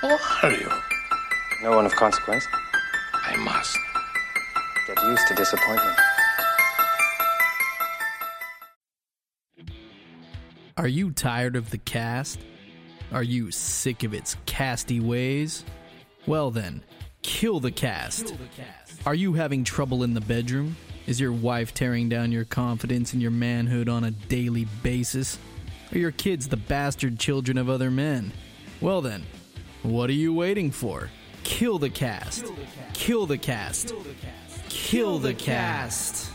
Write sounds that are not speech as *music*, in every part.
How are you? No one of consequence. I must. Get used to disappointment. Are you tired of the cast? Are you sick of its casty ways? Well then, kill the cast. Are you having trouble in the bedroom? Is your wife tearing down your confidence and your manhood on a daily basis? Are your kids the bastard children of other men? Well then, what are you waiting for? Kill the cast. Kill the cast. Kill the cast.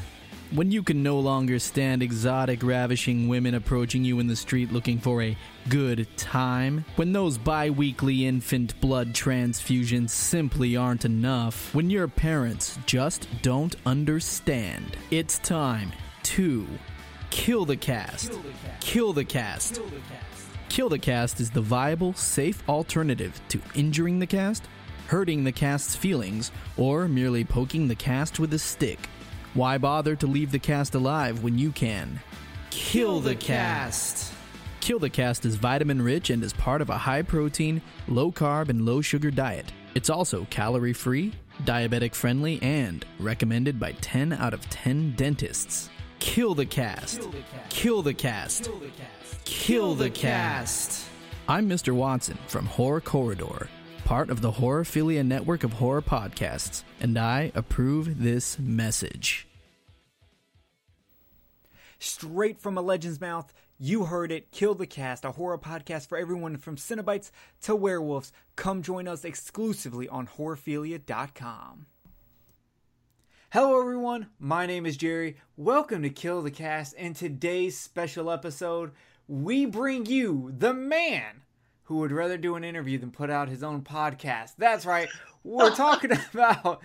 When you can no longer stand exotic, ravishing women approaching you in the street looking for a good time, when those bi weekly infant blood transfusions simply aren't enough, when your parents just don't understand, it's time to kill the cast. Kill the cast. Kill the cast is the viable, safe alternative to injuring the cast, hurting the cast's feelings, or merely poking the cast with a stick. Why bother to leave the cast alive when you can? Kill the cast. Kill the Cast is vitamin rich and is part of a high protein, low carb, and low sugar diet. It's also calorie free, diabetic friendly, and recommended by 10 out of 10 dentists. Kill the Cast. Kill the Cast. Kill the Cast. I'm Mr. Watson from Horror Corridor, part of the Horrorphilia network of horror podcasts, and I approve this message. Straight from a legend's mouth, you heard it. Kill the Cast, a horror podcast for everyone from Cenobites to werewolves. Come join us exclusively on horrorphilia.com. Hello, everyone. My name is Jerry. Welcome to Kill the Cast. In today's special episode, we bring you the man who would rather do an interview than put out his own podcast. That's right. We're talking *laughs* about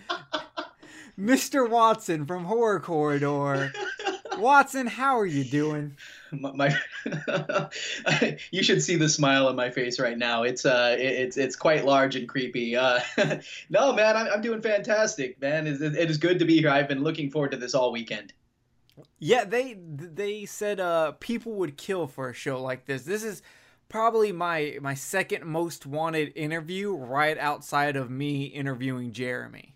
Mr. Watson from Horror Corridor. *laughs* Watson, how are you doing? my, my *laughs* you should see the smile on my face right now. It's uh, it, it's it's quite large and creepy. Uh, *laughs* no, man, I'm, I'm doing fantastic, man. It, it is good to be here. I've been looking forward to this all weekend. Yeah, they they said uh people would kill for a show like this. This is probably my my second most wanted interview, right outside of me interviewing Jeremy.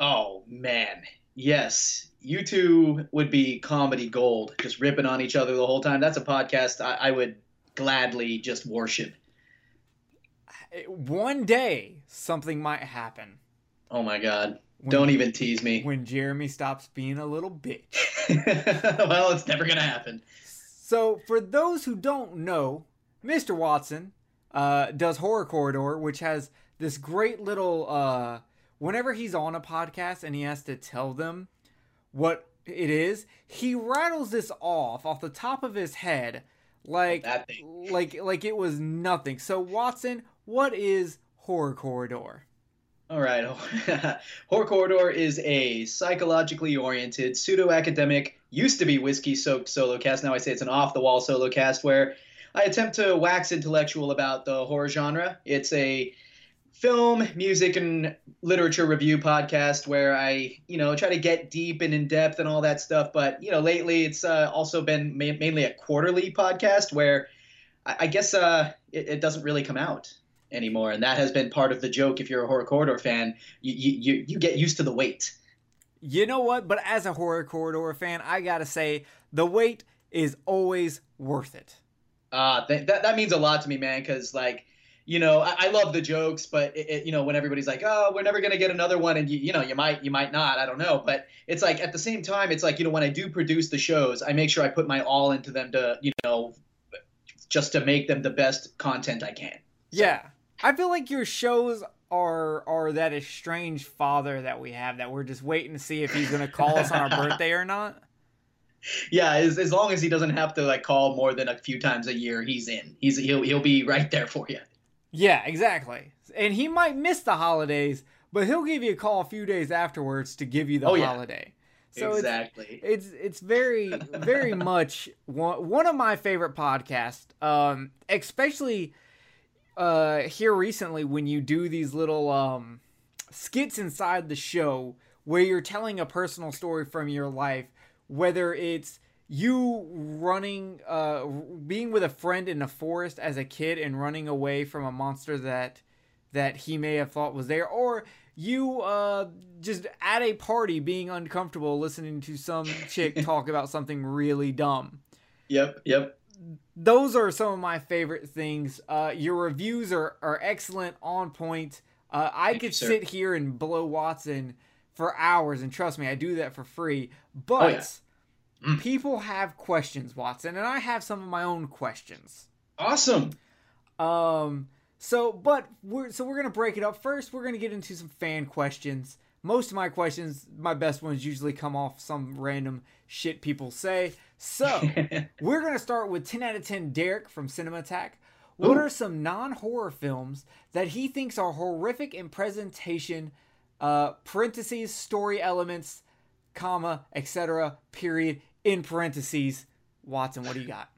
Oh man, yes, you two would be comedy gold, just ripping on each other the whole time. That's a podcast I, I would gladly just worship. One day, something might happen. Oh my god. When, Don't even tease me. When Jeremy stops being a little bitch. *laughs* well, it's never going to happen. So, for those who don't know, Mr. Watson uh, does Horror Corridor, which has this great little. Uh, whenever he's on a podcast and he has to tell them what it is, he rattles this off off the top of his head like like like it was nothing. So Watson, what is Horror Corridor? All right. *laughs* Horror Corridor is a psychologically oriented, pseudo academic, used to be whiskey soaked solo cast. Now I say it's an off the wall solo cast where I attempt to wax intellectual about the horror genre. It's a film, music, and literature review podcast where I, you know, try to get deep and in depth and all that stuff. But you know, lately it's uh, also been ma- mainly a quarterly podcast where I, I guess uh, it, it, doesn't really come out anymore, and that has been part of the joke. If you're a horror corridor fan, you you you get used to the wait. You know what? But as a horror corridor fan, I gotta say the wait is always worth it. Uh, th- that that means a lot to me, man. Because like you know, I, I, love the jokes, but it, it, you know, when everybody's like, "Oh, we're never gonna get another one," and you, you know, you might, you might not, I don't know, but it's like at the same time, it's like you know, when I do produce the shows, I make sure I put my all into them to, you know, just to make them the best content I can. So. Yeah, I feel like your shows are are that estranged father that we have that we're just waiting to see if he's gonna call us on our *laughs* birthday or not. Yeah, as, as long as he doesn't have to like call more than a few times a year, he's in. He's he'll he'll be right there for you. Yeah, exactly. And he might miss the holidays, but he'll give you a call a few days afterwards to give you the oh, holiday. Yeah. So exactly. It's, it's it's very very *laughs* much one one of my favorite podcasts. Um, especially uh here recently when you do these little um skits inside the show where you're telling a personal story from your life, whether it's you running uh being with a friend in a forest as a kid and running away from a monster that that he may have thought was there, or you uh, just at a party being uncomfortable listening to some chick *laughs* talk about something really dumb. Yep, yep. Those are some of my favorite things. Uh, your reviews are, are excellent, on point. Uh, I Thank could you, sit here and blow Watson for hours, and trust me, I do that for free. But Oh, yeah. Mm. people have questions, Watson, and I have some of my own questions. Awesome. Um. So, but we're so we're gonna break it up. First, we're gonna get into some fan questions. Most of my questions, my best ones, usually come off some random shit people say. So, *laughs* we're gonna start with 10 out of 10. Derek from Cinema Attack. What Ooh. are some non-horror films that he thinks are horrific in presentation? Uh, parentheses, story elements, comma, etc. Period. In parentheses. Watson, what do you got?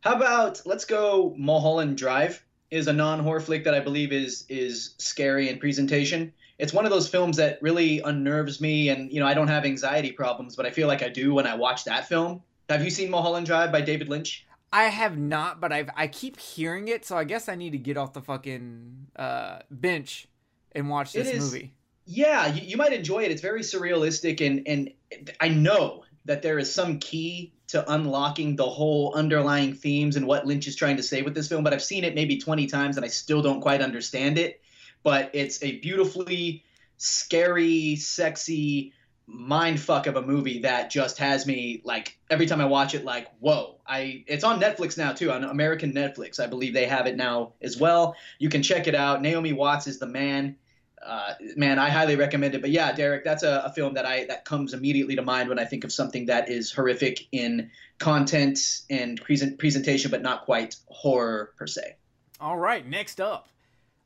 How about let's go Mulholland Drive is a non-horror flick that I believe is is scary in presentation. It's one of those films that really unnerves me and you know I don't have anxiety problems, but I feel like I do when I watch that film. Have you seen Mulholland Drive by David Lynch? I have not, but I've I keep hearing it, so I guess I need to get off the fucking uh, bench and watch this is- movie. Yeah, you, you might enjoy it. It's very surrealistic and and I know that there is some key to unlocking the whole underlying themes and what Lynch is trying to say with this film, but I've seen it maybe 20 times and I still don't quite understand it. But it's a beautifully scary, sexy mind fuck of a movie that just has me like every time I watch it like whoa. I it's on Netflix now too, on American Netflix. I believe they have it now as well. You can check it out. Naomi Watts is the man uh, man, I highly recommend it. But yeah, Derek, that's a, a film that I that comes immediately to mind when I think of something that is horrific in content and present presentation, but not quite horror per se. All right, next up,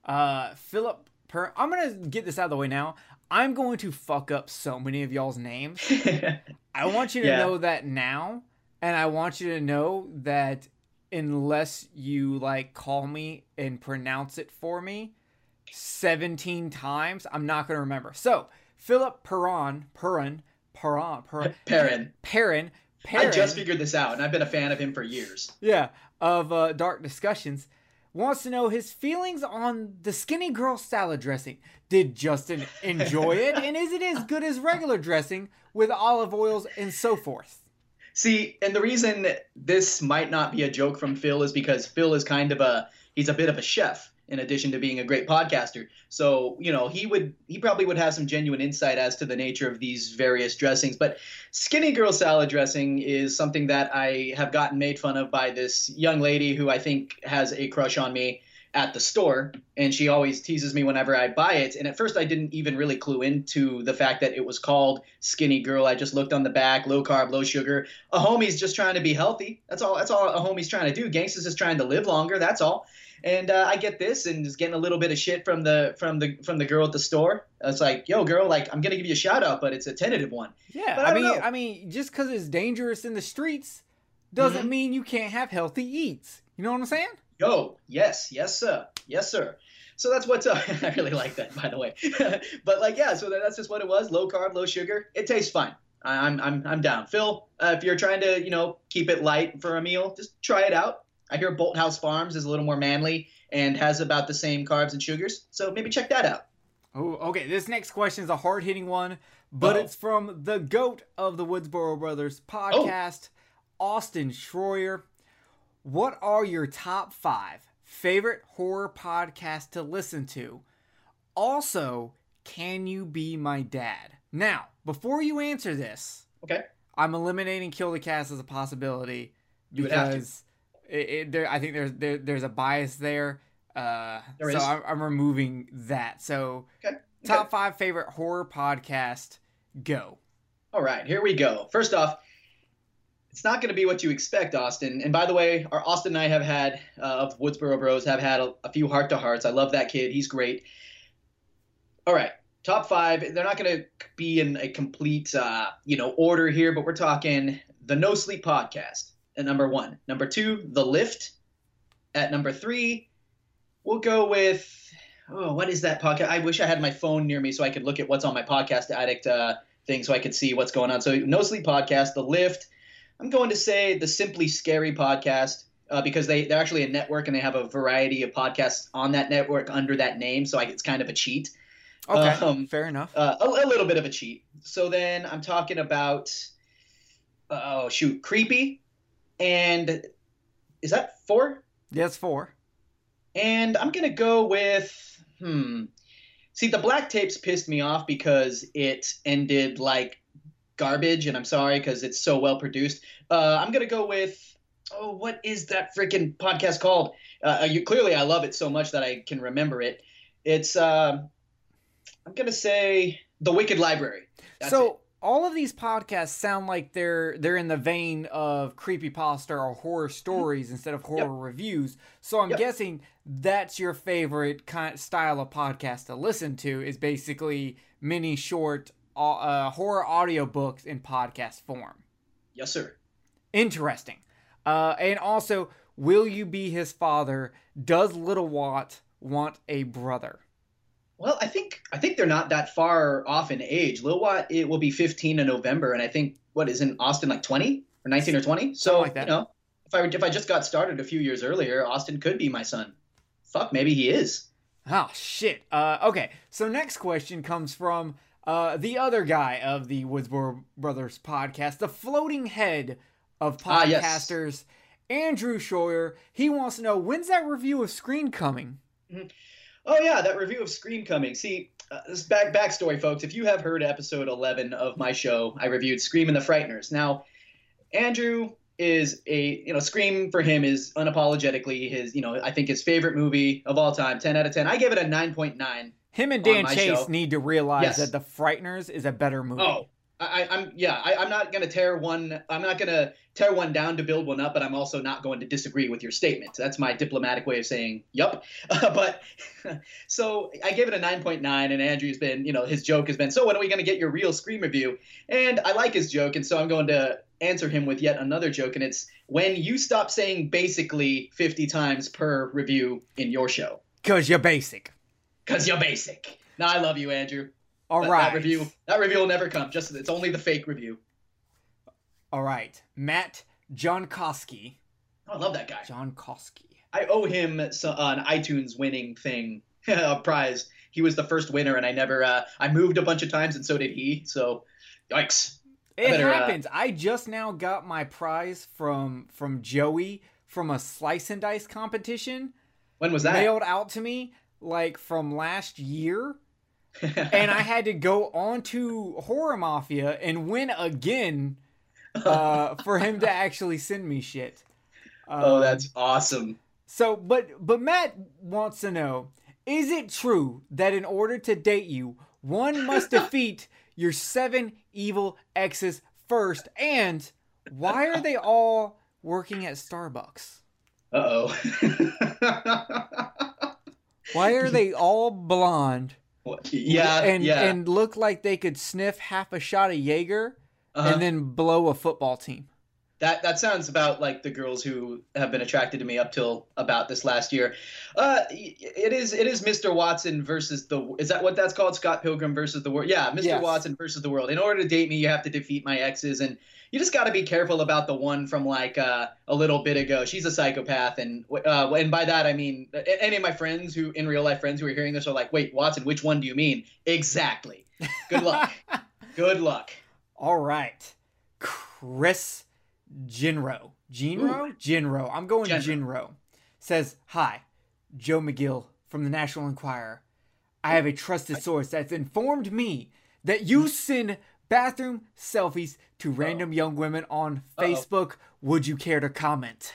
uh, Philip. Per- I'm gonna get this out of the way now. I'm going to fuck up so many of y'all's names. *laughs* I want you to Yeah. know that now, and I want you to know that unless you like call me and pronounce it for me 17 times, I'm not going to remember. So, Philip Perron, Perrin, Perron, Perrin, Perrin. Perrin, I just figured this out, and I've been a fan of him for years. yeah, of uh, Dark Discussions, wants to know his feelings on the skinny girl salad dressing. Did Justin enjoy it, *laughs* and is it as good as regular dressing with olive oils and so forth? See, and the reason this might not be a joke from Phil is because Phil is kind of a he's a bit of a chef in addition to being a great podcaster. So, you know, he would he probably would have some genuine insight as to the nature of these various dressings, but skinny girl salad dressing is something that I have gotten made fun of by this young lady who I think has a crush on me at the store. And she always teases me whenever I buy it. And at first I didn't even really clue into the fact that it was called skinny girl. I just looked on the back low carb low sugar. A homie's just trying to be healthy. That's all that's all a homie's trying to do. Gangsta's just trying to live longer. That's all and uh, I get this and just getting a little bit of shit from the from the from the girl at the store it's like yo girl like I'm gonna give you a shout out but it's a tentative one Yeah, But I, I mean, know. I mean, just because it's dangerous in the streets doesn't Mhm. mean you can't have healthy eats. You know what I'm saying? Yo, yes, yes, sir, yes, sir. So that's what's up. *laughs* I really like that, by the way. *laughs* but like, yeah, so that's just what it was: low carb, low sugar. It tastes fine. I'm, I'm, I'm down. Phil, uh, if you're trying to, you know, keep it light for a meal, just try it out. I hear Bolthouse Farms is a little more manly and has about the same carbs and sugars, so maybe check that out. Oh, okay. This next question is a hard hitting one, but Uh-oh. it's from the goat of the Woodsboro Brothers oh. podcast, Austin Schroyer. What are your top five favorite horror podcasts to listen to? Also, can you be my dad? Now, before you answer this, Okay. I'm eliminating Kill the Cast as a possibility You would have to. because it, it, there, I think there's there, there's a bias there. Uh, There so is. I'm, I'm removing that. So Okay. top Okay. five favorite horror podcast. Go. All right, here we go. First off, it's not going to be what you expect, Austin. And by the way, our Austin and I have had uh, of Woodsboro Bros have had a, a few heart to hearts. I love that kid. He's great. All right, top five. They're not going to be in a complete, uh, you know, order here, but we're talking the No Sleep podcast at number one. Number two, The Lift. At number three, we'll go with oh, what is that podcast? I wish I had my phone near me so I could look at what's on my podcast addict uh, thing so I could see what's going on. So No Sleep podcast, The Lift. I'm going to say the Simply Scary podcast. uh, because they they're actually a network and they have a variety of podcasts on that network under that name. So I, it's kind of a cheat. Okay, Um, fair enough. uh, a, a little bit of a cheat. So then I'm talking about oh shoot, creepy, and is that four? Yes, four. And I'm gonna go with hmm. See, the black tapes pissed me off because it ended like garbage, and I'm sorry because it's so well produced. Uh, I'm gonna go with oh, what is that freaking podcast called? Uh, you clearly I love it so much that I can remember it. It's uh, I'm gonna say the Wicked Library. That's so. All of these podcasts sound like they're they're in the vein of creepypasta or horror stories instead of horror reviews. So I'm Mm-hmm. Yep. guessing that's your favorite kind style of podcast to listen to is basically mini short uh, horror audiobooks in podcast form. yes, sir. Interesting. Uh, and also, will you be his father? Does Little Watt want a brother? Well, I think I think they're not that far off in age. Lil Watt it will be 15 in November, and I think what is in Austin like 20 or 19 or 20. So Something like that. you know, if I if I just got started a few years earlier, Austin could be my son. Fuck, maybe he is. Oh shit. Uh, okay. So next question comes from uh, the other guy of the Woodsboro Brothers podcast, the floating head of Ah, yes. podcasters, Andrew Schroyer. He wants to know when's that review of Scream coming? Oh yeah, that review of Scream coming. See, uh, this back backstory, folks. If you have heard episode 11 of my show, I reviewed Scream and the Frighteners. Now, Andrew is a you know Scream for him is unapologetically his you know I think his favorite movie of all time. 10 out of 10. I gave it a 9.9. Him and Dan Chase show. need to realize Yes. that The Frighteners is a better movie. Oh, I, I'm yeah. I, I'm not gonna tear one. I'm not gonna tear one down to build one up, but I'm also not going to disagree with your statement. That's my diplomatic way of saying yup. *laughs* but *laughs* so I gave it a 9.9, and Andrew's been, you know, his joke has been, so when are we gonna get your real Scream review? And I like his joke, and so I'm going to answer him with yet another joke, and it's when you stop saying basically 50 times per review in your show, Cause you're basic. because you're basic. Now I love you, Andrew. All That- right. That review, that review will never come. Just it's only the fake review. All right. Matt John Koski. Oh, I love that guy. John Koski. I owe him so, uh, an iTunes winning thing, *laughs* a prize. He was the first winner, and I never. Uh, I moved a bunch of times, and so did he. So, yikes! I It better, uh, happens. I just now got my prize from from Joey from a slice and dice competition When was that? mailed out to me like from last year. And *laughs* I had to go on to Horror Mafia and win again uh, *laughs* for him to actually send me shit. oh, Um, that's awesome. so. But but Matt wants to know: Is it true that in order to date you, one must *laughs* defeat your seven evil exes first? And why are they all working at Starbucks? Uh oh. Why are they all blonde? Yeah, and yeah. and look like they could sniff half a shot of Jaeger Uh-huh. and then blow a football team. That that sounds about like the girls who have been attracted to me up till about this last year. Uh, it is it is Mr. Watson versus the is that what that's called? Scott Pilgrim versus the world. Yeah, Mr. Yes. Watson versus the world. In order to date me, you have to defeat my exes, and you just got to be careful about the one from like uh, a little bit ago. She's a psychopath, and uh, and by that I mean any of my friends who in real life friends who are hearing this are like, wait, Watson, which one do you mean? Exactly. Good luck. *laughs* Good luck. All right, Chris Jinro. Jinro? Jinro. I'm going Jinro. Jinro. Says, Hi, Joe McGill from the National Enquirer. I have a trusted source that's informed me that you send bathroom selfies to random young women on Uh-oh. Facebook. Would you care to comment?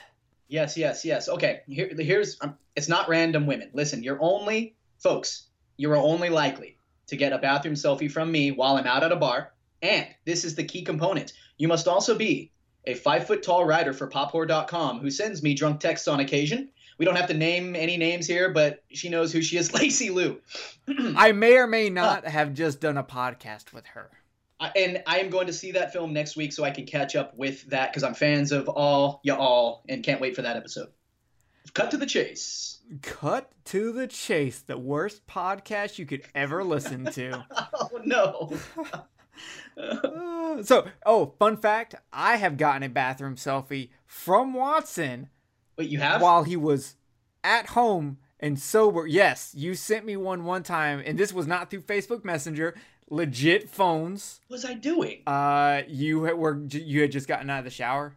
Yes, yes, yes. Okay, here, here's um, it's not random women. Listen, you're only folks. You are only likely to get a bathroom selfie from me while I'm out at a bar, and this is the key component. You must also be a five foot tall writer for pophorror.com who sends me drunk texts on occasion. We don't have to name any names here, but she knows who she is, *laughs* Lacey Lou. *clears throat* I may or may not have just done a podcast with her. I- and I am going to see that film next week so I can catch up with that because I'm fans of all ya all and can't wait for that episode. Cut to the chase. Cut to the chase, the worst podcast you could ever listen to. *laughs* Oh no. Uh, *laughs* so, oh, fun fact I have gotten a bathroom selfie from Watson Wait, you have? while he was at home and sober. Yes, you sent me one one time, and this was not through Facebook Messenger. Legit phones. What was I doing? Uh, you were you had just gotten out of the shower.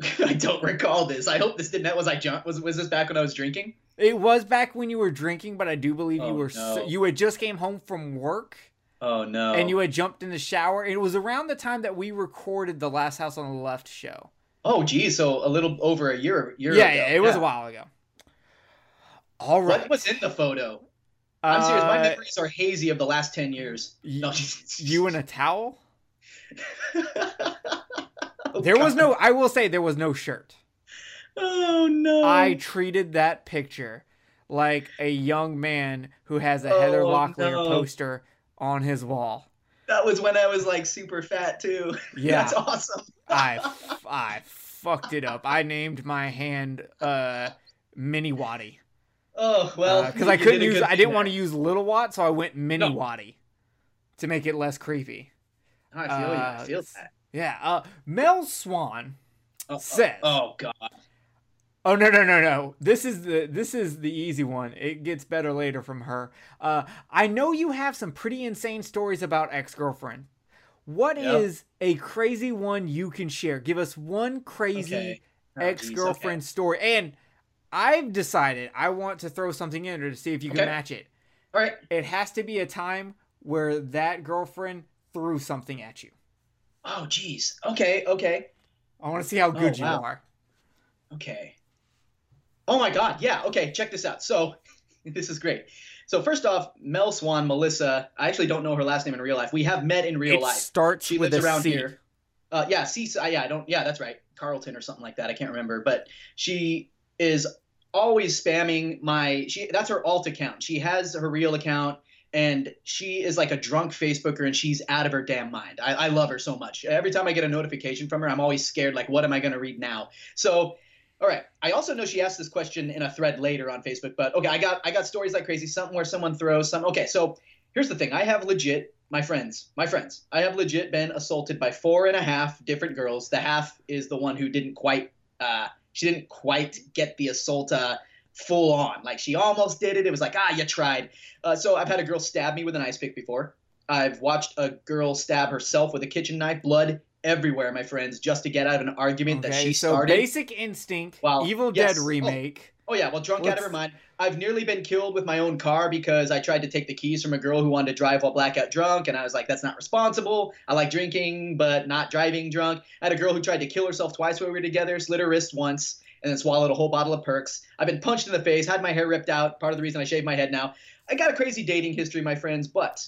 *laughs* I don't recall this. I hope this didn't. That was I jump? Was was this back when I was drinking? It was back when you were drinking, but I do believe you Oh, were no. so, you had just came home from work Oh no. and you had jumped in the shower. It was around the time that we recorded the Last House on the Left show. Oh geez, so a little over a year year yeah, ago. yeah, it was a while ago. All right. What was in the photo? I'm serious. My Uh, memories are hazy of the last ten years. No. you in a towel? Oh, *laughs* There was no. I will say there was no shirt. Oh no. I treated that picture like a young man who has a Heather Oh, Locklear no. poster on his wall. That was when I was like super fat too. *laughs* Yeah. That's awesome. I *laughs* I fucked it up. I named my hand uh, Mini Waddy Oh well. because you I couldn't use. I didn't want to use Little Watt, so I went Mini No. Waddy to make it less creepy. I feel you. I uh, feel that. Yeah. Uh, Mel Swan Oh, says. Oh god. Oh no no no no! This is the this is the easy one. It gets better later from her. Uh, I know you have some pretty insane stories about ex girlfriend. What is Yeah. a crazy one you can share? Give us one crazy Okay. Oh, ex girlfriend story. And I've decided I want to throw something in to see if you can match it. All right. It has to be a time where that girlfriend threw something at you. Oh geez. Okay. Okay. I want to see how good Oh, you wow. are. Okay. Oh my God. Yeah. Okay. Check this out. So, *laughs* this is great. So first off, Mel Swan, Melissa. I actually don't know her last name in real life. We have met in real it life. starts She with lives a around C. here. Uh, yeah. C. uh, Yeah. I don't. Yeah. That's right. Carlton or something like that. I can't remember. But she is always spamming my. She. That's her alt account. She has her real account. And she is like a drunk Facebooker, and she's out of her damn mind. I, I love her so much. Every time I get a notification from her, I'm always scared. Like, what am I going to read now? So all right. I also know she asked this question in a thread later on Facebook, but okay, I got I got stories like crazy. Something where someone throws some. Okay, so here's the thing. I have legit my friends, my friends. I have legit been assaulted by four and a half different girls. The half is the one who didn't quite. Uh, she didn't quite get the assault uh, full on. Like she almost did it. It was like ah, you tried. Uh, so I've had a girl stab me with an ice pick before. I've watched a girl stab herself with a kitchen knife, blood everywhere, my friends, just to get out of an argument that Okay, she so started. Basic Instinct, Well, Evil yes. Dead Oh. remake. Oh yeah, well, drunk out of her mind. I've nearly been killed with my own car because I tried to take the keys from a girl who wanted to drive while blackout drunk, and I was like, "That's not responsible." I like drinking, but not driving drunk. I had a girl who tried to kill herself twice while we were together, slit her wrist once, and then swallowed a whole bottle of perks. I've been punched in the face, had my hair ripped out. Part of the reason I shaved my head now. I got a crazy dating history, my friends, but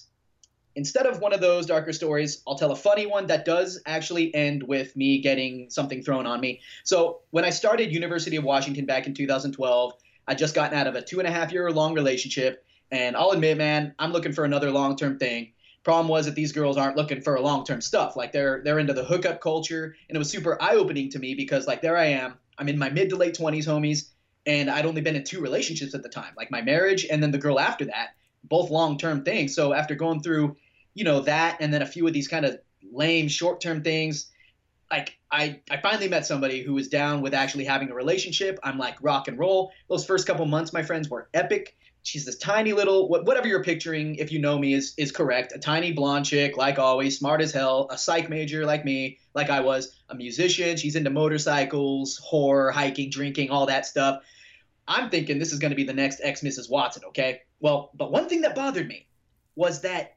instead of one of those darker stories, I'll tell a funny one that does actually end with me getting something thrown on me. So when I started University of Washington back in 2012, I'd just gotten out of a two and a half year long relationship, and I'll admit, man, I'm looking for another long term thing. Problem was that these girls aren't looking for long term stuff. Like they're they're into the hookup culture, and it was super eye opening to me because like there I am, I'm in my mid to late 20s, homies, and I'd only been in two relationships at the time, like my marriage and then the girl after that, both long term things. So after going through, you know, that and then a few of these kind of lame short term things, like I, I finally met somebody who was down with actually having a relationship. I'm like rock and roll. Those first couple months, my friends, were epic. She's this tiny little whatever you're picturing, if you know me, is is correct. A tiny blonde chick, like always, smart as hell, a psych major like me, like I was, a musician. She's into motorcycles, horror, hiking, drinking, all that stuff. I'm thinking this is going to be the next ex Mrs. Watson, okay? Well, but one thing that bothered me was that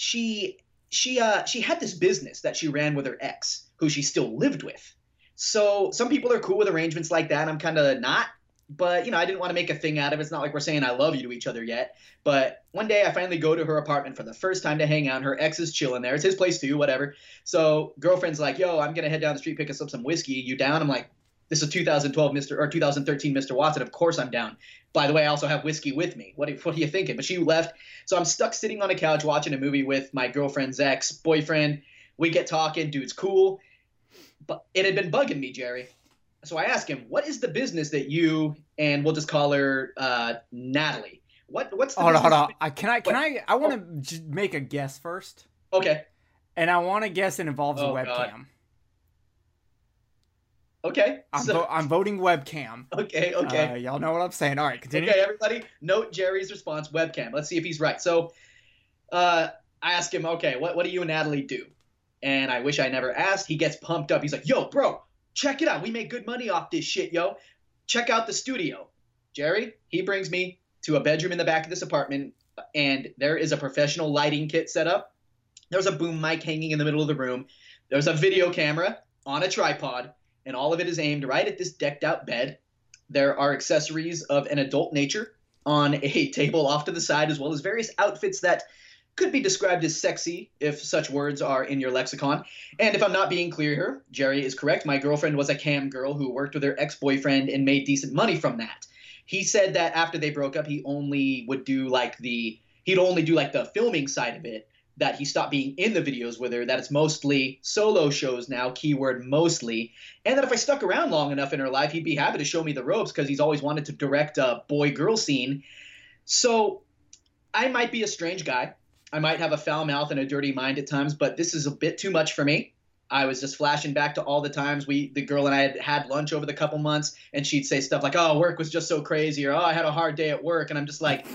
she she uh she had this business that she ran with her ex, who she still lived with. So some people are cool with arrangements like that. I'm kind of not, but you know, I didn't want to make a thing out of it. It's not like we're saying I love you to each other yet. But one day I finally go to her apartment for the first time to hang out. Her ex is chilling there. It's his place too, whatever. So girlfriend's like, "Yo, I'm gonna head down the street pick us up some whiskey. You down?" I'm like, "This is 2012, Mr. or 2013, Mr. Watson. Of course I'm down." By the way, I also have whiskey with me. What, what are you thinking? But she left. So I'm stuck sitting on a couch watching a movie with my girlfriend's ex boyfriend. We get talking. Dude's cool. But it had been bugging me, Jerry. So I ask him, "What is the business that you and we'll just call her uh, Natalie? What what's the Hold on, hold on. I can I can I I want to j- make a guess first, Okay. and I want to guess it involves a Oh, webcam. God. Okay. I'm, so- vo- I'm voting webcam. okay. Okay. Uh, y'all know what I'm saying. All right, continue. Okay, everybody, note Jerry's response webcam. Let's see if he's right. So, uh, I ask him, okay, what, what do you and Natalie do? And I wish I never asked. He gets pumped up. He's like, yo, bro, check it out. We make good money off this shit, yo. Check out the studio. Jerry, he brings me to a bedroom in the back of this apartment, and there is a professional lighting kit set up. There's a boom mic hanging in the middle of the room. There's a video camera on a tripod, and all of it is aimed right at this decked out bed. There are accessories of an adult nature on a *laughs* table off to the side, as well as various outfits that could be described as sexy if such words are in your lexicon. And if I'm not being clear here, Jerry is correct. My girlfriend was a cam girl who worked with her ex boyfriend and made decent money from that. He said that after they broke up, he only would do like the he'd only do like the filming side of it. That he stopped being in the videos with her. That it's mostly solo shows now. Keyword mostly. And that if I stuck around long enough in her life, he'd be happy to show me the ropes because he's always wanted to direct a boy girl scene. So I might be a strange guy. I might have a foul mouth and a dirty mind at times, but this is a bit too much for me. I was just flashing back to all the times we, the girl and I had had lunch over the couple months, and she'd say stuff like, "Oh, work was just so crazy," or "Oh, I had a hard day at work," and I'm just like,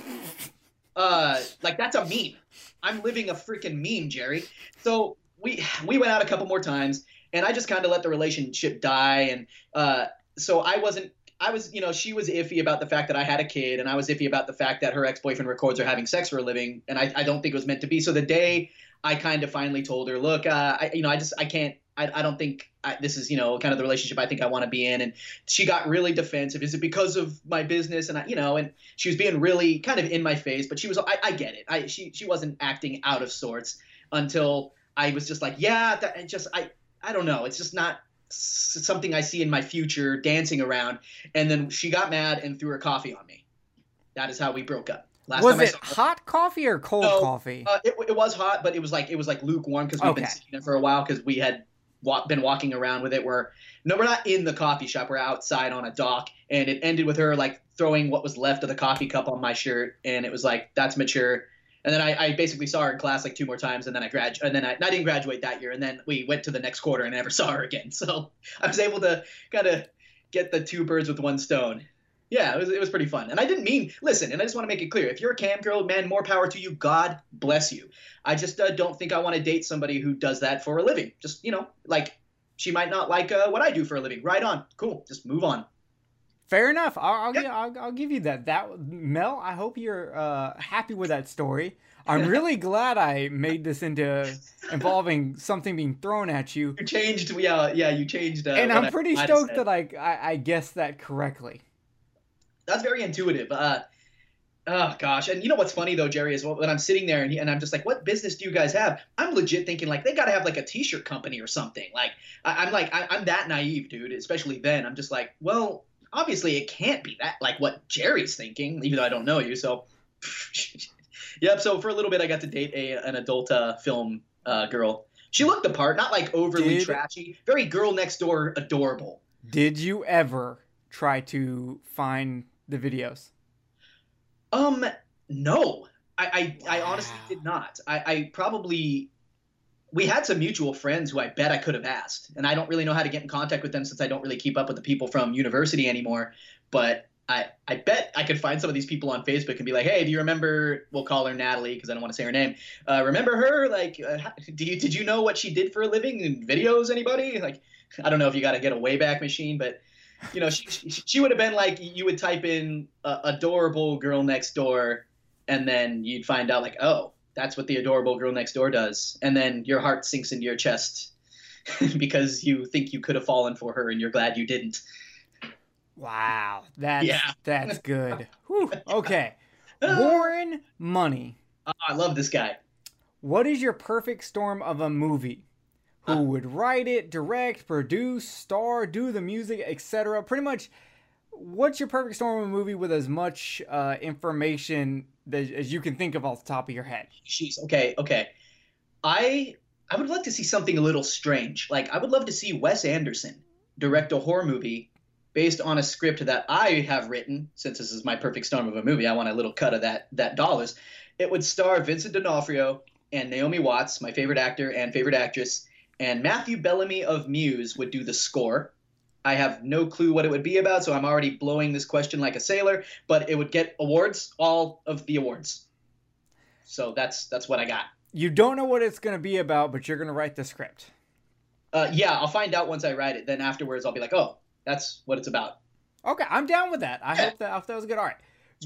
uh, like that's a meme. I'm living a freaking meme, Jerry. So we *sighs* we went out a couple more times, and I just kind of let the relationship die, and uh, so I wasn't. I was, you know, she was iffy about the fact that I had a kid, and I was iffy about the fact that her ex boyfriend records her having sex for a living, and I, I don't think it was meant to be. So the day I kind of finally told her, look, uh, I, you know, I just I can't. I, I don't think I, this is, you know, kind of the relationship I think I want to be in. And she got really defensive. Is it because of my business? And I, you know, and she was being really kind of in my face. But she was, I, I get it. I she she wasn't acting out of sorts until I was just like, yeah, that and just I I don't know. It's just not something I see in my future dancing around. And then she got mad and threw her coffee on me. That is how we broke up. Last was time I it saw hot coffee or cold No, coffee? uh, it, it was hot, but it was like it was like lukewarm because we've been Okay. sitting there for a while because we had been walking around with it. We're no, we're not in the coffee shop. We're outside on a dock, and it ended with her like throwing what was left of the coffee cup on my shirt, and it was like that's mature. And then I, I basically saw her in class like two more times, and then I grad, and then I, I didn't graduate that year, and then we went to the next quarter and I never saw her again. *laughs* So I was able to kind of get the two birds with one stone. Yeah, it was, it was pretty fun. And I didn't mean, listen, and I just want to make it clear if you're a cam girl, man, more power to you. God bless you. I just uh, don't think I want to date somebody who does that for a living. Just, you know, like she might not like uh, what I do for a living. Right on. Cool. Just move on. Fair enough. I'll I'll, Yeah. I'll, I'll give you that. That Mel, I hope you're uh, happy with that story. I'm *laughs* really glad I made this into involving something being thrown at you, You changed, yeah, yeah, you changed. Uh, and I'm pretty have stoked said. that I, I I guessed that correctly. That's very intuitive. Uh, oh gosh, and you know what's funny though, Jerry, is when I'm sitting there and, and I'm just like, "What business do you guys have?" I'm legit thinking like they got to have like a T-shirt company or something. Like I, I'm like I, I'm that naive, dude. Especially then, I'm just like, well, obviously it can't be that like what Jerry's thinking, even though I don't know you. So, *laughs* yep. So for a little bit, I got to date a an adult uh, film uh, girl. She looked the part, not like overly Did- trashy, very girl next door, adorable. Did you ever try to find the videos? Um, no, I, I, I honestly did not. I, I probably we had some mutual friends who I bet I could have asked, and I don't really know how to get in contact with them since I don't really keep up with the people from university anymore. But I, I bet I could find some of these people on Facebook and be like, hey, do you remember? We'll call her Natalie because I don't want to say her name. Uh, remember her? Like, uh, how- do you did you know what she did for a living in videos? Anybody? Like, I don't know if you got to get a Wayback Machine, but you know, she, she, she would have been like, you would type in uh, adorable girl next door, and then you'd find out, like, oh, that's what the adorable girl next door does. And then your heart sinks into your chest *laughs* because you think you could have fallen for her and you're glad you didn't. Wow, that's Yeah. that's good. *laughs* Whew. Okay, Warren Money. Ah, I love this guy. What is your perfect storm of a movie? Who would write it, direct, produce, star, do the music, etc.? Pretty much, what's your perfect storm of a movie with as much uh, information that, as you can think of off the top of your head? Jeez, okay, okay. I I would love to see something a little strange. Like I would love to see Wes Anderson direct a horror movie based on a script that I have written. Since this is my perfect storm of a movie, I want a little cut of that that dollars. It would star Vincent D'Onofrio and Naomi Watts, my favorite actor and favorite actress, and Matthew Bellamy of Muse would do the score. I have no clue what it would be about, so I'm already blowing this question like a sailor. But it would get awards, all of the awards. So that's that's what I got. You don't know what it's going to be about, but you're going to write the script. Uh, yeah, I'll find out once I write it. Then afterwards, I'll be like, oh, that's what it's about. Okay, I'm down with that. I hope that, I hope that was good. All right.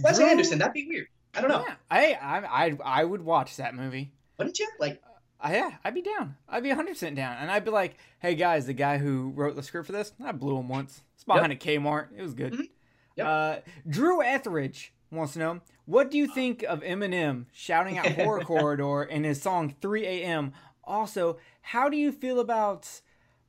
Wes Drew- Anderson, that'd be weird. I don't know. Yeah, I, I, I, I would watch that movie. Wouldn't you? Like, Uh, yeah, I'd be down. I'd be 100% down. And I'd be like, hey guys, the guy who wrote the script for this, I blew him once. It's behind a Kmart. It was good. Mhm. Yep. Uh, Drew Etheridge wants to know what do you think of Eminem shouting out *laughs* Horror Corridor in his song 3 a.m.? Also, how do you feel about,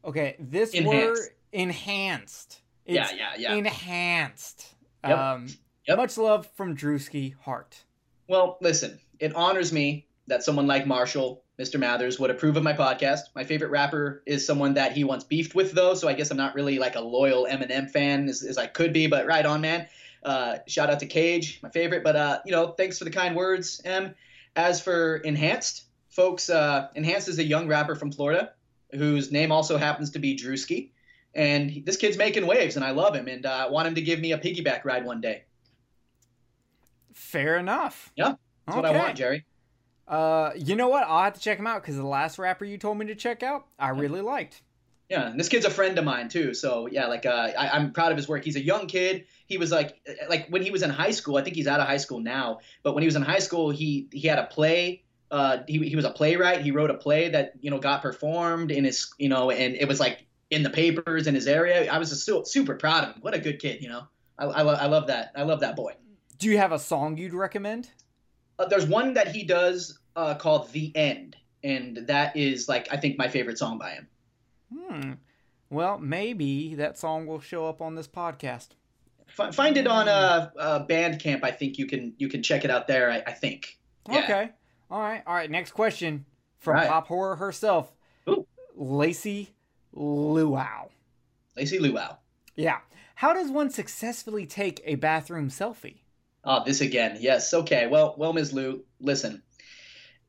okay, this Enhanced. word enhanced? yeah, yeah, yeah. enhanced. Yep. Um, Yep. Much love from Drewski Hart. Well, listen, it honors me that someone like Marshall, Mr. Mathers, would approve of my podcast. My favorite rapper is someone that he once beefed with, though, so I guess I'm not really like a loyal Eminem fan as, as I could be, but right on, man. Uh, shout out to Cage, my favorite. But, uh, you know, thanks for the kind words, Em. As for Enhanced, folks, uh, Enhanced is a young rapper from Florida whose name also happens to be Drewski. And he- this kid's making waves, and I love him, and uh, I want him to give me a piggyback ride one day. Fair enough. Yeah, That's what I want, Jerry. Uh, you know what? I'll have to check him out because the last rapper you told me to check out, I really liked. Yeah, and this kid's a friend of mine too. So yeah, like uh, I, I'm proud of his work. He's a young kid. He was like, like when he was in high school. I think he's out of high school now. But when he was in high school, he he had a play. Uh, he he was a playwright. He wrote a play that you know got performed in his you know, and it was like in the papers in his area. I was just so, super proud of him. What a good kid, you know. I I, lo- I love that. I love that boy. Do you have a song you'd recommend? Uh, there's one that he does uh, called "The End," and that is like I think my favorite song by him. Hmm. Well, maybe that song will show up on this podcast. Fi- Find it on uh, uh, Bandcamp. I think you can you can check it out there. I, I think. Yeah. Okay. All right. All right. Next question from Right. Pop Horror herself, Ooh. Lacey Luau. Lacey Luau. Yeah. How does one successfully take a bathroom selfie? Oh, this again. Yes. Okay. Well, well, Ms. Lou, listen.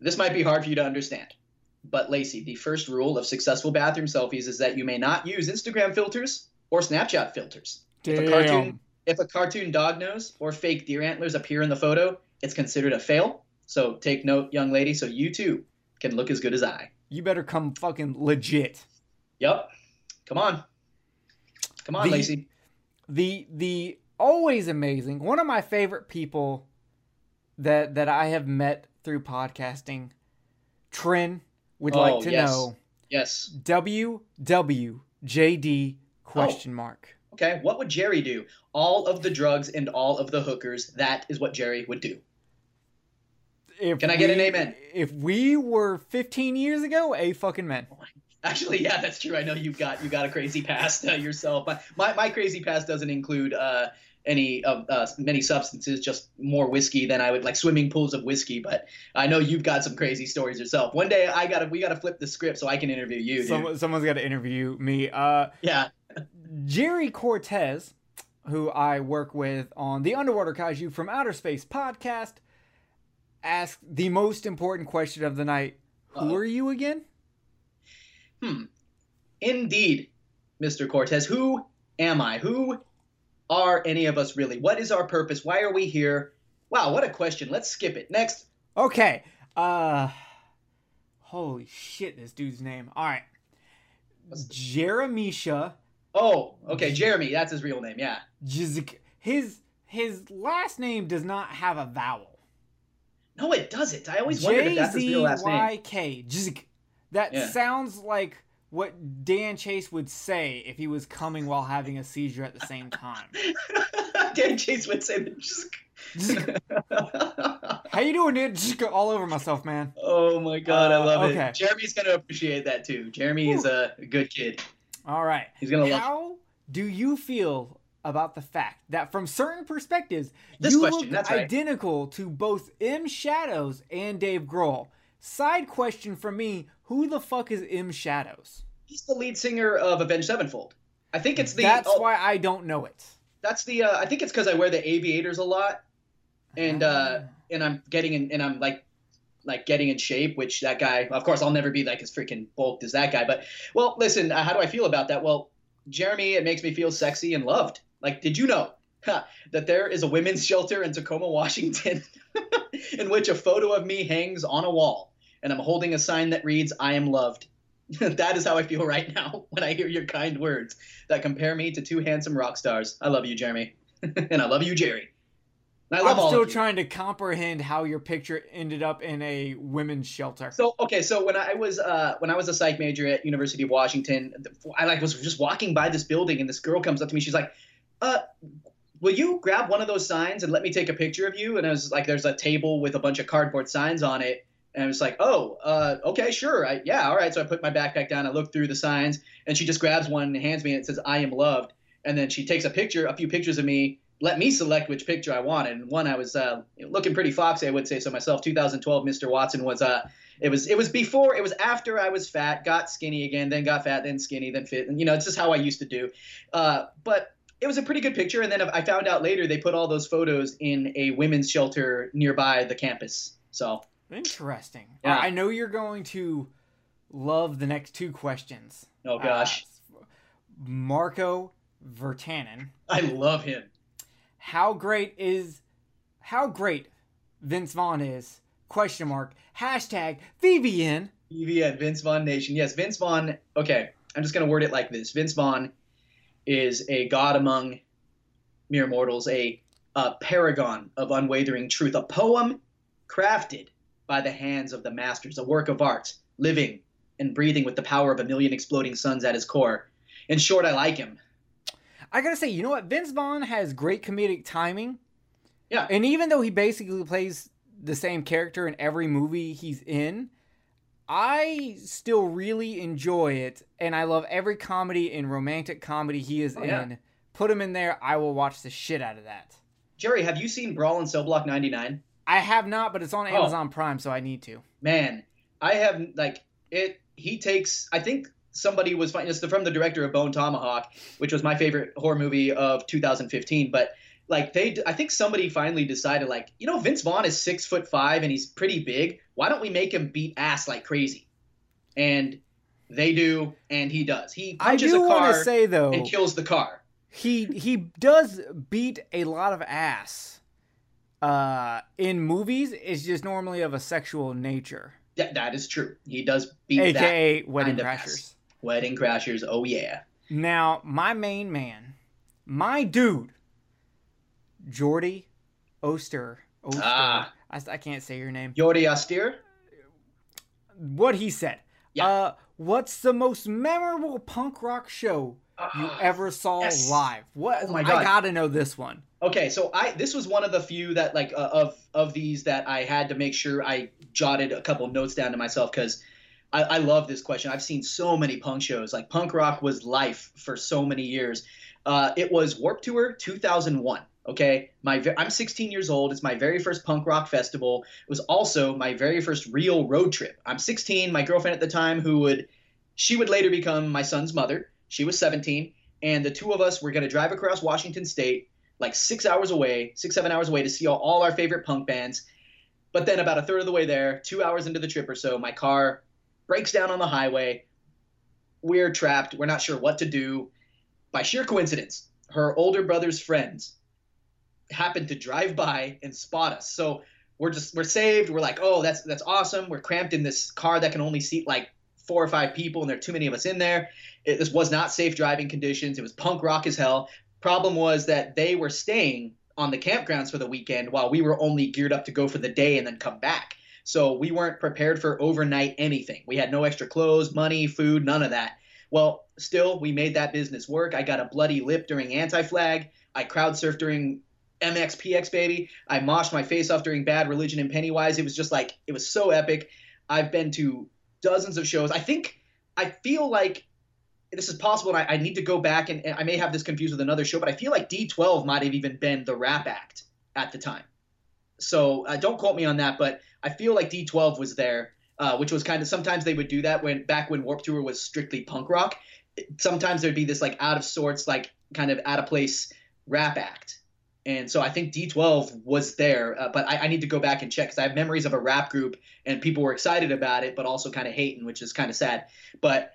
This might be hard for you to understand, but Lacey, the first rule of successful bathroom selfies is that you may not use Instagram filters or Snapchat filters. If a cartoon, if a cartoon dog nose or fake deer antlers appear in the photo, it's considered a fail. So take note, young lady, so you too can look as good as I. You better come fucking legit. Yep. Come on. Come on, The- Lacey. the the always amazing one of my favorite people that that I have met through podcasting Trin would Oh, like to yes. know Yes. WWJD question mark Okay. What would Jerry do? All of the drugs and all of the hookers. That is what Jerry would do. if Can I get an amen? if we were 15 years ago a fucking man Actually, yeah, that's true. I know you've got you got a crazy past uh, yourself. My, my my crazy past doesn't include uh, any of uh, many substances, just more whiskey than I would like swimming pools of whiskey. But I know you've got some crazy stories yourself. One day I gotta we gotta flip the script so I can interview you. Someone, someone's got to interview me uh Yeah. Jerry Cortez, who I work with on the Underwater Kaiju from Outer Space podcast, asked the most important question of the night. Who Uh-oh. are you again? Hmm. Indeed, Mr. Cortez. Who am I? Who are any of us really? What is our purpose? Why are we here? Wow, what a question. Let's skip it. Next. Okay. Uh Holy shit, this dude's name. All right. Jeremisha Oh, okay, Jeremy. That's his real name. Yeah. His his last name does not have a vowel. No, it doesn't. I always wondered if that's his real last name. Y K. Jizik. That Yeah. sounds like what Dan Chase would say if he was coming while having a seizure at the same time. *laughs* Dan Chase would say that. *laughs* How you doing, dude? Jizik all over myself, man. oh my god, I Uh, love okay. it. Jeremy's gonna appreciate that too. Jeremy is a good kid. All right. He's gonna love. How do you feel about the fact that from certain perspectives This you question, look that's right. identical to both M Shadows and Dave Grohl? Side question for me: Who the fuck is M Shadows? He's the lead singer of Avenged Sevenfold. I think it's the. That's oh, why I don't know it. That's the. Uh, I think it's because I wear the aviators a lot, and uh, Ah. and I'm getting in, and I'm like. Like getting in shape, which that guy, of course, I'll never be like as freaking bulked as that guy. But well, listen, uh, how do I feel about that? Well, Jeremy, it makes me feel sexy and loved. Like, did you know huh, that there is a women's shelter in Tacoma, Washington, *laughs* in which a photo of me hangs on a wall, and I'm holding a sign that reads, "I am loved." *laughs* that is how I feel right now *laughs* when I hear your kind words that compare me to two handsome rock stars. I love you, Jeremy, *laughs* and I love you, Jerry. And I love I'm all still trying to comprehend how your picture ended up in a women's shelter. So okay, so when I was uh, when I was a psych major at University of Washington, I like was just walking by this building, and this girl comes up to me. She's like, "Uh, will you grab one of those signs and let me take a picture of you?" And I was like, "There's a table with a bunch of cardboard signs on it." And I was like, "Oh, uh, okay, sure, I, yeah, all right." So I put my backpack down, I look through the signs, and she just grabs one and hands me, and it says, "I am loved." And then she takes a picture, a few pictures of me, let me select which picture I wanted. And one I was uh, looking pretty foxy, I would say so myself. 2012, Mr. Watson was uh, it was it was before, it was after I was fat, got skinny again, then got fat, then skinny, then fit, and you know it's just how I used to do. Uh, but it was a pretty good picture. And then I found out later they put all those photos in a women's shelter nearby the campus. So Interesting. Yeah. I know you're going to love the next two questions. oh gosh, Uh, Marco Vertanen. I love him. How great is how great Vince Vaughn is? Question mark. Hashtag VVN. VVN, Vince Vaughn Nation. Yes, Vince Vaughn. Okay, I'm just gonna word it like this. Vince Vaughn is a god among mere mortals, a, a paragon of unwavering truth, a poem crafted by the hands of the masters, a work of art, living and breathing with the power of a million exploding suns at his core. In short, I like him. I gotta say, you know what? Vince Vaughn has great comedic timing. Yeah. And even though he basically plays the same character in every movie he's in, I still really enjoy it, and I love every comedy and romantic comedy he is Oh, yeah. in. Put him in there, I will watch the shit out of that. Jerry, have you seen Brawl in Cell Block 99? I have not, but it's on Oh. Amazon Prime, so I need to. man i have like it he takes i think somebody was fine it's the, from the director of bone tomahawk which was my favorite horror movie of 2015 but like they i think somebody finally decided like you know vince vaughn is six foot five and he's pretty big why don't we make him beat ass like crazy and they do and he does he I punches do a car say though, and kills the car he he does beat a lot of ass. Uh, in movies, is just normally of a sexual nature, that, that is true he does beat that aka wedding kind crashers. ass. wedding crashers oh yeah Now, my main man, my dude, Jordy Oster. Oster. Ah. I, I can't say your name. Jordi Oster. What he said. Yeah. Uh, what's the most memorable punk rock show you Ah, ever saw yes. live? What? Oh my I gotta know this one. Okay, so I this was one of the few that like uh, of of these that I had to make sure I jotted a couple notes down to myself because I, I love this question. I've seen so many punk shows. Like punk rock was life for so many years. Uh, it was Warped Tour 2001. Okay, my I'm 16 years old. It's my very first punk rock festival. It was also my very first real road trip. I'm 16. My girlfriend at the time, who would she would later become my son's mother. She was 17, and the two of us were going to drive across Washington State like six hours away, six, seven hours away to see all, all our favorite punk bands. But then, about a third of the way there, two hours into the trip or so, my car breaks down on the highway. We're trapped. We're not sure what to do. By sheer coincidence, her older brother's friends happened to drive by and spot us. So we're just we're saved. We're like, oh, that's that's awesome. We're cramped in this car that can only seat like four or five people, and there are too many of us in there. It, this was not safe driving conditions. It was punk rock as hell. Problem was that they were staying on the campgrounds for the weekend while we were only geared up to go for the day and then come back. So we weren't prepared for overnight anything. We had no extra clothes, money, food, none of that. Well, still, we made that business work. I got a bloody lip during Anti Flag. I crowd surfed during MXPX, baby. I moshed my face off during Bad Religion and Pennywise. It was just like, it was so epic. I've been to dozens of shows. I think, I feel like this is possible, and I, I need to go back and, and I may have this confused with another show, but I feel like D12 might have even been the rap act at the time. So uh, don't quote me on that, but I feel like D12 was there, uh, which was kind of sometimes they would do that when back when Warped Tour was strictly punk rock. Sometimes there'd be this like out of sorts, like kind of out of place rap act. And so I think D12 was there, uh, but I, I need to go back and check because I have memories of a rap group and people were excited about it, but also kind of hating, which is kind of sad. But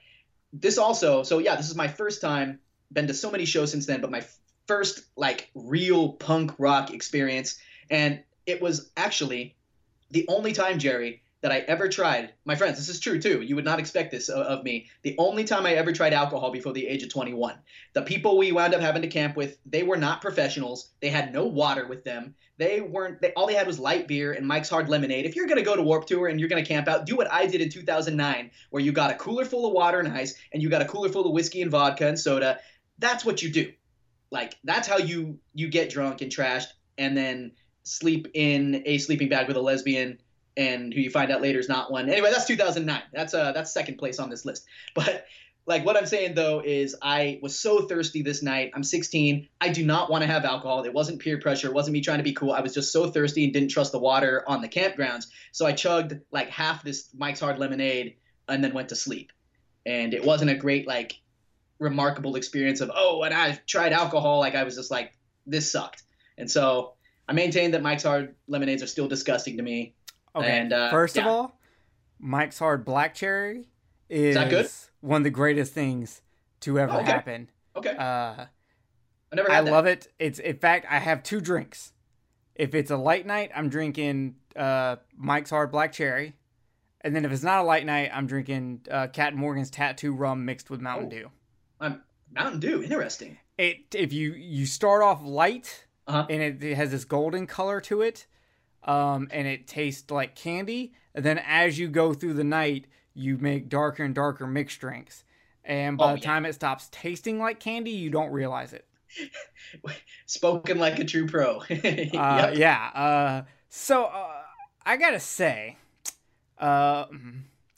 this also, so yeah, this is my first time been to so many shows since then, but my first like real punk rock experience, and it was actually the only time, Jerry, that I ever tried. My friends, this is true too. You would not expect this of, of me. The only time I ever tried alcohol before the age of 21. The people we wound up having to camp with, they were not professionals. They had no water with them. They weren't. They, all they had was light beer and Mike's Hard Lemonade. If you're gonna go to Warped Tour and you're gonna camp out, do what I did in 2009, where you got a cooler full of water and ice, and you got a cooler full of whiskey and vodka and soda. That's what you do. Like that's how you you get drunk and trashed, and then sleep in a sleeping bag with a lesbian and who you find out later is not one. Anyway, that's 2009. That's uh that's second place on this list. But like what I'm saying though is I was so thirsty this night. I'm 16. I do not want to have alcohol. It wasn't peer pressure. It wasn't me trying to be cool. I was just so thirsty and didn't trust the water on the campgrounds. So I chugged like half this Mike's Hard Lemonade and then went to sleep. And it wasn't a great like remarkable experience of oh, and I tried alcohol. Like I was just like this sucked. And so I maintain that Mike's Hard Lemonades are still disgusting to me. Okay. And, uh, First of all, Mike's Hard Black Cherry is that good? one of the greatest things to ever Oh, okay. happen. Okay, Uh, I never I that. love it. It's in fact I have two drinks. If it's a light night, I'm drinking uh, Mike's Hard Black Cherry, and then if it's not a light night, I'm drinking uh, Captain Morgan's Tattoo Rum mixed with Mountain Oh. Dew. Um, Mountain Dew, interesting. It if you you start off light Uh-huh. and it, it has this golden color to it, um, and it tastes like candy. And then as you go through the night, you make darker and darker mixed drinks. And by Oh, the yeah. time it stops tasting like candy, you don't realize it. *laughs* Spoken like a true pro. *laughs* Uh, Yeah. Uh, so uh, I gotta say, uh,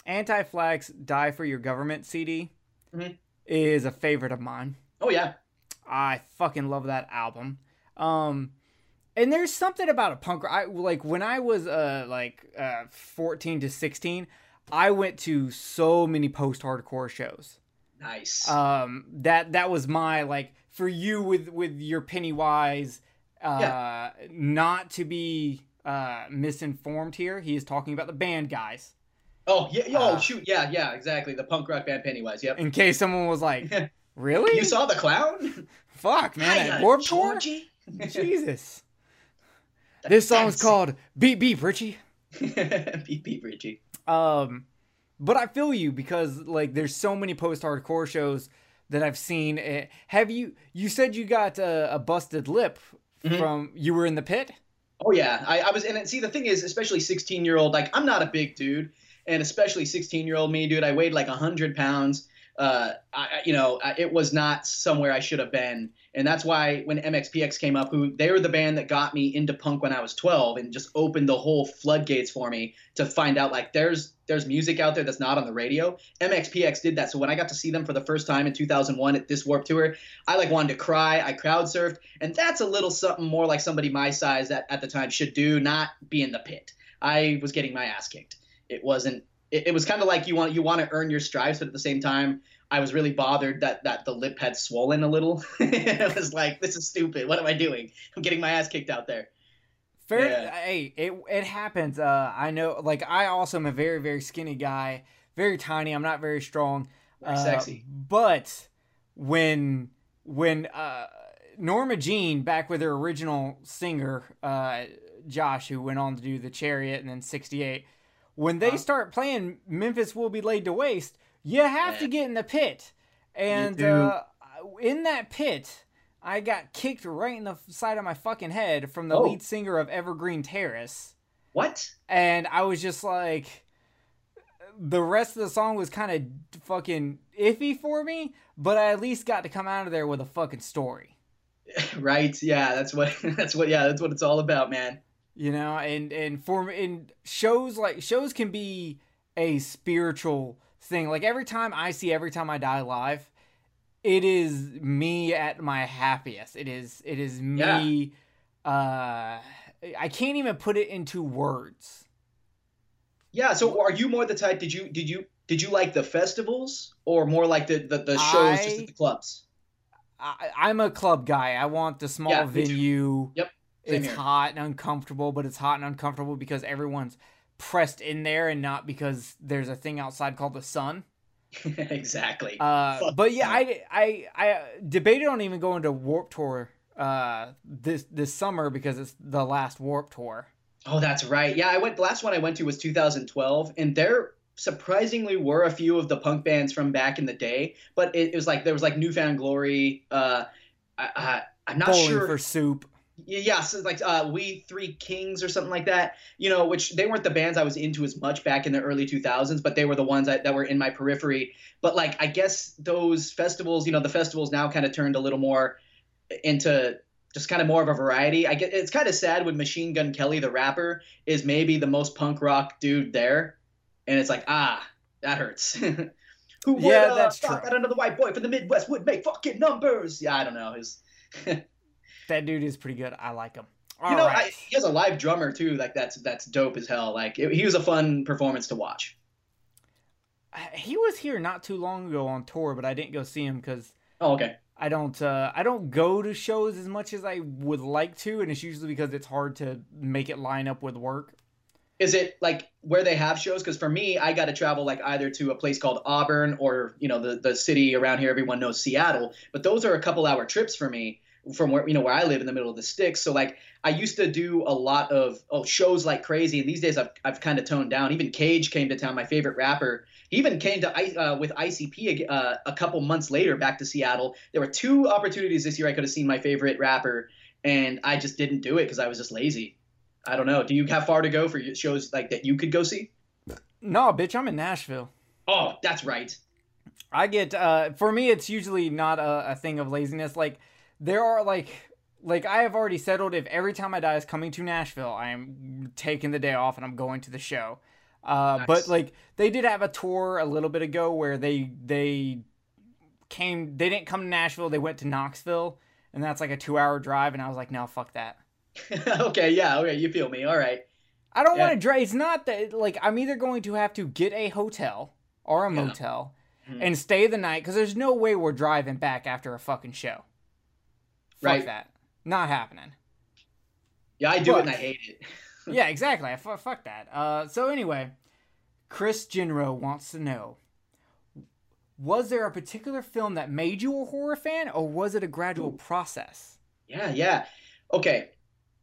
Anti Flags Die for Your Government CD Mhm. is a favorite of mine. Oh yeah. I fucking love that album. Um, and there's something about a punk. Rock. I like when I was uh like uh 14 to 16, I went to so many post-hardcore shows. Nice. Um, that that was my like for you with with your Pennywise. Uh, not to be uh misinformed here. He is talking about the band guys. oh yeah. Oh uh, shoot. Yeah. Yeah. Exactly. The punk rock band Pennywise. Yep. In case someone was like, *laughs* really? You saw the clown? Fuck, man, Hiya, at Warped Tour. *laughs* Jesus. This song's Fancy. called Beep Beep Richie. *laughs* beep beep Richie. Um, but I feel you because like there's so many post-hardcore shows that I've seen. Eh, Have you? You said you got a, a busted lip Mhm. from you were in the pit. Oh yeah, I, I was in it. See, the thing is, especially 16 year old, like I'm not a big dude, and especially 16 year old me, dude, I weighed like 100 pounds. Uh, I- you know, it was not somewhere I should have been, and that's why when MXPX came up, who they were the band that got me into punk when I was 12, and just opened the whole floodgates for me to find out like there's there's music out there that's not on the radio. MXPX did that, so when I got to see them for the first time in 2001 at this Warped Tour, I like wanted to cry. I crowd surfed, and that's a little something more like somebody my size that at the time should do, not be in the pit. I was getting my ass kicked. It wasn't. It, it was kind of like you want you want to earn your stripes, but at the same time, I was really bothered that that the lip had swollen a little. *laughs* it was like this is stupid. What am I doing? I'm getting my ass kicked out there. Fair. Yeah. Hey, it it happens. Uh, I know. Like I also am a very very skinny guy, very tiny. I'm not very strong. Very Uh, sexy. But when when uh, Norma Jean back with her original singer uh, Josh, who went on to do the Chariot and then '68, when they Uh-huh. start playing Memphis will be laid to waste, you have Yeah. to get in the pit, and uh, in that pit. I got kicked right in the side of my fucking head from the Oh. lead singer of Evergreen Terrace What? and I was just like, the rest of the song was kind of fucking iffy for me, but I at least got to come out of there with a fucking story, *laughs* right? Yeah, that's what. *laughs* That's what. Yeah, that's what it's all about, man. you know. And and for in shows like shows can be a spiritual thing. Like every time I see every time I die live, it is me at my happiest. It is it is me. Uh, I can't even put it into words. Yeah. So, are you more the type? Did you did you did you like the festivals or more like the the, the shows just at the clubs? I, I'm a club guy. I want the small Yeah, venue. Yep, same It's here. hot and uncomfortable, but it's hot and uncomfortable because everyone's pressed in there and not because there's a thing outside called the sun. *laughs* exactly. Uh, but yeah. I I I debated on even going to Warped Tour uh this this summer because it's the last Warped Tour. Oh, that's right. Yeah, I went. The last one I went to was 2012, and there surprisingly were a few of the punk bands from back in the day. But it, it was like there was like Newfound Glory. Uh, I, I, I'm not Bowling sure. for soup. Yeah, so like uh, we three kings or something like that. You know, which they weren't the bands I was into as much back in the early 2000s, but they were the ones that, that were in my periphery. But like, I guess those festivals, you know, the festivals now kind of turned a little more into just kind of more of a variety. I get it's kind of sad when Machine Gun Kelly, the rapper, is maybe the most punk rock dude there, and it's like ah, that hurts. *laughs* Who would Yeah, uh, that's true. that another white boy from the Midwest would make fucking numbers? Yeah, I don't know. His, *laughs* That dude is pretty good. I like him. All you know, right. I, he has a live drummer too. Like that's that's dope as hell. Like it, he was a fun performance to watch. he was here not too long ago on tour, but I didn't go see him because Oh, okay. I don't uh, I don't go to shows as much as I would like to, and it's usually because it's hard to make it line up with work. Is it like where they have shows? Because for me, I got to travel like either to a place called Auburn or you know the the city around here everyone knows Seattle. But those are a couple hour trips for me from where you know where I live in the middle of the sticks. So like I used to do a lot of oh shows like crazy, and these days I've I've kind of toned down. Even Cage came to town, my favorite rapper. He even came to uh, with ICP uh, a couple months later back to Seattle. There were two opportunities this year I could have seen my favorite rapper, and I just didn't do it because I was just lazy. I don't know. Do you have far to go for shows like that you could go see? No, bitch, I'm in Nashville. Oh, that's right. I get uh for me it's usually not a, a thing of laziness. Like there are like like I have already settled if every time I die is coming to Nashville, I am taking the day off and I'm going to the show. Uh Nice. but like they did have a tour a little bit ago where they they came they didn't come to Nashville, they went to Knoxville and that's like a 2-hour drive and I was like, "No, fuck that." *laughs* okay, yeah, okay, you feel me. All right. I don't Yeah. want to drive. It's not that like I'm either going to have to get a hotel or a Yeah. motel Mhm. and stay the night because there's no way we're driving back after a fucking show. Fuck Right. that. Not happening. Yeah, I do it and I hate it. *laughs* yeah, exactly. I fuck that. Uh, so anyway, Chris Jinro wants to know: Was there a particular film that made you a horror fan, or was it a gradual process? Yeah, yeah. Okay.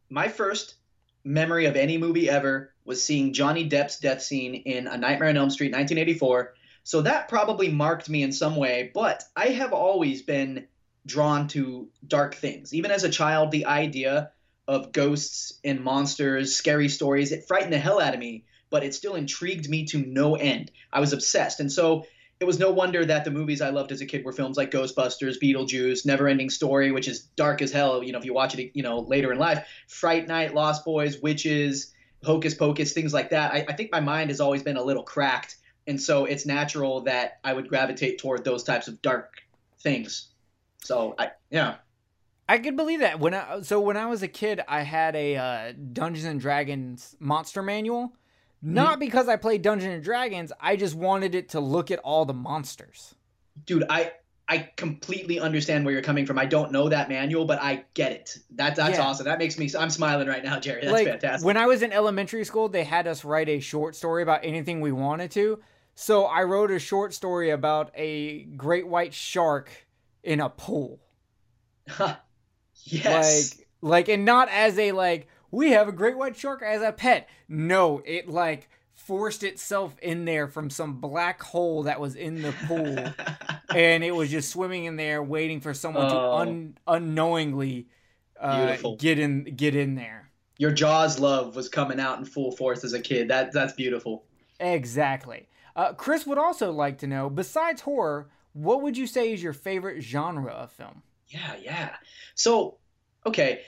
My first memory of any movie ever was seeing Johnny Depp's death scene in A Nightmare on Elm Street 1984. So that probably marked me in some way, but I have always been drawn to dark things. Even as a child, the idea of ghosts and monsters, scary stories, it frightened the hell out of me, but it still intrigued me to no end. I was obsessed. And so it was no wonder that the movies I loved as a kid were films like Ghostbusters, Beetlejuice, Neverending Story, which is dark as hell. You know, if you watch it, you know, later in life, Fright Night, Lost Boys, Witches, Hocus Pocus, things like that. I, I think my mind has always been a little cracked, and so it's natural that I would gravitate toward those types of dark things. So I, yeah, I could believe that. When I so when I was a kid, I had a uh, Dungeons and Dragons monster manual. Not because I played Dungeons and Dragons, I just wanted it to look at all the monsters. dude, I. I completely understand where you're coming from. I don't know that manual, but I get it. That that's Yeah. awesome. That makes me. I'm smiling right now, Jerry. That's like fantastic. when I was in elementary school, they had us write a short story about anything we wanted to. So I wrote a short story about a great white shark in a pool. *laughs* yes. Like like and not as a like we have a great white shark as a pet. No, it like forced itself in there from some black hole that was in the pool *laughs* and it was just swimming in there waiting for someone Oh. to un- unknowingly uh, get in get in there. Your Jaws love was coming out in full force as a kid. That that's beautiful. Exactly. Uh, Chris would also like to know, besides horror, what would you say is your favorite genre of film? Yeah, yeah. So, okay,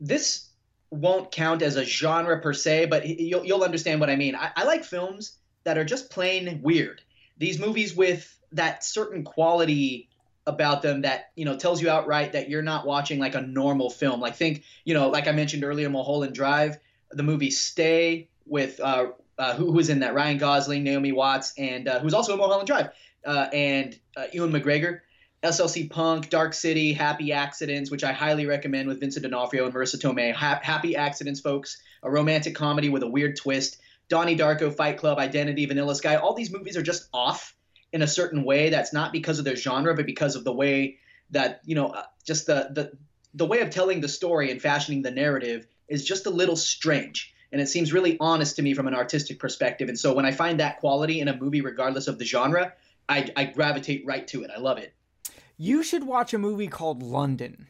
this won't count as a genre per se, but you'll you'll understand what I mean. I, I like films that are just plain weird. These movies with that certain quality about them that you know tells you outright that you're not watching like a normal film. Like think, you know, like I mentioned earlier, Mulholland Drive, the movie Stay with uh, uh, who was in that Ryan Gosling, Naomi Watts, and uh, who's also in Mulholland Drive, uh, and uh, Ewan McGregor. SLC Punk, Dark City, Happy Accidents, which I highly recommend with Vincent D'Onofrio and Marisa Tomei. Ha- Happy Accidents, folks, a romantic comedy with a weird twist. Donnie Darko, Fight Club, Identity, Vanilla Sky. All these movies are just off, in a certain way that's not because of their genre, but because of the way that you know, uh, just the the the way of telling the story and fashioning the narrative is just a little strange. And it seems really honest to me from an artistic perspective. And so when I find that quality in a movie, regardless of the genre, I, I gravitate right to it. I love it. You should watch a movie called London.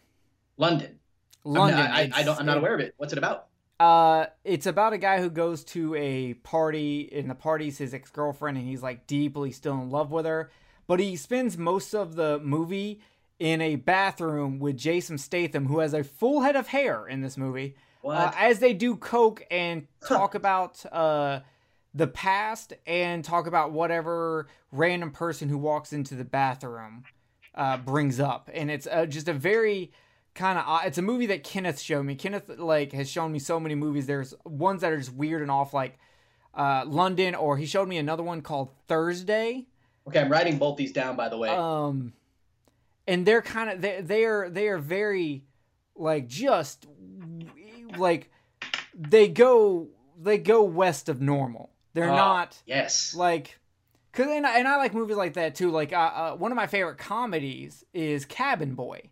London. London. I'm, not, I, I don't, I'm not aware of it. What's it about? Uh, it's about a guy who goes to a party, and the party's his ex girlfriend, and he's like deeply still in love with her. But he spends most of the movie in a bathroom with Jason Statham, who has a full head of hair in this movie. What? Uh, as they do coke and talk about uh, the past and talk about whatever random person who walks into the bathroom uh, brings up, and it's uh, just a very kind of it's a movie that Kenneth showed me. Kenneth like has shown me so many movies. There's ones that are just weird and off, like uh, London, or he showed me another one called Thursday. okay, I'm writing both these down, by the way. Um, and they're kind of they they are they are very like just like they go they go west of normal. They're Oh, not yes. like cause and I, and I like movies like that too. Like uh, uh, one of my favorite comedies is Cabin Boy,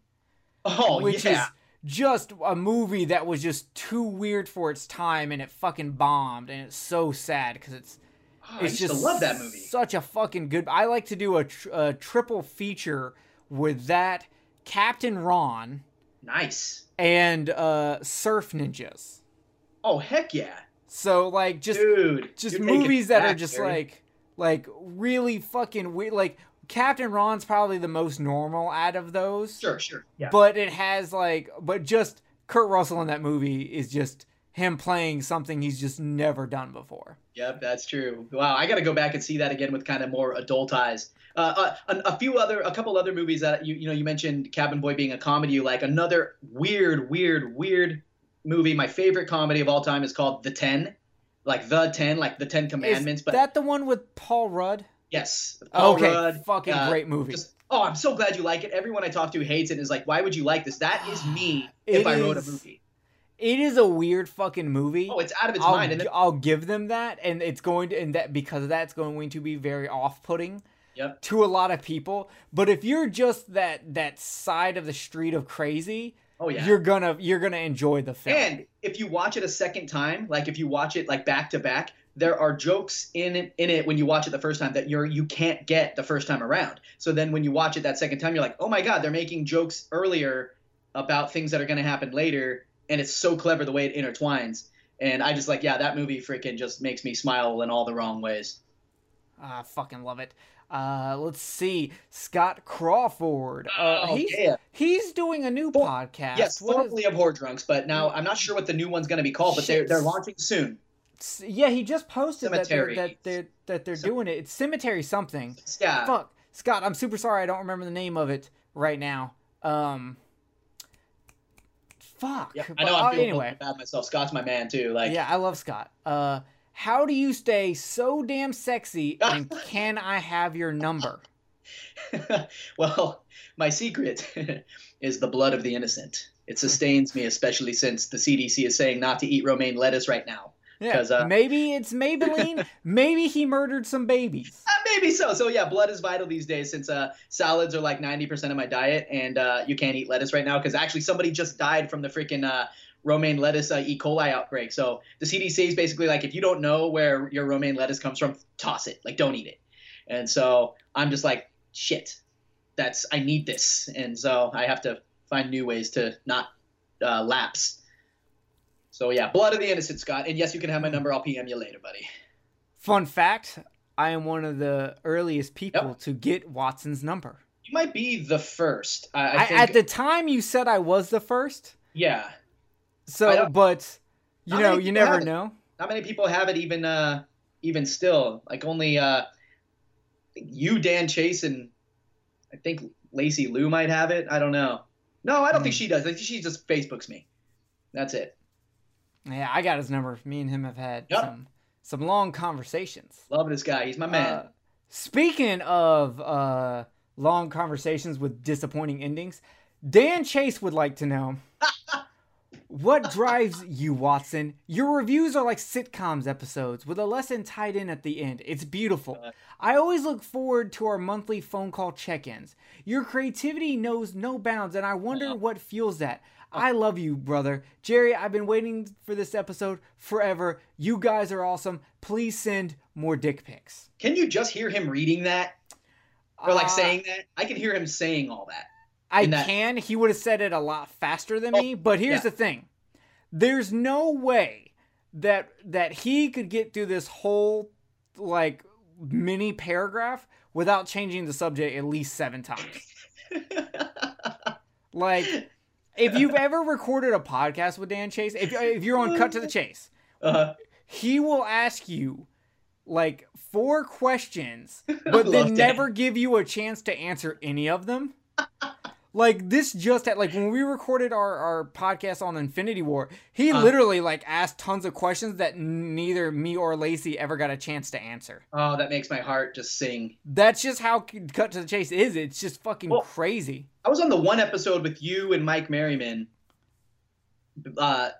Oh, which yeah. is just a movie that was just too weird for its time and it fucking bombed and it's so sad because it's Oh, it's just love that movie. Such a fucking good. I like to do a, tr- a triple feature with that Captain Ron Nice. and uh, Surf Ninjas. Oh, heck yeah. So like just Dude. just movies it that are just Barry. like like really fucking weird. Like Captain Ron's probably the most normal out of those. Sure, sure. Yeah. But it has like, but just Kurt Russell in that movie is just him playing something he's just never done before. Yep, that's true. Wow, I got to go back and see that again with kind of more adult eyes. Uh, uh, a, a few other, a couple other movies that you you know you mentioned Cabin Boy being a comedy. Like another weird, weird, weird movie. My favorite comedy of all time is called The Ten, like The Ten, like the Ten Commandments. is but that the one with Paul Rudd? yes, Paul okay, Rudd, fucking uh, great movie. Just, oh, I'm so glad you like it. Everyone I talk to hates it and is like, why would you like this? That is me if I wrote a movie. It is a weird fucking movie. Oh, it's out of its I'll, mind. And then, I'll give them that, and it's going to, and that because of that, it's going to be very off-putting Yep. to a lot of people. But if you're just that that side of the street of crazy, oh yeah. you're gonna you're gonna enjoy the film. And if you watch it a second time, like if you watch it like back to back, there are jokes in it, in it when you watch it the first time that you're you can't get the first time around. So then when you watch it that second time, you're like, oh my god, they're making jokes earlier about things that are to happen later, and it's so clever the way it intertwines. And I just like, yeah, that movie freaking just makes me smile in all the wrong ways. I fucking love it. Uh, let's see, Scott Crawford. Uh, Oh, he's yeah. he's doing a new For- podcast. Yes, What is- formerly of Horror Drunks, but now I'm not sure what the new one's going to be called, but they're they're launching soon. yeah, he just posted that they're, that they're that they're Some- doing it. It's Cemetery something. Yeah. Fuck, Scott. I'm super sorry. I don't remember the name of it right now. Um, fuck. Yeah, I know. uh, I'm feeling anyway, bad myself. Scott's my man too. Like, yeah, I love Scott. Uh, how do you stay so damn sexy? *laughs* And can I have your number? *laughs* well, my secret *laughs* is the blood of the innocent. It sustains me, especially since the CDC is saying not to eat romaine lettuce right now. Yeah, uh, maybe it's Maybelline. maybe he murdered some babies. Uh, maybe so. So yeah, blood is vital these days since uh, salads are like 90% of my diet, and uh, you can't eat lettuce right now because actually somebody just died from the freaking uh, romaine lettuce uh, E. coli outbreak. So the CDC is basically like, if you don't know where your romaine lettuce comes from, toss it. Like, don't eat it. And so I'm just like, shit, that's I need this, and so I have to find new ways to not uh, lapse. So yeah, blood of the innocent, Scott. And yes, you can have my number. I'll PM you later, buddy. Fun fact: I am one of the earliest people Yep. to get Watson's number. You might be the first. I, I at the time, you said I was the first. yeah. So, but you know, you never know. Not many people have it even uh even still. Like only uh you, Dan Chase, and I think Lacey Lou might have it. I don't know. No, I don't think Hmm. she does. I think she just Facebooks me. That's it. Yeah, I got his number. Me and him have had Yep. some some long conversations. Love this guy. He's my man. Uh, speaking of uh, long conversations with disappointing endings, Dan Chase would like to know *laughs* What drives you, Watson? Your reviews are like sitcoms episodes with a lesson tied in at the end. It's beautiful. I always look forward to our monthly phone call check ins. Your creativity knows no bounds, and I wonder what fuels that. I love you, brother. Jerry, I've been waiting for this episode forever. You guys are awesome. Please send more dick pics. Can you just hear him reading that? Or like Uh, saying that? I can hear him saying all that. I that- can. He would have said it a lot faster than me. But here's yeah. the thing: there's no way that that he could get through this whole like mini paragraph without changing the subject at least seven times. *laughs* like, if you've ever recorded a podcast with Dan Chase, if if you're on Cut to the Chase, Uh, he will ask you like four questions, *laughs* but then never give you a chance to answer any of them. Like this just had like when we recorded our, our podcast on Infinity War, he Uh. literally like asked tons of questions that neither me or Lacey ever got a chance to answer. oh, that makes my heart just sing. That's just how cut to the chase is. It's just fucking Well, crazy. I was on the one episode with you and Mike Merriman, uh,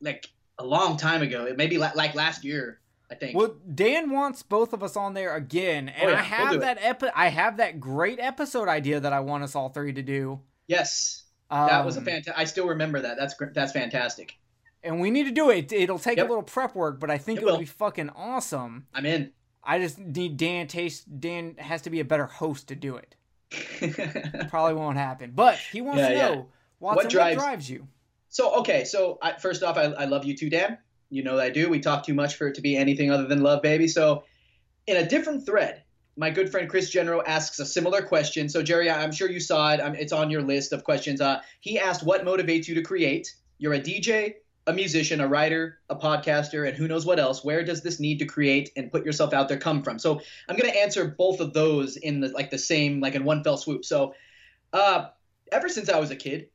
like a long time ago. Maybe like last year, I think. Well, Dan wants both of us on there again, and Oh, yeah, I we'll have that epi- I have that great episode idea that I want us all three to do. yes, that was a Um, fantastic. I still remember that. That's that's fantastic. and we need to do it. It'll take Yep. a little prep work, but I think It it will be fucking awesome. I'm in. I just need Dan Chase. Dan has to be a better host to do it. *laughs* Probably won't happen, but he wants Yeah, to yeah. know Watson, what drives- drives, you. so okay, so I, first off, I, I love you too, Dan. You know that I do. We talk too much for it to be anything other than love, baby. So, in a different thread, my good friend Chris Genero asks a similar question. So, Jerry, I'm sure you saw it. It's on your list of questions. Uh, he asked, "What motivates you to create? You're a DJ, a musician, a writer, a podcaster, and who knows what else. Where does this need to create and put yourself out there come from?" So, I'm going to answer both of those in the like the same like in one fell swoop. So, uh, ever since I was a kid,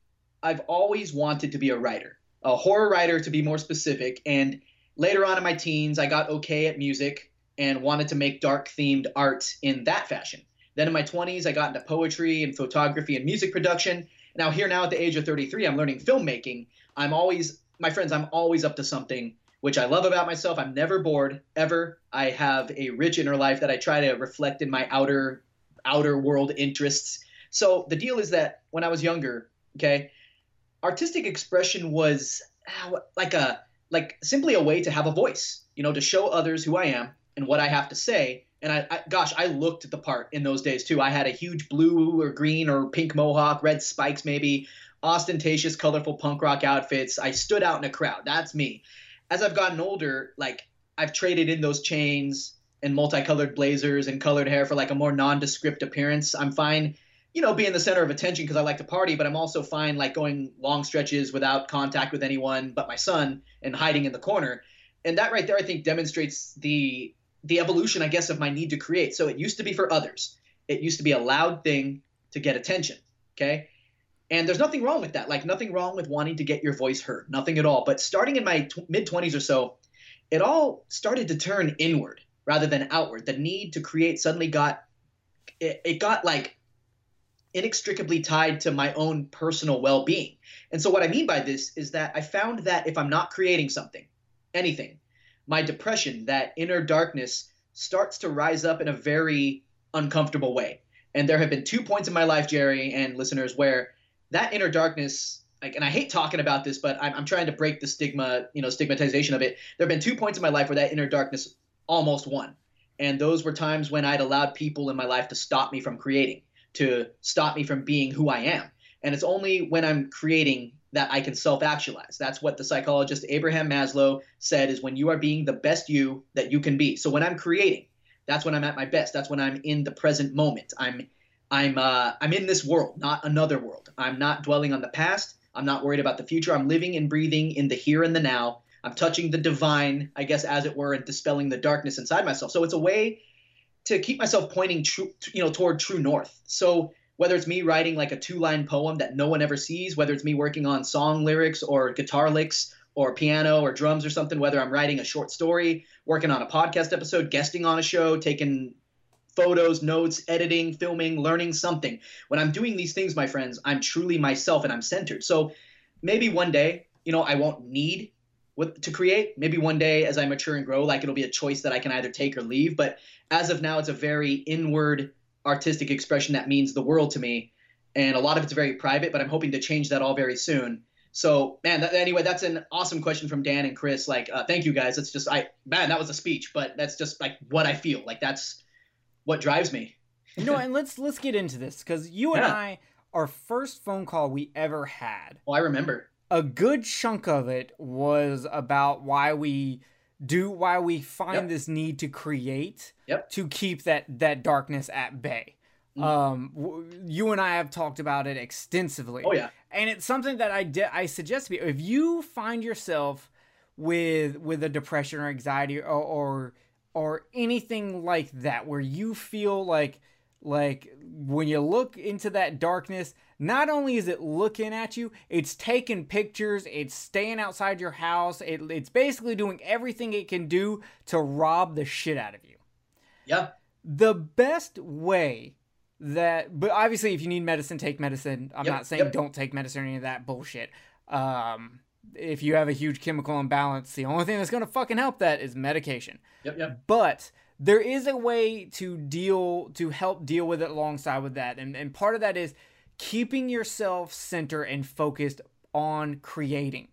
I've always wanted to be a writer, a horror writer to be more specific. And later on in my teens, I got okay at music and wanted to make dark themed art in that fashion. Then in my 20s, I got into poetry and photography and music production. Now, here now at the age of 33, I'm learning filmmaking. I'm always, my friends, I'm always up to something, which I love about myself. I'm never bored, ever. I have a rich inner life that I try to reflect in my outer, outer world interests. So the deal is that when I was younger, okay, artistic expression was like a like simply a way to have a voice you know to show others who i am and what i have to say. And I, I gosh i looked the part in those days too. I had a huge blue or green or pink mohawk red spikes maybe ostentatious colorful punk rock outfits. I stood out in a crowd. That's me. As i've gotten older like i've traded in those chains and multicolored blazers and colored hair for like a more nondescript appearance. I'm fine you know, being the center of attention because I like to party, but I'm also fine like going long stretches without contact with anyone but my son and hiding in the corner. And that right there, I think, demonstrates the the evolution, I guess, of my need to create. So it used to be for others. It used to be a loud thing to get attention. Okay. And there's nothing wrong with that. Like nothing wrong with wanting to get your voice heard. Nothing at all. But starting in my mid 20s or so, it all started to turn inward rather than outward. The need to create suddenly got it, it got like inextricably tied to my own personal well being. And so, what I mean by this is that I found that if I'm not creating something, anything, my depression, that inner darkness, starts to rise up in a very uncomfortable way. And there have been two points in my life, Jerry and listeners, where that inner darkness, like, and I hate talking about this, but I'm, I'm trying to break the stigma, you know, stigmatization of it. There have been two points in my life where that inner darkness almost won. And those were times when I'd allowed people in my life to stop me from creating to stop me from being who I am. And it's only when I'm creating that I can self actualize. That's what the psychologist Abraham Maslow said is when you are being the best you that you can be. So when I'm creating, that's when I'm at my best. That's when I'm in the present moment. I'm I'm uh, I'm in this world, not another world. I'm not dwelling on the past. I'm not worried about the future. I'm living and breathing in the here and the now. I'm touching the divine, I guess, as it were, and dispelling the darkness inside myself. So it's a way to keep myself pointing true, you know, toward true north. So whether it's me writing like a two-line poem that no one ever sees, whether it's me working on song lyrics or guitar licks or piano or drums or something, whether I'm writing a short story, working on a podcast episode, guesting on a show, taking photos, notes, editing, filming, learning something. When I'm doing these things, my friends, I'm truly myself and I'm centered. So maybe one day you know, I won't need with, to create. Maybe one day as I mature and grow, like it'll be a choice that I can either take or leave. But as of now, it's a very inward artistic expression that means the world to me. And a lot of it's very private, but I'm hoping to change that all very soon. So, man, that, anyway, that's an awesome question from Dan and Chris. Like, uh, thank you guys. It's just, I, man, that was a speech, but that's just like what I feel. Like, that's what drives me. You know, and let's let's get into this because you and Yeah. I, our first phone call we ever had, Well, I remember. A good chunk of it was about why we do why we find Yep. this need to create Yep. to keep that that darkness at bay. Mhm. Um, w- you and I have talked about it extensively. Oh, yeah. and it's something that I di- I suggest to you. If you find yourself with with a depression or anxiety or or, or anything like that, where you feel like like when you look into that darkness, not only is it looking at you, it's taking pictures, it's staying outside your house, it, it's basically doing everything it can do to rob the shit out of you Yeah. the best way that but obviously if you need medicine take medicine i'm Yep, not saying yep. don't take medicine or any of that bullshit um if you have a huge chemical imbalance the only thing that's going to fucking help that is medication Yep. Yep. but there is a way to deal to help deal with it alongside with that and, and part of that is keeping yourself centered and focused on creating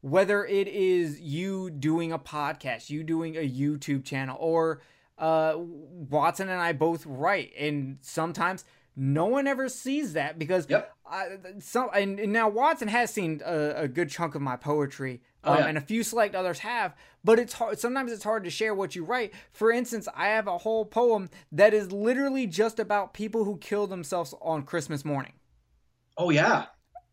whether it is you doing a podcast you doing a youtube channel or uh, watson and i both write and sometimes no one ever sees that because Yep. I, some and, and now Watson has seen a, a good chunk of my poetry, Oh, um, yeah. and a few select others have. But it's hard. Sometimes it's hard to share what you write. For instance, I have a whole poem that is literally just about people who kill themselves on Christmas morning. Oh, yeah.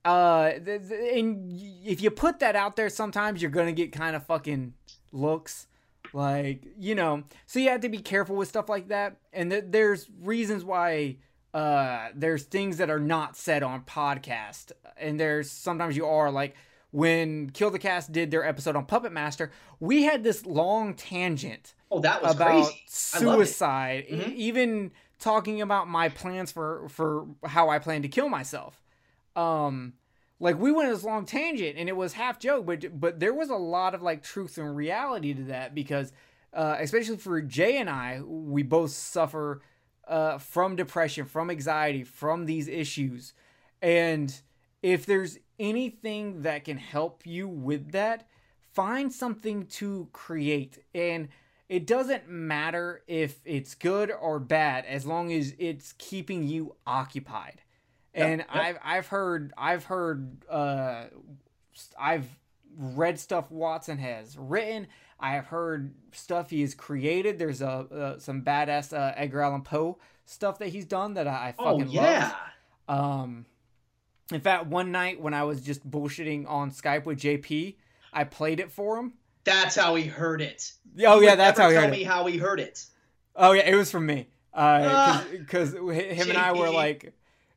Uh, th- th- and y- if you put that out there, sometimes you're gonna get kind of fucking looks, like you know. So you have to be careful with stuff like that. And th- there's reasons why uh there's things that are not said on podcast, and there's sometimes you are like when Kill the Cast did their episode on Puppet Master, we had this long tangent Oh, that was about crazy. I loved it. suicide, Mhm. even talking about my plans for for how I plan to kill myself. Um, like we went this long tangent, and it was half joke, but but there was a lot of like truth and reality to that because, uh, especially for Jay and I, we both suffer uh, from depression, from anxiety, from these issues, and if there's anything that can help you with that, find something to create. And it doesn't matter if it's good or bad as long as it's keeping you occupied. And yep. I've I've heard I've heard uh I've read stuff Watson has written. I have heard stuff he has created. There's a uh, some badass uh, Edgar Allan Poe stuff that he's done that I, I Oh, yeah. love. Um, in fact, one night when I was just bullshitting on Skype with JP, I played it for him. That's how he heard it. Oh He yeah, that's how he tell heard me it. how he heard it. Oh yeah, it was from me. Uh, ah, because him and I were like,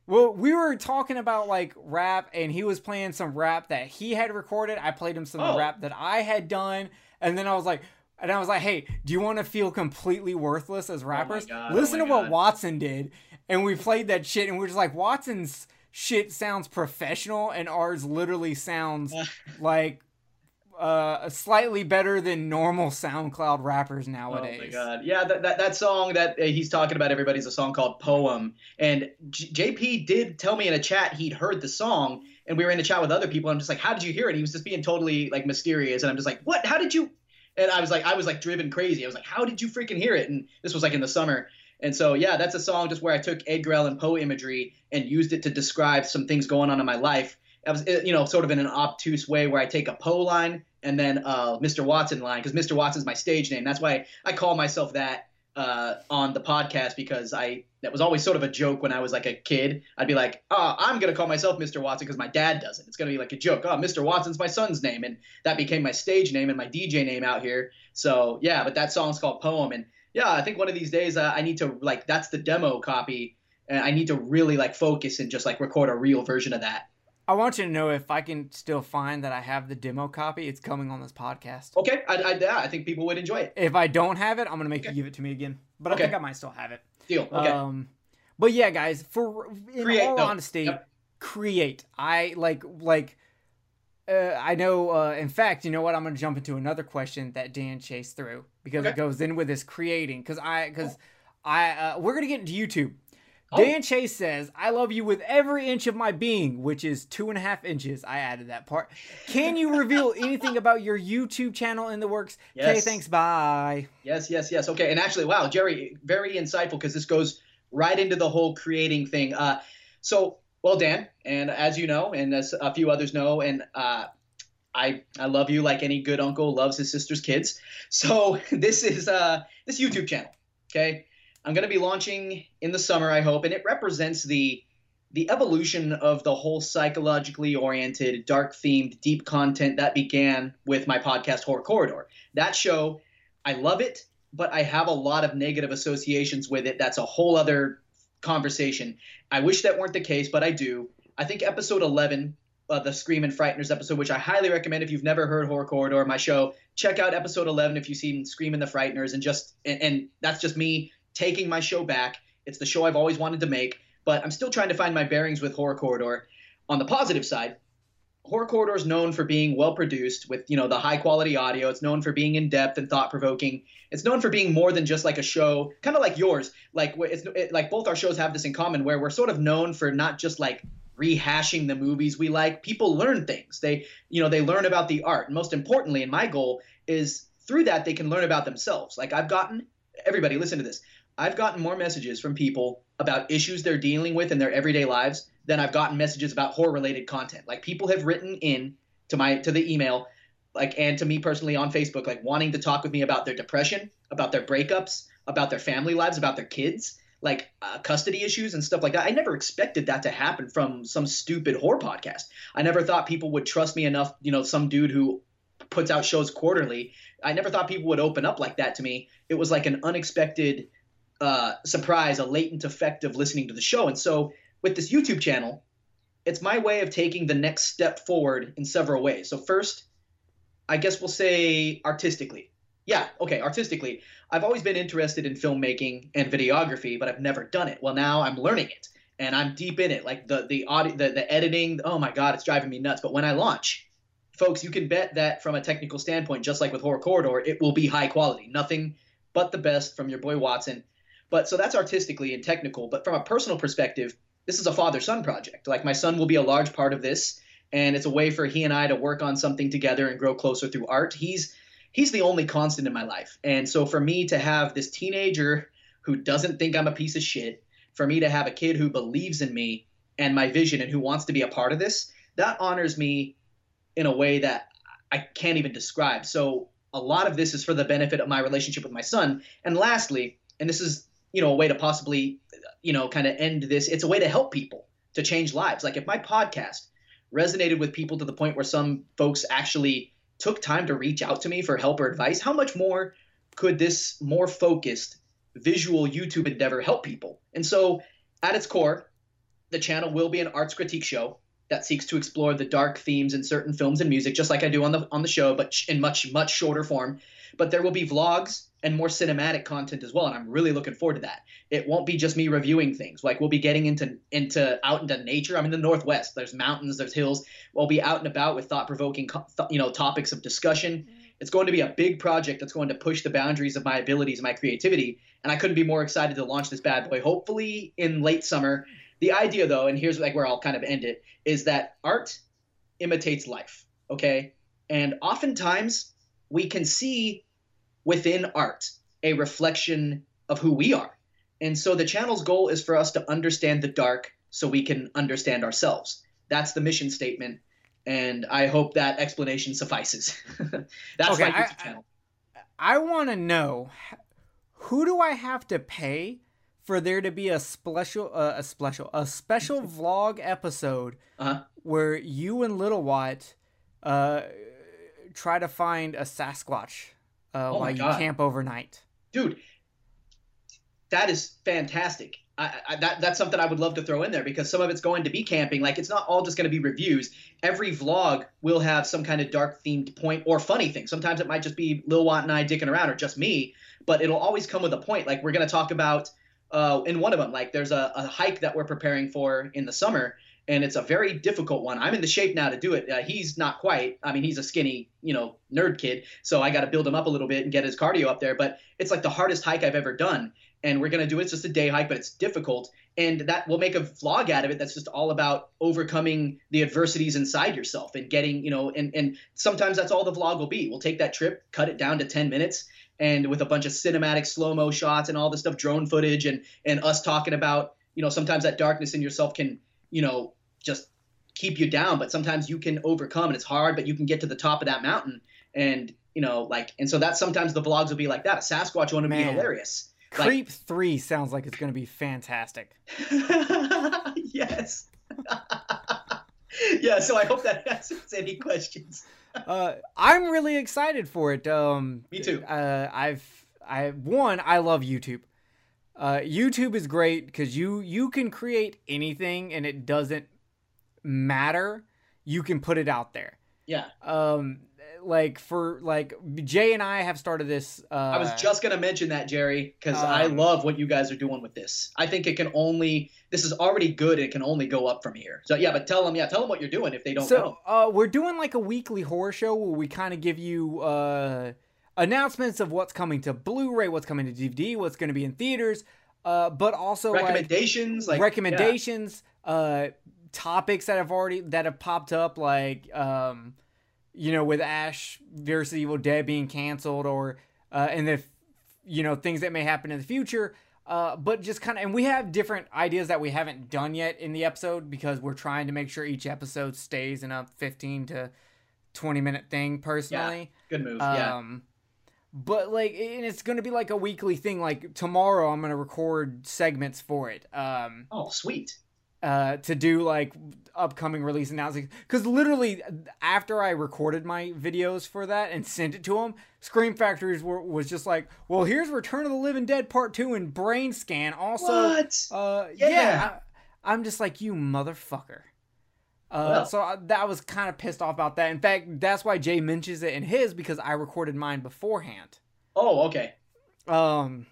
well, we were talking about like rap, and he was playing some rap that he had recorded. I played him some Oh. rap that I had done, and then I was like. And I was like, "Hey, do you want to feel completely worthless as oh rappers? God, oh Listen my to what Watson did." And we played that shit, and we are just like, "Watson's shit sounds professional, and ours literally sounds like uh, slightly better than normal SoundCloud rappers nowadays." Oh my god! Yeah, that, that, that song that uh, he's talking about, everybody's a song called "Poem," and J- JP did tell me in a chat he'd heard the song, and we were in a chat with other people. I'm just like, "How did you hear it?" He was just being totally like mysterious, and I'm just like, "What? How did you?" And I was like, I was like driven crazy. I was like, "How did you freaking hear it?" And this was like in the summer. And so, yeah, that's a song just where I took Edgar Allan Poe imagery and used it to describe some things going on in my life. I was, uh, you know, sort of in an obtuse way where I take a Poe line and then uh, Mr. Watson line because Mr. Watson's my stage name. That's why I call myself that uh, on the podcast because I that was always sort of a joke when I was like a kid. I'd be like, "Oh, I'm gonna call myself Mr. Watson because my dad does it. It's gonna be like a joke. Oh, Mr. Watson's my son's name, and that became my stage name and my DJ name out here. So yeah, but that song's called Poem, and yeah, I think one of these days uh, I need to like that's the demo copy, and I need to really like focus and just like record a real version of that. I want you to know if I can still find that I have the demo copy, it's coming on this podcast. Okay, I, I, yeah, I think people would enjoy it. If I don't have it, I'm gonna make Okay. you give it to me again. But I Okay. think I might still have it. Deal. Okay. Um, but yeah, guys, for in Create, all though. honesty, Yep. create. I like like uh, I know. Uh, in fact, you know what? I'm going to jump into another question that Dan chased through because it goes in with this creating. Because I, because I, uh, we're going to get into YouTube. Oh. Dan Chase says, "I love you with every inch of my being," which is two and a half inches. I added that part. Can you reveal *laughs* anything about your YouTube channel in the works? Okay, thanks. Bye. Yes, yes, yes. Okay, and actually, wow, Jerry, very insightful because this goes right into the whole creating thing. Uh, so, well, Dan, and as you know, and as a few others know, and uh, I, I love you like any good uncle loves his sister's kids. So *laughs* this is uh, this YouTube channel. Okay, I'm going to be launching in the summer, I hope, and it represents the the evolution of the whole psychologically oriented, dark themed, deep content that began with my podcast Horror Corridor. That show, I love it, but I have a lot of negative associations with it. That's a whole other conversation. I wish that weren't the case, but I do. I think episode 11, uh, the Scream and Frighteners episode, which I highly recommend if you've never heard Horror Corridor, my show, check out episode 11 if you've seen Scream and the Frighteners, and just and, and that's just me taking my show back. It's the show I've always wanted to make, but I'm still trying to find my bearings with Horror Corridor. On the positive side, Horror Corridor is known for being well produced with you know the high quality audio. It's known for being in depth and thought provoking. It's known for being more than just like a show, kind of like yours. Like it's it, like both our shows have this in common, where we're sort of known for not just like rehashing the movies we like. People learn things. They you know they learn about the art. And most importantly, and my goal is through that they can learn about themselves. Like I've gotten everybody listen to this. I've gotten more messages from people about issues they're dealing with in their everyday lives than I've gotten messages about horror related content. Like people have written in to my to the email like and to me personally on Facebook like wanting to talk with me about their depression, about their breakups, about their family lives, about their kids, like uh, custody issues and stuff like that. I never expected that to happen from some stupid horror podcast. I never thought people would trust me enough, you know, some dude who puts out shows quarterly. I never thought people would open up like that to me. It was like an unexpected uh, surprise, a latent effect of listening to the show. And so with this YouTube channel, it's my way of taking the next step forward in several ways. So first, I guess we'll say artistically. Yeah, okay, artistically. I've always been interested in filmmaking and videography, but I've never done it. Well, now I'm learning it and I'm deep in it. Like the the audio, the, the editing. Oh my god, it's driving me nuts. But when I launch, folks, you can bet that from a technical standpoint, just like with Horror Corridor, it will be high quality. Nothing but the best from your boy Watson. But so that's artistically and technical. But from a personal perspective, this is a father son project. Like my son will be a large part of this, and it's a way for he and I to work on something together and grow closer through art. He's he's the only constant in my life, and so for me to have this teenager who doesn't think I'm a piece of shit, for me to have a kid who believes in me and my vision and who wants to be a part of this, that honors me in a way that I can't even describe. So a lot of this is for the benefit of my relationship with my son. And lastly, and this is you know a way to possibly you know kind of end this it's a way to help people to change lives. Like if my podcast resonated with people to the point where some folks actually took time to reach out to me for help or advice how much more could this more focused visual youtube endeavor help people? And so at its core the channel will be an arts critique show that seeks to explore the dark themes in certain films and music just like i do on the on the show but in much much shorter form. But there will be vlogs and more cinematic content as well and i'm really looking forward to that. It won't be just me reviewing things. Like we'll be getting into into out into nature. I'm in the northwest. There's mountains there's hills. We'll be out and about with thought-provoking you know topics of discussion. Mm-hmm. It's going to be a big project that's going to push the boundaries of my abilities and my creativity and i couldn't be more excited to launch this bad boy. Hopefully in late summer. The idea though and here's like where i'll kind of end it is that art imitates life okay? And oftentimes we can see within art a reflection of who we are. And so the channel's goal is for us to understand the dark so we can understand ourselves. That's the mission statement. And I hope that explanation suffices. *laughs* That's Okay, my I- YouTube channel. I want to know who do I have to pay for there to be a special, uh, a special, a special *laughs* vlog episode Uh-huh. where you and Little Watt uh, try to find a Sasquatch uh, Oh while you God. camp overnight. Dude, that is fantastic. I, I, that, that's something I would love to throw in there because some of it's going to be camping. Like it's not all just going to be reviews. Every vlog will have some kind of dark themed point or funny thing. Sometimes it might just be Lil Watt and I dicking around or just me, but it'll always come with a point. Like we're going to talk about uh, in one of them, like there's a, a hike that we're preparing for in the summer. And it's a very difficult one. I'm in the shape now to do it. Uh, he's not quite. I mean, he's a skinny, you know, nerd kid, so I got to build him up a little bit and get his cardio up there. But it's like the hardest hike I've ever done, and we're gonna do it. It's just a day hike, but it's difficult, and that we'll make a vlog out of it. That's just all about overcoming the adversities inside yourself and getting, you know, and and sometimes that's all the vlog will be. We'll take that trip, cut it down to 10 minutes, and with a bunch of cinematic slow mo shots and all this stuff, drone footage, and and us talking about, you know, sometimes that darkness in yourself can, you know, just keep you down, but sometimes you can overcome, and it's hard, but you can get to the top of that mountain, and you know, like, and so that's sometimes the vlogs will be like that. A Sasquatch one would be hilarious. Like- Creep three sounds like it's going to be fantastic. *laughs* yes. *laughs* yeah, so I hope that *laughs* answers any questions. Uh, I'm really excited for it. Um, Me too. Uh, I've I one I love YouTube. Uh, YouTube is great because you you can create anything and it doesn't matter. You can put it out there. Yeah. Um, like for like Jay and I have started this. Uh, I was just gonna mention that, Jerry, because I um, love what you guys are doing with this. I think it can only this is already good. It can only go up from here. So yeah, but tell them, yeah, tell them what you're doing if they don't so know. uh, we're doing like a weekly horror show where we kind of give you uh, announcements of what's coming to Blu-ray, what's coming to DVD, what's going to be in theaters, uh, but also Recommendations, like recommendations, uh, topics that have already that have popped up, like um, you know, with Ash versus Evil Dead being canceled, or uh, and if you know things that may happen in the future. Uh, but just kind of, and we have different ideas that we haven't done yet in the episode because we're trying to make sure each episode stays in a 15 to 20 minute thing personally. Yeah, good move. yeah. But like, and it's gonna be like a weekly thing. Like tomorrow, I'm gonna record segments for it. Um, Oh, sweet. uh, to do like upcoming release announcements. Because literally, after I recorded my videos for that and sent it to them, Scream Factories were, was just like, "Well, here's Return of the Living Dead Part Two and Brainscan." Also, what? uh, Yeah. yeah, I, I'm just like you, motherfucker. Uh, Well. so I, that was kind of pissed off about that. In fact, that's why Jay mentions it in his because I recorded mine beforehand. oh, okay. Um,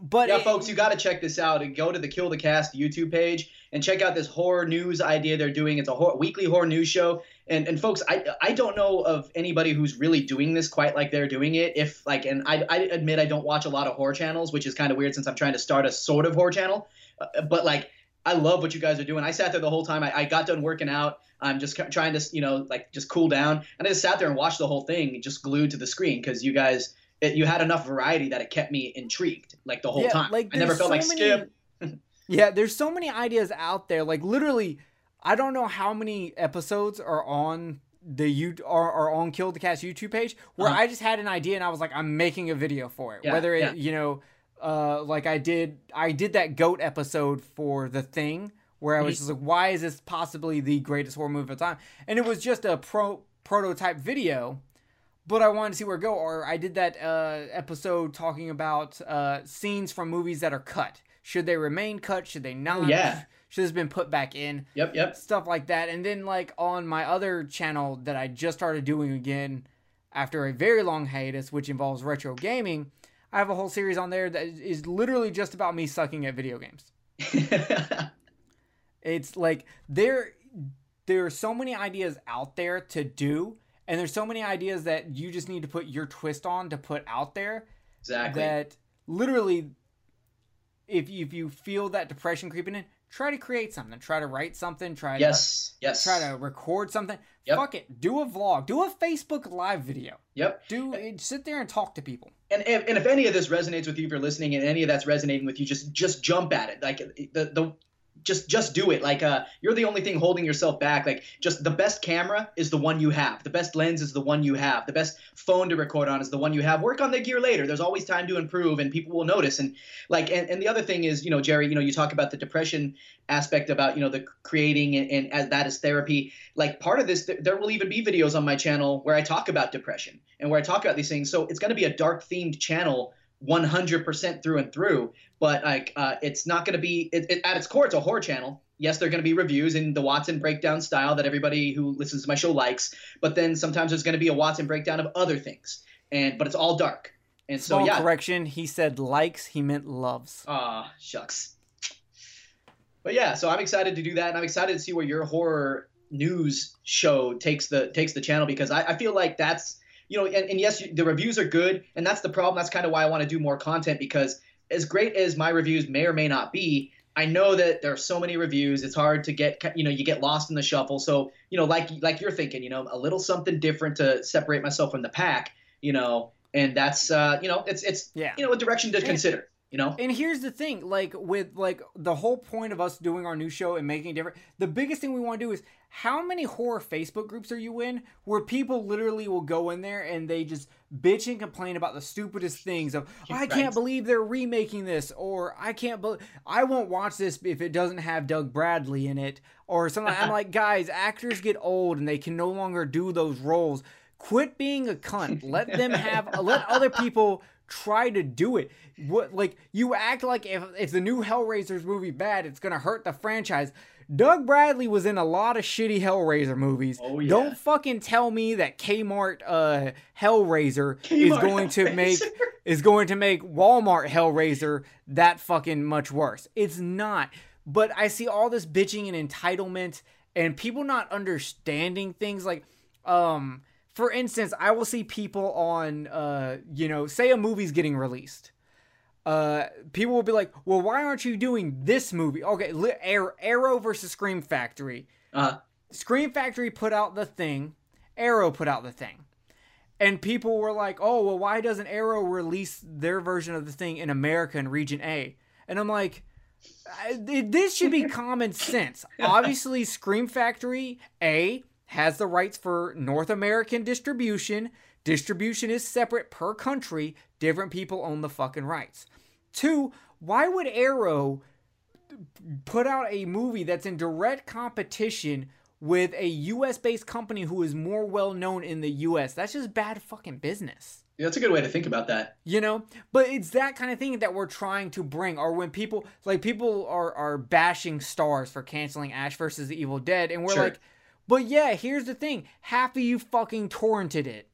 but yeah, it- folks, you got to check this out and go to the Kill the Cast YouTube page and check out this horror news idea they're doing. It's a hor- weekly horror news show, and and folks, I I don't know of anybody who's really doing this quite like they're doing it. If like, and I I admit I don't watch a lot of horror channels, which is kind of weird since I'm trying to start a sort of horror channel, uh, but like. I love what you guys are doing. I sat there the whole time. I, I got done working out. I'm just trying to, you know, like just cool down. And I just sat there and watched the whole thing, just glued to the screen because you guys, it, you had enough variety that it kept me intrigued, like the whole Yeah, time. like, I never felt like so skip. many- *laughs* Yeah, there's so many ideas out there. Like literally, I don't know how many episodes are on the you are, are on Kill the Cast YouTube page where Uh-huh. I just had an idea and I was like, I'm making a video for it. Yeah, Whether it, yeah. you know, uh, like I did, I did that goat episode for the thing where I was just like, why is this possibly the greatest horror movie of the time? And it was just a pro prototype video but I wanted to see where it go. Or I did that uh, episode talking about uh, scenes from movies that are cut. Should they remain cut? Should they not? Oh, yeah. Should have been put back in? Yep, yep. Stuff like that. And then like on my other channel that I just started doing again after a very long hiatus, which involves retro gaming, I have a whole series on there that is literally just about me sucking at video games. *laughs* It's like there there are so many ideas out there to do and there's so many ideas that you just need to put your twist on to put out there exactly. that literally if you, if you feel that depression creeping in try to create something try to write something try yes, yes. to try to record something Yep. fuck it do a vlog do a facebook live video Yep. do eh, sit there and talk to people And if, and if any of this resonates with you, if you're listening, and any of that's resonating with you, just just jump at it. Like the the just just do it. Like uh, you're the only thing holding yourself back. Like just the best camera is the one you have. The best lens is the one you have. The best phone to record on is the one you have. Work on the gear later. There's always time to improve, and people will notice. And like and, and the other thing is, you know, Jerry, you know, you talk about the depression aspect about you know the creating and, and as that is therapy. Like part of this, th- there will even be videos on my channel where I talk about depression and where I talk about these things. So it's going to be a dark themed channel 100% through and through but like uh, it's not going to be it, it, at its core it's a horror channel. Yes there are going to be reviews in the watson breakdown style that everybody who listens to my show likes but then sometimes there's going to be a watson breakdown of other things and but it's all dark. And so Small yeah. correction he said likes he meant loves. Ah shucks. But yeah, so I'm excited to do that, and I'm excited to see where your horror news show takes the takes the channel because I, I feel like that's you know, and, and yes, the reviews are good, and that's the problem. That's kind of why I want to do more content because as great as my reviews may or may not be, I know that there are so many reviews. It's hard to get, you know, you get lost in the shuffle. So, you know, like like you're thinking, you know, a little something different to separate myself from the pack, you know, and that's, uh, you know, it's it's, Yeah. you know, a direction to consider, you know. And here's the thing, like with like the whole point of us doing our new show and making it different, the biggest thing we want to do is how many horror Facebook groups are you in where people literally will go in there and they just bitch and complain about the stupidest things of I can't believe they're remaking this or I can't believe I won't watch this if it doesn't have Doug Bradley in it or something. I'm *laughs* like, guys, actors get old and they can no longer do those roles. Quit being a cunt. Let them have let other people try to do it. What like you act like if if the new Hellraisers movie bad, it's gonna hurt the franchise. Doug Bradley was in a lot of shitty Hellraiser movies. Oh, yeah. Don't fucking tell me that Kmart uh Hellraiser is Kmart going to make is going to make Walmart Hellraiser that fucking much worse. It's not. But I see all this bitching and entitlement and people not understanding things like um for instance, I will see people on uh you know, say a movie's getting released. Uh people will be like, "Well, why aren't you doing this movie?" Okay, li- Arrow versus Scream Factory. Uh, Scream Factory put out the thing, Arrow put out the thing. And people were like, oh, well, why doesn't Arrow release their version of the thing in America in Region A? And I'm like, this should be common sense. *laughs* Obviously, Scream Factory A has the rights for North American distribution. Distribution is separate per country. Different people own the fucking rights. Two, why would Arrow put out a movie that's in direct competition with a US based company who is more well known in the US? That's just bad fucking business. yeah, that's a good way to think about that. You know, but it's that kind of thing that we're trying to bring. Or when people like people are are bashing Starz for canceling Ash versus the Evil Dead, and we're Sure. like, but yeah, here's the thing: half of you fucking torrented it.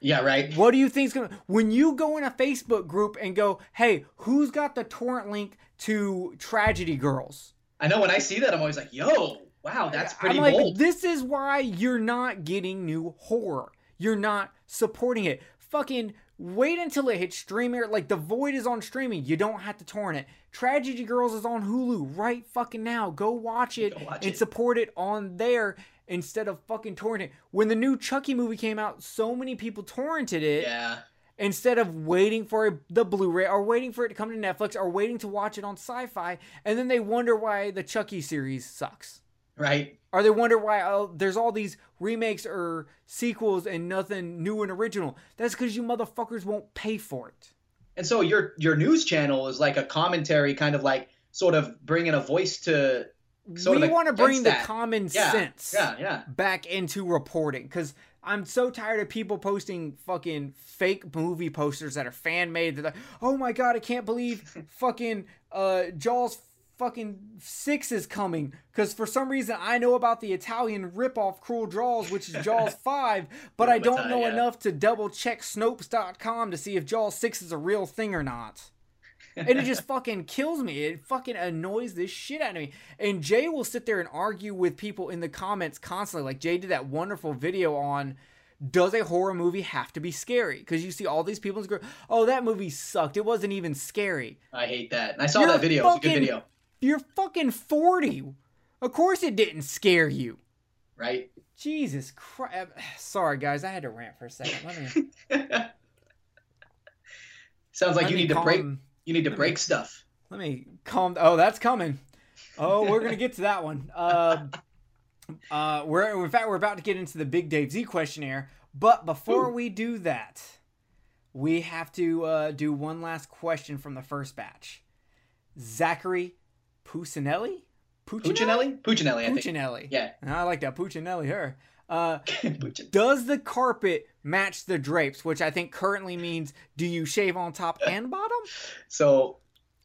Yeah, right. What do you think's gonna when you go in a Facebook group and go, hey, who's got the torrent link to Tragedy Girls? I know when I see that, I'm always like, yo, wow, that's pretty I'm like, bold. this is why you're not getting new horror. You're not supporting it. Fucking wait until it hits streamer. Like the Void is on streaming. You don't have to torrent it. Tragedy Girls is on Hulu right fucking now. Go watch it Go watch and it. support it on there instead of fucking torrenting. When the new Chucky movie came out, so many people torrented it yeah. instead of waiting for a, the Blu-ray or waiting for it to come to Netflix or waiting to watch it on Syfy, and then they wonder why the Chucky series sucks. Right. Or they wonder why oh, there's all these remakes or sequels and nothing new and original. That's because you motherfuckers won't pay for it. And so your your news channel is like a commentary, kind of like sort of bringing a voice to. Sort we want to bring the that. common Yeah, sense yeah, yeah. back into reporting because I'm so tired of people posting fucking fake movie posters that are fan made. They're like, oh my god, I can't believe *laughs* fucking uh, Jaws fucking six is coming because for some reason I know about the Italian ripoff Cruel Jaws, which is Jaws *laughs* five, but I don't know enough to double check Snopes.com to see if Jaws six is a real thing or not and it just fucking kills me. It fucking annoys this shit out of me. And Jay will sit there and argue with people in the comments constantly. Like Jay did that wonderful video on does a horror movie have to be scary? Because you see all these people go, oh, that movie sucked. It wasn't even scary. I hate that. And I saw You're that video. It's a good video, You're fucking 40. Of course it didn't scare you. right? Jesus Christ. Uh, sorry, guys. I had to rant for a second. Let me. *laughs* Sounds like let you need to break. You need to break stuff. Let me calm. Oh, that's coming. Oh, we're gonna get to that one. Uh, *laughs* uh, we're in fact we're about to get into the Big Dave Z questionnaire, but before we do that, we have to uh, do one last question from the first batch. Zachary Puccinelli. Puccinelli? Puccinelli, I think. Puccinelli. Yeah. I like that Puccinelli. Her. Uh, *laughs* does the carpet match the drapes? Which I think currently means do you shave on top and bottom? So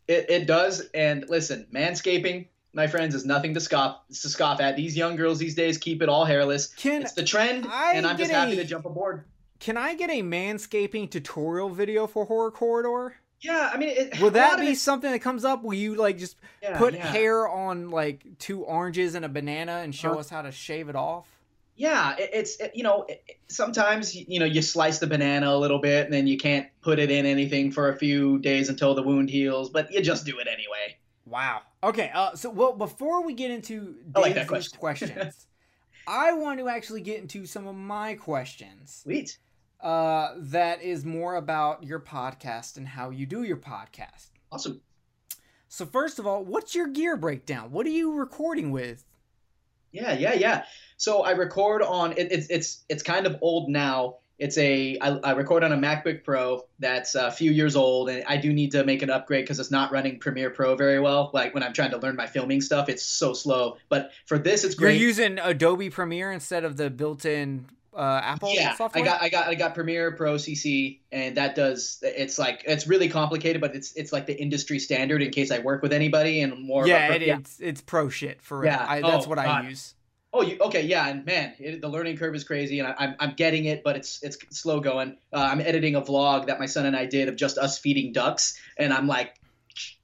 it, it does. And listen, manscaping, my friends, is nothing to scoff to scoff at. These young girls these days keep it all hairless. Can it's the trend, I and I'm just happy a- to jump aboard. Can I get a manscaping tutorial video for Horror Corridor? Yeah, I mean, it, Will that be it- something that comes up? Will you like just yeah, put yeah. hair on like two oranges and a banana and show Uh-huh. us how to shave it off? Yeah, it, it's it, you know it, sometimes you know you slice the banana a little bit and then you can't put it in anything for a few days until the wound heals, but you just do it anyway. Wow. Okay. Uh, so well, before we get into I like question. *laughs* questions, I want to actually get into some of my questions. Sweet. Uh, that is more about your podcast and how you do your podcast. Awesome. So first of all, what's your gear breakdown? What are you recording with? Yeah, yeah, yeah. So I record on it, it's it's it's kind of old now. It's a I, I record on a MacBook Pro that's a few years old, and I do need to make an upgrade because it's not running Premiere Pro very well. Like when I'm trying to learn my filming stuff, it's so slow. But for this, it's great. You're using Adobe Premiere instead of the built-in uh, Apple yeah, software. I got I got I got Premiere Pro CC, and that does it's like it's really complicated, but it's it's like the industry standard in case I work with anybody and more. of a- yeah, it's it's pro shit for real. Yeah. I, that's Oh, what I God. use. Oh, you okay? Yeah, and man, it, the learning curve is crazy, and I, I'm I'm getting it, but it's it's slow going. Uh, I'm editing a vlog that my son and I did of just us feeding ducks, and I'm like,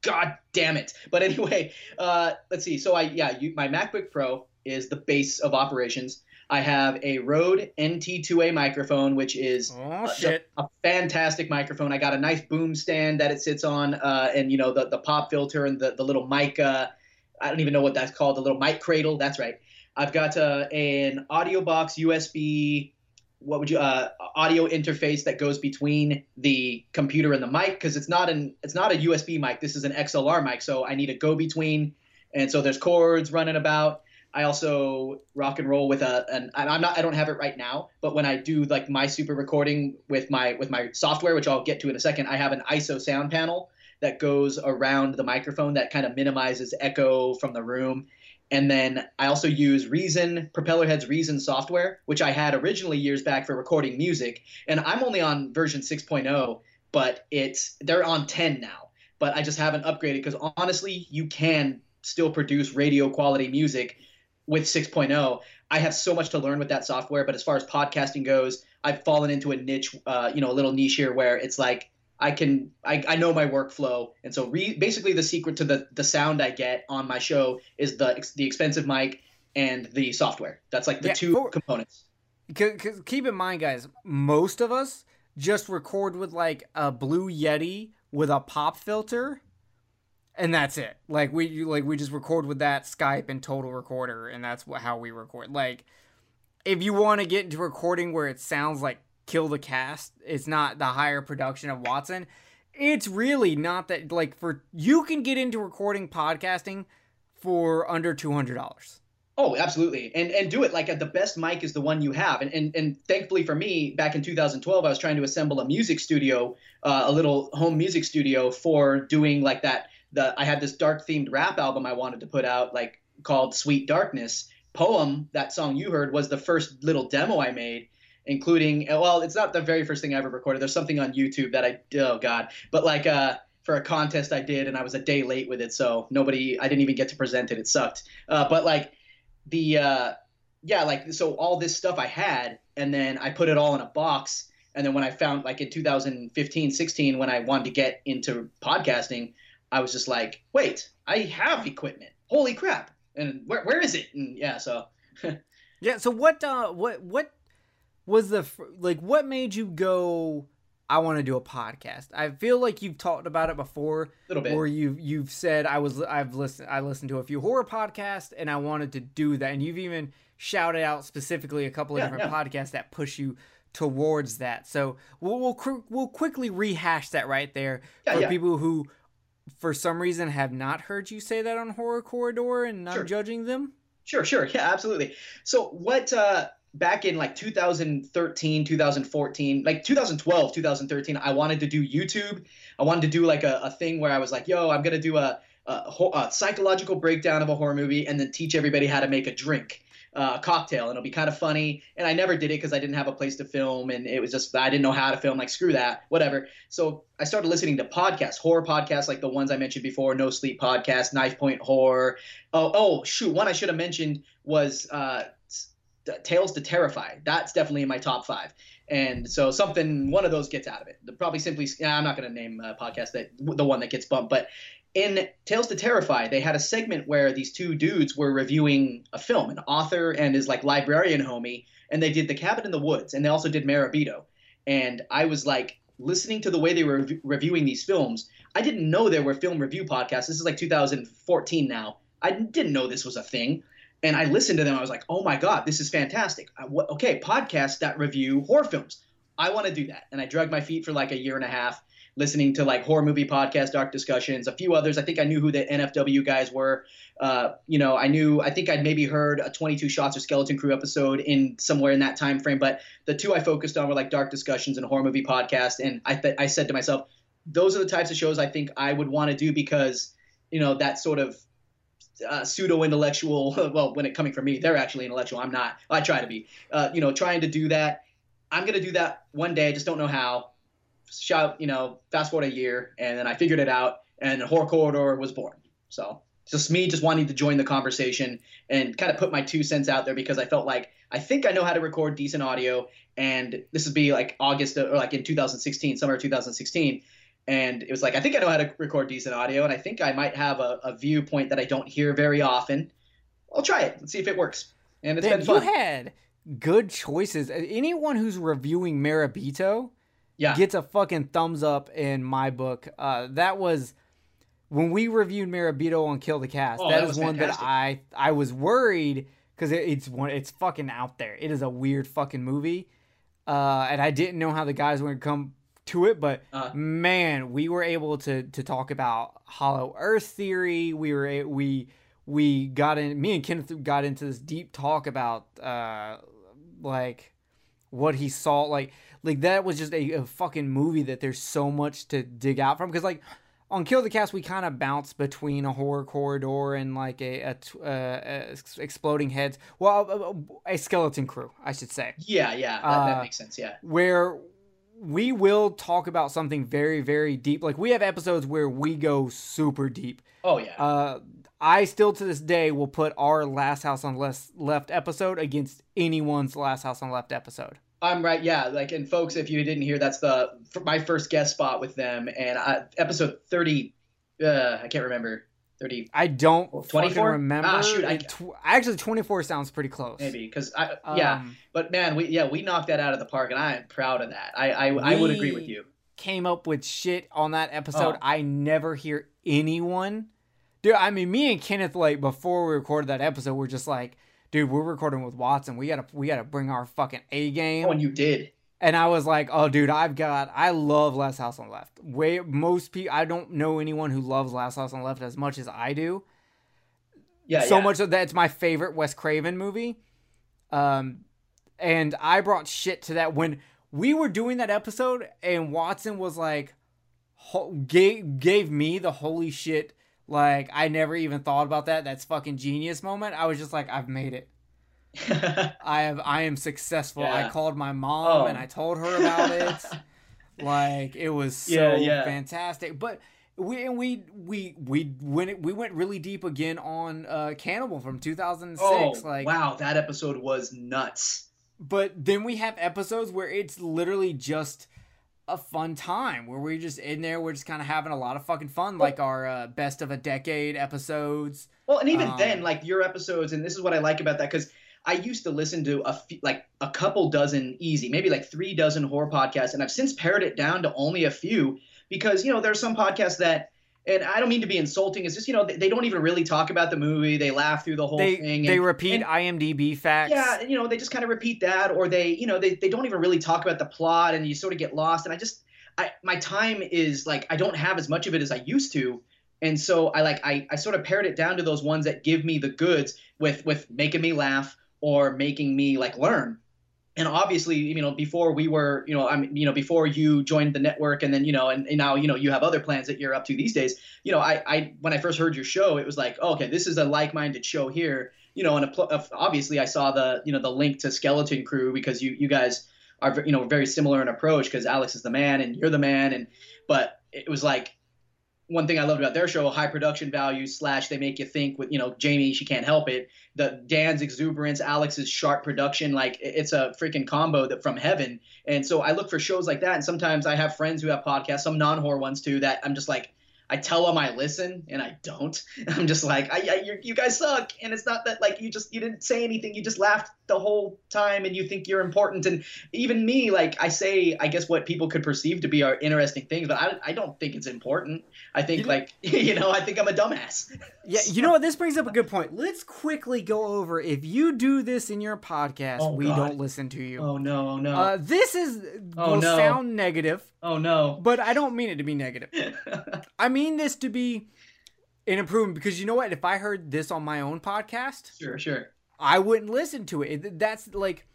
God damn it! But anyway, uh, let's see. So I yeah, you, my MacBook Pro is the base of operations. I have a Rode NT2A microphone, which is Oh shit! a fantastic microphone. I got a nice boom stand that it sits on, uh, and you know the the pop filter and the the little mic. Uh, I don't even know what that's called. The little mic cradle. That's right. I've got uh, an AudioBox USB. What would you uh, audio interface that goes between the computer and the mic because it's not an it's not a USB mic. This is an XLR mic, so I need a go between, and so there's cords running about. I also rock and roll with a an I'm not I don't have it right now, but when I do like my super recording with my with my software, which I'll get to in a second, I have an ISO sound panel that goes around the microphone that kind of minimizes echo from the room. And then I also use Reason, Propellerhead's Reason software, which I had originally years back for recording music. And I'm only on version 6.0, but it's they're on 10 now. But I just haven't upgraded because honestly, you can still produce radio quality music with 6.0. I have so much to learn with that software, but as far as podcasting goes, I've fallen into a niche, uh, you know, a little niche here where it's like I can I, I know my workflow, and so re, basically the secret to the the sound I get on my show is the the expensive mic and the software. That's like the Yeah, two for- components. Because keep in mind, guys, most of us just record with like a Blue Yeti with a pop filter, and that's it. Like we you- like we just record with that Skype and Total Recorder, and that's wh- how we record. Like, if you want to get into recording where it sounds like Kill the Cast, it's not the higher production of Watson. It's really not that. Like for you can get into recording podcasting for under two hundred dollars. Oh, absolutely, and and do it like uh, the best mic is the one you have, and and and thankfully for me, back in 2012, I was trying to assemble a music studio, uh, a little home music studio for doing like that. The I had this dark themed rap album I wanted to put out, like called Sweet Darkness. Poem, that song you heard, was the first little demo I made, including well, it's not the very first thing I ever recorded. There's something on YouTube that I oh god, but like uh for a contest I did, and I was a day late with it, so nobody I didn't even get to present it. It sucked. Uh, but like the uh yeah like so all this stuff i had and then i put it all in a box and then when i found like in 2015 16 when i wanted to get into podcasting i was just like wait i have equipment holy crap and where, where is it and yeah so *laughs* Yeah. So what? Uh, what? What was the like? What made you go? I want to do a podcast. I feel like you've talked about it before, a little bit or you've you've said I was I've listened I listened to a few horror podcasts and I wanted to do that, and you've even shouted out specifically a couple of Yeah, different podcasts that push you towards that. So we'll we'll, we'll quickly rehash that right there Yeah, for yeah. people who. For some reason, have not heard you say that on Horror Corridor, and I'm Sure. judging them. Sure, sure. Yeah, absolutely. So what uh back in like 2013, 2014, like 2012, 2013, I wanted to do YouTube. I wanted to do like a, a thing where I was like, yo, I'm to do a, a, a psychological breakdown of a horror movie and then teach everybody how to make a drink. Uh, cocktail and it'll be kind of funny and i never did it because i didn't have a place to film and it was just i didn't know how to film like screw that whatever so i started listening to podcasts horror podcasts like the ones i mentioned before no sleep podcast Knifepoint Horror oh oh shoot one i should have mentioned was uh, Tales to Terrify. That's definitely in my top five. and so something one of those gets out of it. Probably simply, I'm not going to name a podcast that the one that gets bumped, but in Tales to Terrify, they had a segment where these two dudes were reviewing a film, an author and his like librarian homie, and they did The Cabin in the Woods, and they also did Marebito. And I was like listening to the way they were rev- reviewing these films. I didn't know there were film review podcasts. This is like 2014 now. I didn't know this was a thing. And I listened to them. I was like, oh my God, this is fantastic. I, what, okay, podcasts that review horror films. I want to do that. And I dragged my feet for like a year and a half listening to like horror movie podcast, dark discussions, a few others. I think I knew who the NFW guys were. Uh, you know, I knew. I think I'd maybe heard a 22 Shots or Skeleton Crew episode in somewhere in that time frame. But the two I focused on were like dark discussions and horror movie podcast. And I th- I said to myself, those are the types of shows I think I would want to do because you know that sort of uh, pseudo intellectual. *laughs* Well, when it coming from me, they're actually intellectual. I'm not. I try to be. Uh, you know, trying to do that. I'm gonna do that one day. I just don't know how shout, you know, fast forward a year, and then I figured it out, and the Horror Corridor was born. So just me just wanting to join the conversation and kind of put my two cents out there because I felt like I think I know how to record decent audio, and this would be like August or like in 2016, summer of 2016. And it was like, I think I know how to record decent audio, and I think I might have a, a viewpoint that I don't hear very often. I'll try it and see if it works. And it's Damn, been fun. You had good choices. Anyone who's reviewing Marebito yeah. gets a fucking thumbs up in my book. Uh, that was when we reviewed Marebito on Kill the Cast. Oh, that that is one fantastic. that I I was worried because it, it's one it's fucking out there. It is a weird fucking movie, uh, and I didn't know how the guys were gonna come to it, but Uh. man, we were able to to talk about Hollow Earth theory. We were we we got in. Me and Kenneth got into this deep talk about uh like what he saw like like that was just a, a fucking movie that there's so much to dig out from because like on kill the cast we kind of bounce between a horror corridor and like a, a, uh, a exploding heads well a, a skeleton crew i should say Yeah, yeah, that, Uh, that makes sense. Yeah. where we will talk about something very very deep like we have episodes where we go super deep Oh yeah. uh, I still to this day will put our Last House on Left left episode against anyone's Last House on Left episode. I'm right. Yeah, like and folks, if you didn't hear, that's the my first guest spot with them, and I, episode thirty. Uh, I can't remember. Thirty I don't 24? remember. Ah, shoot, I- tw- actually, twenty four sounds pretty close. maybe because I yeah, Um, but man, we yeah we knocked that out of the park, and I am proud of that. I I, I would agree with you. Came up with shit on that episode. Oh. I never hear anyone. Dude, I mean, me and Kenneth, like before we recorded that episode, we're just like, dude, we're recording with Watson. We gotta, we gotta bring our fucking A game. Oh, and you did. And I was like, oh, dude, I've got, I love Last House on the Left. Way most people, I don't know anyone who loves Last House on the Left as much as I do. Yeah, so yeah. much that it's my favorite Wes Craven movie. Um, and I brought shit to that when we were doing that episode, and Watson was like, ho- gave gave me the holy shit. Like I never even thought about that. That's fucking genius moment. I was just like, I've made it. *laughs* I have I am successful. I called my mom Oh. and I told her about it. *laughs* like it was so Yeah, yeah. fantastic. But we and we we we went we went really deep again on uh Cannibal from 2006 oh like wow, that episode was nuts. but then we have episodes where it's literally just a fun time where we're just in there we're just kind of having a lot of fucking fun like our uh, best of a decade episodes Well, and even Um, then, like your episodes, and this is what I like about that because I used to listen to a few, like a couple dozen easy, maybe like three dozen horror podcasts, and I've since pared it down to only a few because you know there's some podcasts that, and I don't mean to be insulting, it's just you know they, they don't even really talk about the movie, they laugh through the whole they thing. they repeat and- IMDb facts yeah, and, you know, they just kind of repeat that, or they, you know, they, they don't even really talk about the plot, and you sort of get lost. And I just, I my time is like I don't have as much of it as I used to, and so I like I, I sort of pared it down to those ones that give me the goods with with making me laugh or making me like learn. And obviously, you know, before we were, you know, I'm, you know, before you joined the network, and then, you know, and, and now, you know, you have other plans that you're up to these days. You know, I, I, when I first heard your show, it was like, oh, okay, this is a like-minded show here you know, and a obviously I saw the you know the link to Skeleton Crew because you you guys are you know very similar in approach because Alex is the man and you're the man and but it was like one thing I loved about their show, high production value slash they make you think with you know Jamie she can't help it. The Dan's exuberance, Alex's sharp production, like it's a freaking combo that from heaven. And so I look for shows like that. And sometimes I have friends who have podcasts, some non horror ones too, that I'm just like I tell them I listen and I don't. *laughs* I'm just like, I, I you guys suck. And it's not that like you just you didn't say anything. You just laughed the whole time and you think you're important. And even me, like I say, I guess what people could perceive to be our interesting things, but I, I don't think it's important. I think like *laughs* you know I think I'm a dumbass. Yeah, you know what? This brings up a good point. Let's quickly go over if you do this in your podcast, Oh, we God. don't listen to you. Oh no, oh no, Uh, this is Oh, will no. sound negative, oh no. but I don't mean it to be negative. *laughs* I mean this to be an improvement because you know what? If I heard this on my own podcast, sure, sure. I wouldn't listen to it. It- That's like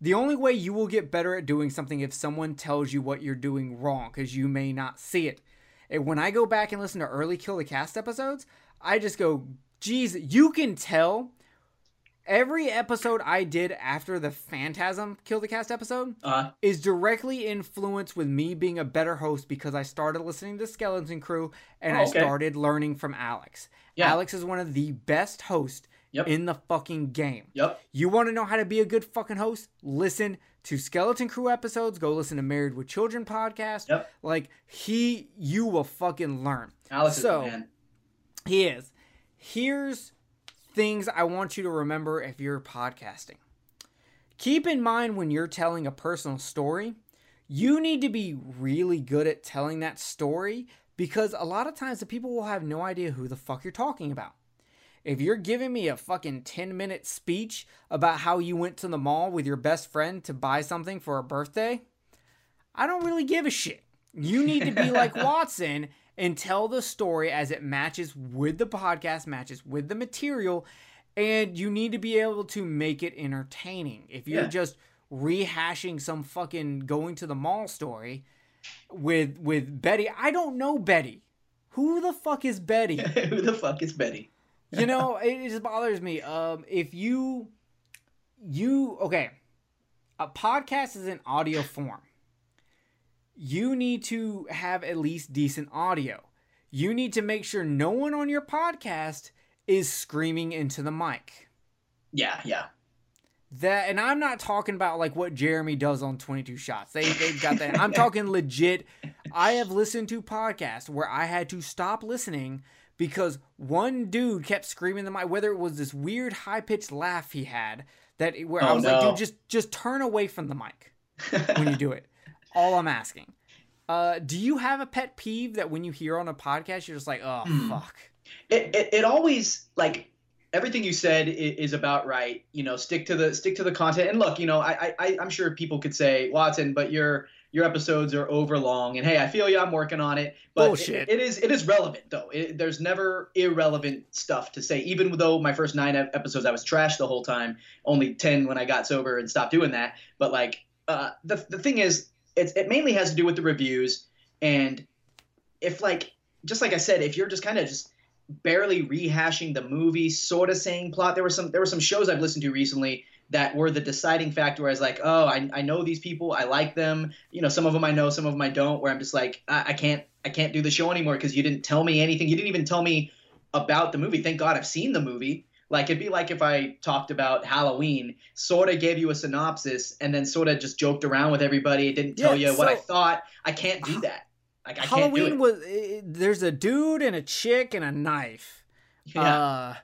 the only way you will get better at doing something if someone tells you what you're doing wrong because you may not see it. When I go back and listen to early Kill the Cast episodes, I just go, geez, you can tell every episode I did after the Phantasm Kill the Cast episode Uh, is directly influenced with me being a better host because I started listening to Skeleton Crew and Oh, I started learning from Alex. Yeah. Alex is one of the best hosts Yep. in the fucking game. yep. You want to know how to be a good fucking host? Listen to Skeleton Crew episodes. Go listen to Married with Children podcast. Yep. Like he, you will fucking learn. Alex So- is. He is. Here's things I want you to remember if you're podcasting. Keep in mind when you're telling a personal story, you need to be really good at telling that story because a lot of times the people will have no idea who the fuck you're talking about. If you're giving me a fucking 10 minute speech about how you went to the mall with your best friend to buy something for a birthday, I don't really give a shit. You need to be *laughs* like Watson and tell the story as it matches with the podcast, matches with the material, and you need to be able to make it entertaining. If you're Yeah. just rehashing some fucking going to the mall story with with Betty, I don't know Betty. Who the fuck is Betty? *laughs* Who the fuck is Betty? You know it, just bothers me. Um if you you okay a podcast is an audio form. You need to have at least decent audio. You need to make sure no one on your podcast is screaming into the mic. Yeah, yeah. that and i'm not talking about like what jeremy does on 22 shots. They, they've got that. I'm talking *laughs* legit. I have listened to podcasts where i had to stop listening because one dude kept screaming in the mic whether it was this weird high-pitched laugh he had that where i Oh, was like dude just just turn away from the mic *laughs* when you do it. All i'm asking. Uh, do you have a pet peeve that when you hear on a podcast you're just like oh Hmm. fuck. It, it, it always like everything you said i- is about right you know stick to the stick to the content. And look you know i, I i'm sure people could say watson but your your episodes are over long and hey i feel you i'm working on it but it- it is it is relevant though it, there's never irrelevant stuff to say even though my first nine episodes i was trashed the whole time only 10 when i got sober and stopped doing that but like uh, the, the thing is it's, it mainly has to do with the reviews and if like just like i said if you're just kind of just barely rehashing the movie, sort of saying plot. There were some there were some shows I've listened to recently that were the deciding factor. Where I was like, oh, I, I know these people, I like them. You know, some of them I know, some of them I don't. Where I'm just like, I, I can't I can't do the show anymore because you didn't tell me anything. You didn't even tell me about the movie. Thank God I've seen the movie. Like it'd be like if I talked about Halloween, sort of gave you a synopsis, and then sort of just joked around with everybody. Didn't tell Yeah, you what I thought. I can't do that. Like I can't do Halloween was there's a dude and a chick and a knife. yeah. Uh,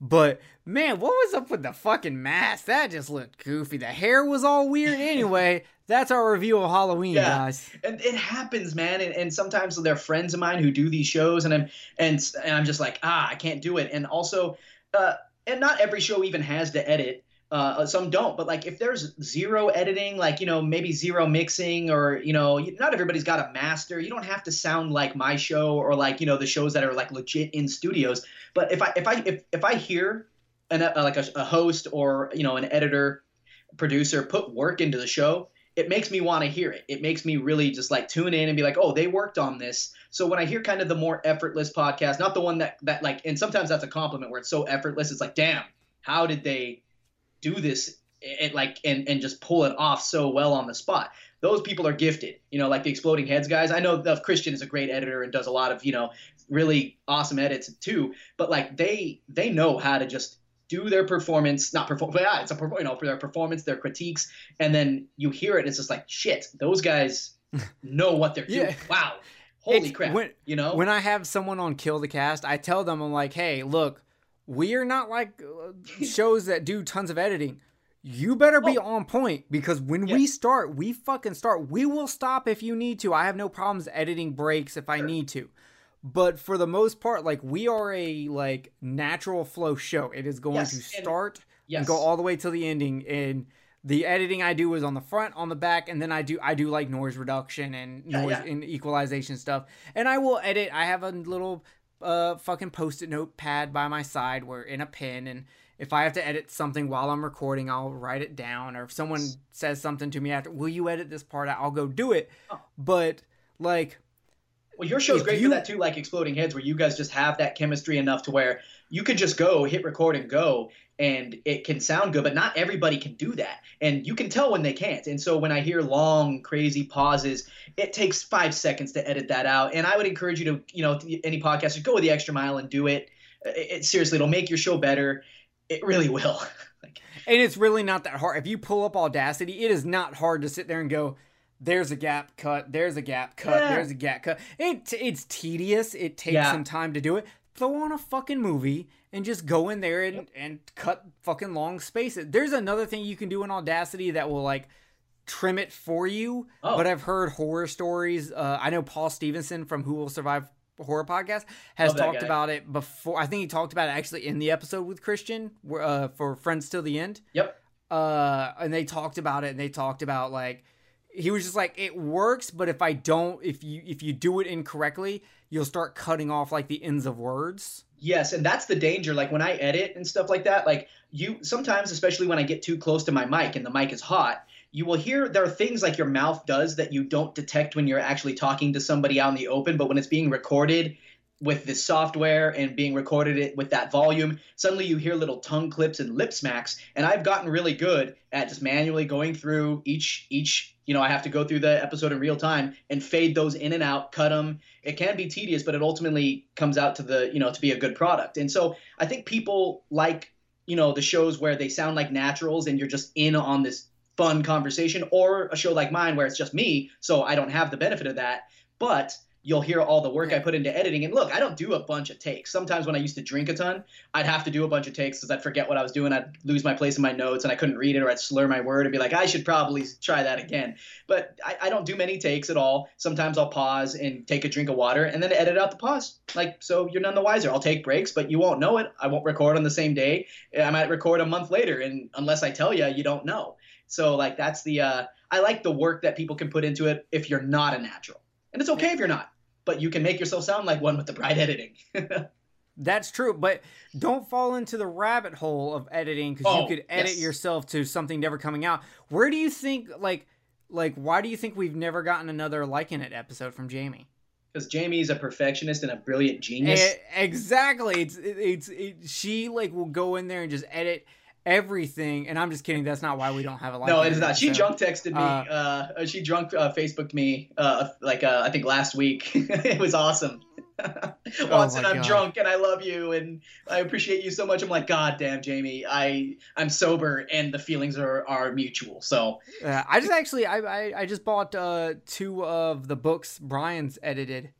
but man, what was up with the fucking mask? That just looked goofy. The hair was all weird. Anyway, *laughs* that's our review of Halloween, Yeah. guys. and it happens, man. And, and sometimes there are friends of mine who do these shows, and I'm and, and I'm just like, ah, I can't do it. And also, uh, and not every show even has to edit. Uh, some don't, but like if there's zero editing, like you know maybe zero mixing, or you know not everybody's got a master. You don't have to sound like my show or like you know the shows that are like legit in studios. But if I if I if, if I hear an uh, like a, a host or you know an editor producer put work into the show it makes me want to hear it. It makes me really just like tune in and be like, oh, they worked on this. So when I hear kind of the more effortless podcast, not the one that that like, and sometimes that's a compliment where it's so effortless. It's like, damn, how did they do this? It like and and just pull it off so well on the spot. those people are gifted. You know, like the Exploding Heads guys. I know the Christian is a great editor and does a lot of you know really awesome edits too. But like they they know how to just do their performance, not perform, but yeah, it's a you know for their performance, their critiques, and then you hear it, it's just like shit. Those guys *laughs* know what they're doing. Yeah. Wow, holy It's- crap! when- you know, When I have someone on Kill the Cast, I tell them, I'm like, hey, look, we are not like uh, *laughs* shows that do tons of editing. You better be on point because when we Oh. Start, we fucking start. We will stop if you need to. I have no problems editing breaks if I need to. But for the most part, like we are a like natural flow show. It is going Yes, to and- start yes. and go all the way till the ending. And the editing I do is on the front, on the back, and then I do I do like noise reduction and Yeah, noise yeah. and equalization stuff. And I will edit. I have a little uh fucking post-it note pad by my side where in a pen and if I have to edit something while I'm recording, I'll write it down. Or if someone says something to me after, will you edit this part out? I'll go do it. Oh. But like Well, your show's If great you- for that too, like Exploding Heads, where you guys just have that chemistry enough to where you could just go, hit record, and go, and it can sound good. But not everybody can do that, and you can tell when they can't. And so when I hear long, crazy pauses, it takes five seconds to edit that out. And I would encourage you to, you know, any podcaster, go the extra mile and do it. It, it seriously, it'll make your show better. It really will. *laughs* like, And it's really not that hard. If you pull up Audacity, it is not hard to sit there and go, there's a gap cut, there's a gap cut, Yeah. there's a gap cut. It it's tedious. It takes Yeah. some time to do it. Throw on a fucking movie and just go in there and, and cut fucking long spaces. There's another thing you can do in Audacity that will like trim it for you. Oh. But I've heard horror stories. Uh, I know Paul Stevenson from Who Will Survive Horror Podcast has Love talked about it before. I think he talked about it actually in the episode with Christian uh, for Friends Till the End yep. uh and they talked about it and they talked about like he was just like it works but if i don't if you if you do it incorrectly you'll start cutting off like the ends of words Yes, and that's the danger. Like when I edit and stuff like that, like you sometimes, especially when I get too close to my mic and the mic is hot, you will hear there are things like your mouth does that you don't detect when you're actually talking to somebody out in the open, but when it's being recorded with this software and being recorded it with that volume, suddenly you hear little tongue clips and lip smacks. And I've gotten really good at just manually going through each each. You know, I have to go through the episode in real time and fade those in and out, cut them. It can be tedious, but it ultimately comes out to the you know to be a good product. And so I think people like you know the shows where they sound like naturals and you're just in on this fun conversation, or a show like mine where it's just me, so I don't have the benefit of that, but you'll hear all the work I put into editing. And look, I don't do a bunch of takes. Sometimes when I used to drink a ton, I'd have to do a bunch of takes because I'd forget what I was doing. I'd lose my place in my notes and I couldn't read it or I'd slur my word and be like, I should probably try that again. But I, I don't do many takes at all. Sometimes I'll pause and take a drink of water and then edit out the pause. Like, so you're none the wiser. I'll take breaks, but you won't know it. I won't record on the same day. I might record a month later. And unless I tell you, you don't know. So like that's the uh, I like the work that people can put into it if you're not a natural, and it's okay if you're not, but you can make yourself sound like one with the bright editing. *laughs* that's true but don't fall into the rabbit hole of editing because Oh, you could edit yes. yourself to something never coming out where do you think like like why do you think we've never gotten another like in it episode from jamie Because Jamie is a perfectionist and a brilliant genius. E- exactly. It's it's it, she like will go in there and just edit everything. And I'm just kidding. That's not why we don't have a like. no, it is not. She episode. drunk texted me. Uh, Uh, she drunk uh, Facebooked me. Uh, like uh, I think last week. *laughs* it was awesome. Watson, *laughs* Oh I'm God. drunk and I love you and I appreciate you so much. I'm like, God damn, Jamie, I I'm sober and the feelings are are mutual. So I just actually I, I I just bought uh two of the books Brian's edited.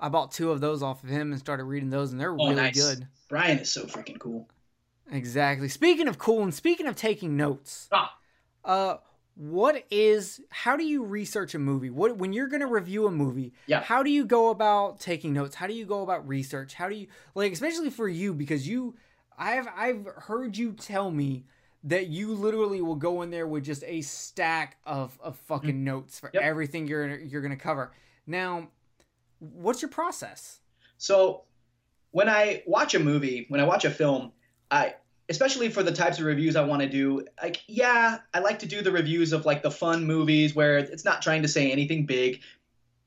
I bought two of those off of him and started reading those, and they're Oh, really nice. good. Brian is so freaking cool. Exactly. Speaking of cool, and speaking of taking notes, Ah. uh, what is? How do you research a movie? What when you're going to review a movie? Yeah. How do you go about taking notes? How do you go about research? How do you like, especially for you, because you, I've I've heard you tell me that you literally will go in there with just a stack of of fucking notes for. Yep. everything you're you're going to cover. Now, what's your process? So when I watch a movie, when I watch a film, I especially for the types of reviews I want to do, like yeah, I like to do the reviews of like the fun movies where it's not trying to say anything big.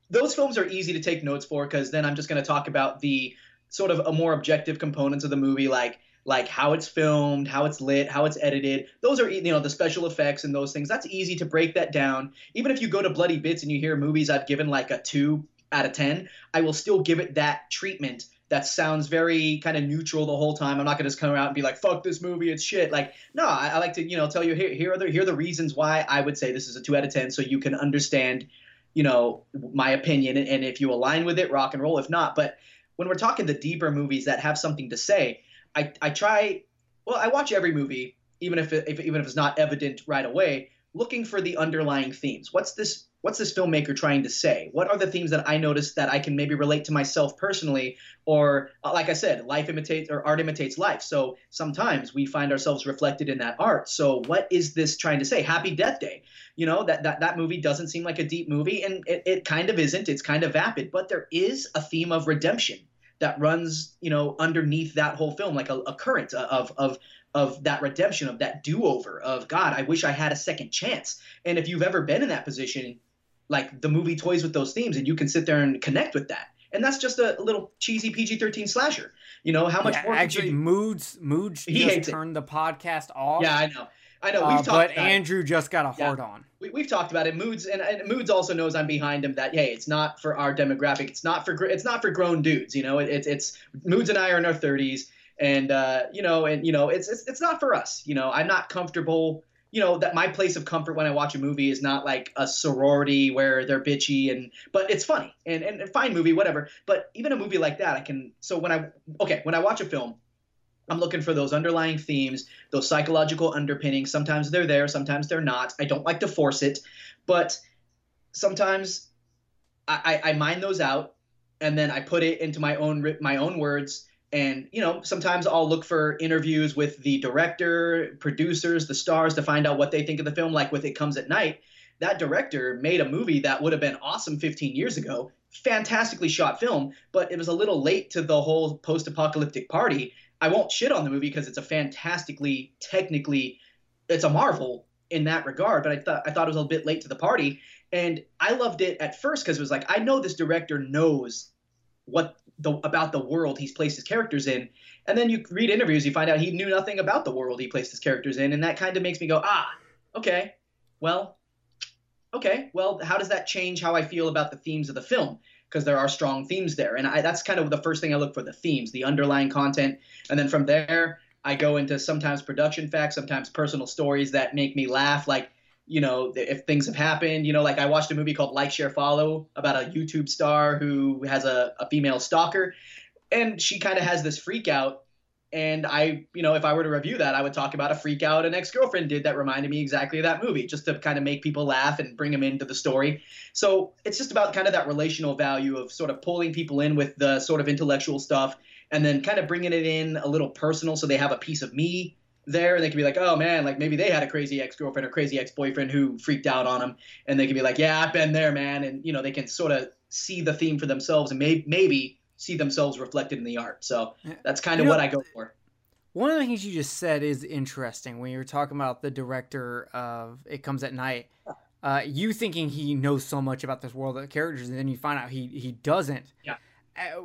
Those films are easy to take notes for because then I'm just going to talk about the sort of a more objective components of the movie like like how it's filmed, how it's lit, how it's edited. Those are you know the special effects and those things. That's easy to break that down. Even if you go to Bloody Bits and you hear movies I've given like a 2 out of 10, I will still give it that treatment that sounds very kind of neutral the whole time. I'm not gonna just come out and be like, "Fuck this movie, it's shit." Like, no, I, I like to, you know, tell you here, here are the here are the reasons why I would say this is a two out of ten, so you can understand, you know, my opinion, and if you align with it, rock and roll. If not, but when we're talking the deeper movies that have something to say, I I try. Well, I watch every movie, even if, it, if even if it's not evident right away, looking for the underlying themes. What's this what's this filmmaker trying to say? What are the themes that I notice that I can maybe relate to myself personally? Or, uh, like I said, life imitates or art imitates life. So sometimes we find ourselves reflected in that art. So what is this trying to say? Happy Death Day. You know, that, that, that movie doesn't seem like a deep movie, and it, it kind of isn't. It's kind of vapid, but there is a theme of redemption that runs, you know, underneath that whole film, like a, a current of, of, of that redemption, of that do over, of God, I wish I had a second chance. And if you've ever been in that position, like the movie toys with those themes and you can sit there and connect with that and that's just a little cheesy PG-13 slasher. You know how much yeah, more? Actually, you... moods moods he just turned it. the podcast off. Yeah, I know, I know. We've uh, talked but Andrew it. just got a hard yeah. on. We, have talked about it. Moods and, and, Moods also knows I'm behind him. That hey, it's not for our demographic. It's not for it's not for grown dudes. You know, it, it's it's Moods and I are in our 30s, and uh, you know, and you know, it's, it's it's not for us. You know, I'm not comfortable you know that my place of comfort when I watch a movie is not like a sorority where they're bitchy and but it's funny and and, fine movie whatever. But even a movie like that, I can. So when I okay when I watch a film, I'm looking for those underlying themes, those psychological underpinnings. Sometimes they're there, sometimes they're not. I don't like to force it, but sometimes I, I, I mine those out and then I put it into my own my own words and you know sometimes i'll look for interviews with the director producers the stars to find out what they think of the film. Like with it comes at night that director made a movie that would have been awesome 15 years ago. Fantastically shot film but it was a little late to the whole post-apocalyptic party. I won't shit on the movie because it's a fantastically technically it's a marvel in that regard but i thought i thought it was a bit late to the party. And i loved it at first because it was like i know this director knows what the about the world he's placed his characters in. And then you read interviews, you find out he knew nothing about the world he placed his characters in, and that kind of makes me go, ah, okay, well, okay, well, how does that change how I feel about the themes of the film? Because there are strong themes there, and I, that's kind of the first thing I look for: the themes, the underlying content, and then from there I go into sometimes production facts, sometimes personal stories that make me laugh, like you know, if things have happened, you know, like I watched a movie called Like, Share, Follow about a YouTube star who has a, a female stalker, and she kind of has this freak out. And I, you know, if I were to review that, I would talk about a freak out an ex girlfriend did that reminded me exactly of that movie, just to kind of make people laugh and bring them into the story. So it's just about kind of that relational value of sort of pulling people in with the sort of intellectual stuff and then kind of bringing it in a little personal so they have a piece of me there and they can be like, oh man, like maybe they had a crazy ex girlfriend or crazy ex boyfriend who freaked out on them, and they can be like, yeah, I've been there, man, and you know they can sort of see the theme for themselves and may- maybe see themselves reflected in the art. So that's kind of what I go for. One of the things you just said is interesting when you were talking about the director of It Comes at Night. Uh, you thinking he knows so much about this world of characters, and then you find out he he doesn't. Yeah. Uh,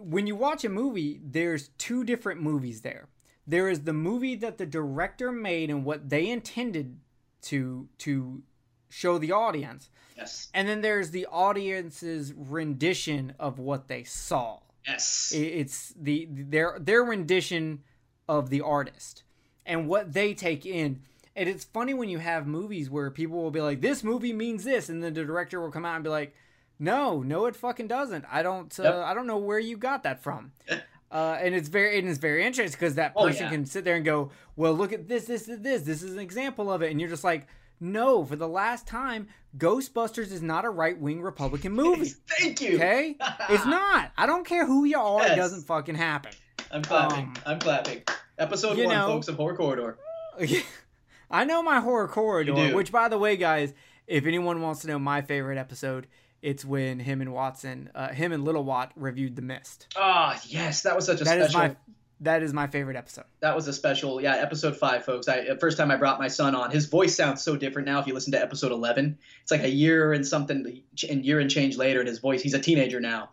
when you watch a movie, there's two different movies there there is the movie that the director made and what they intended to to show the audience. Yes. And then there's the audience's rendition of what they saw. Yes. It's the their their rendition of the artist and what they take in. And it's funny when you have movies where people will be like, "This movie means this," and then the director will come out and be like, "No, no, it fucking doesn't. I don't. Uh, yep. I don't know where you got that from." *laughs* Uh, and it's very and it's very interesting because that person oh, yeah. can sit there and go, well, look at this, this, this. This is an example of it, and you're just like, no, for the last time, Ghostbusters is not a right wing Republican *laughs* movie. Thank you. Okay, it's *laughs* not. I don't care who you are. Yes. It doesn't fucking happen. I'm clapping. Um, I'm clapping. Episode one, know, folks, of Horror Corridor. *laughs* I know my Horror Corridor, which, by the way, guys, if anyone wants to know my favorite episode, it's when him and Watson, uh, him and Little Watt reviewed The Mist. Ah, oh, yes, that was such a that special. Is my, that is my favorite episode. That was a special, yeah, episode five, folks. I first time I brought my son on. His voice sounds so different now. If you listen to episode eleven, it's like a year and something, and year and change later, and his voice. He's a teenager now.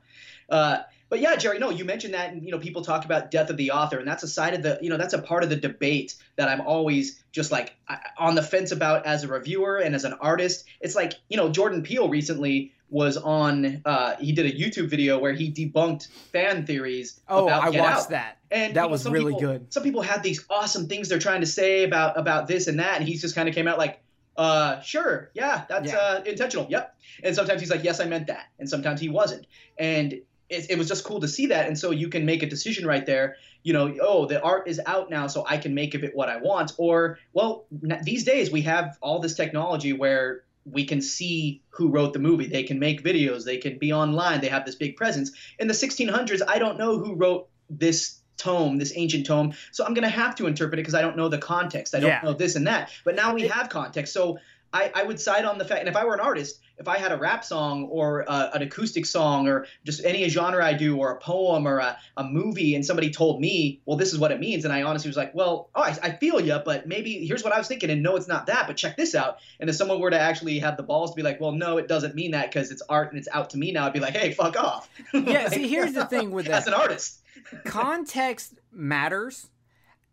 Uh, but yeah, Jerry, no, you mentioned that, and you know, people talk about death of the author, and that's a side of the, you know, that's a part of the debate that I'm always just like on the fence about as a reviewer and as an artist. It's like, you know, Jordan Peele recently was on, uh, he did a YouTube video where he debunked fan theories. Oh, about I Get watched Out. that. And That was really people- good. Some people had these awesome things they're trying to say about about this and that, and he's just kind of came out like, uh, sure, yeah, that's Yeah. uh, intentional, yep. And sometimes he's like, yes, I meant that, and sometimes he wasn't, and it, it was just cool to see that, and so you can make a decision right there. You know, oh, the art is out now, so I can make of it what I want. Or, well, n- these days we have all this technology where we can see who wrote the movie. They can make videos. They can be online. They have this big presence. In the 1600s, I don't know who wrote this tome, this ancient tome. So I'm going to have to interpret it because I don't know the context. I don't Yeah. know this and that. But now we have context. So I, I would side on the fact, and if I were an artist, if I had a rap song or uh, an acoustic song or just any genre I do or a poem or a, a movie, and somebody told me, well, this is what it means, and I honestly was like, well, oh, I, I feel you, but maybe here's what I was thinking, and no, it's not that, but check this out. And if someone were to actually have the balls to be like, well, no, it doesn't mean that because it's art and it's out to me now, I'd be like, hey, fuck off. *laughs* Yeah, Like, see, here's the thing with *laughs* that. as an artist. *laughs* context matters.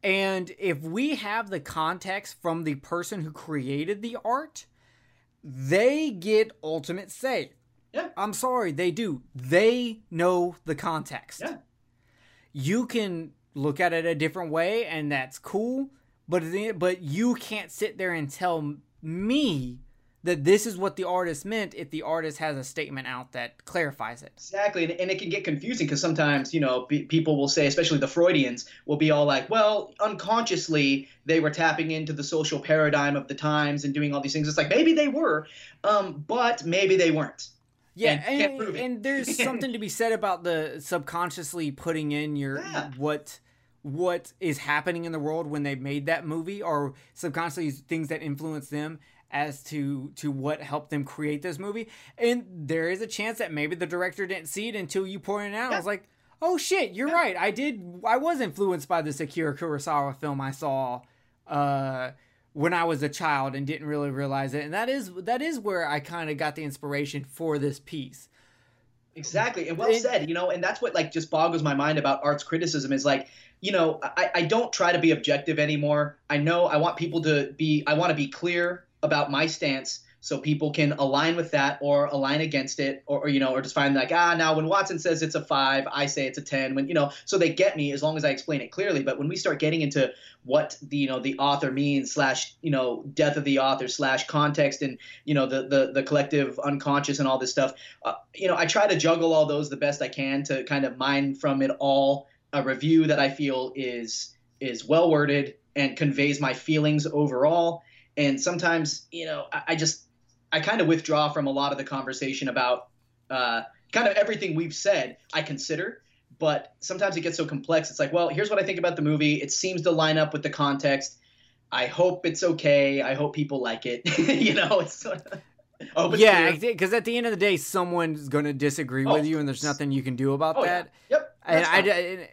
And if we have the context from the person who created the art, they get ultimate say. Yeah. I'm sorry, they do. They know the context. Yeah. You can look at it a different way, and that's cool. But but you can't sit there and tell me that this is what the artist meant if the artist has a statement out that clarifies it. Exactly, and, and it can get confusing because sometimes you know pe- people will say, especially the Freudians, will be all like, "Well, unconsciously they were tapping into the social paradigm of the times and doing all these things." It's like maybe they were, um, but maybe they weren't. Yeah, And and, can't prove it. and there's *laughs* something to be said about the subconsciously putting in your Yeah. what what is happening in the world when they made that movie, or subconsciously things that influence them as to to what helped them create this movie. And there is a chance that maybe the director didn't see it until you pointed it out. I was like, oh shit, you're right. I did. I was influenced by this Akira Kurosawa film I saw. Uh, when I was a child and didn't really realize it, and that is that is where I kind of got the inspiration for this piece. Exactly, and well It- said. You know, and that's what like just boggles my mind about arts criticism is like, you know, I, I don't try to be objective anymore. I know I want people to be. I want to be clear about my stance so people can align with that or align against it or, or you know or just find like ah now when watson says it's a five i say it's a ten when you know so they get me as long as i explain it clearly. But when we start getting into what the you know the author means slash you know death of the author slash context and you know the the, the collective unconscious and all this stuff uh, you know i try to juggle all those the best i can to kind of mine from it all. A review that i feel is is well worded and conveys my feelings overall and sometimes you know i, I just i kind of withdraw from a lot of the conversation about uh, kind of everything we've said i consider. But sometimes it gets so complex it's like well here's what i think about the movie. It seems to line up with the context. I hope it's okay. I hope people like it. *laughs* You know it's sort of it's yeah, because at the end of the day, someone's going to disagree Oh, with you, and there's nothing you can do about oh that. yeah yep And I,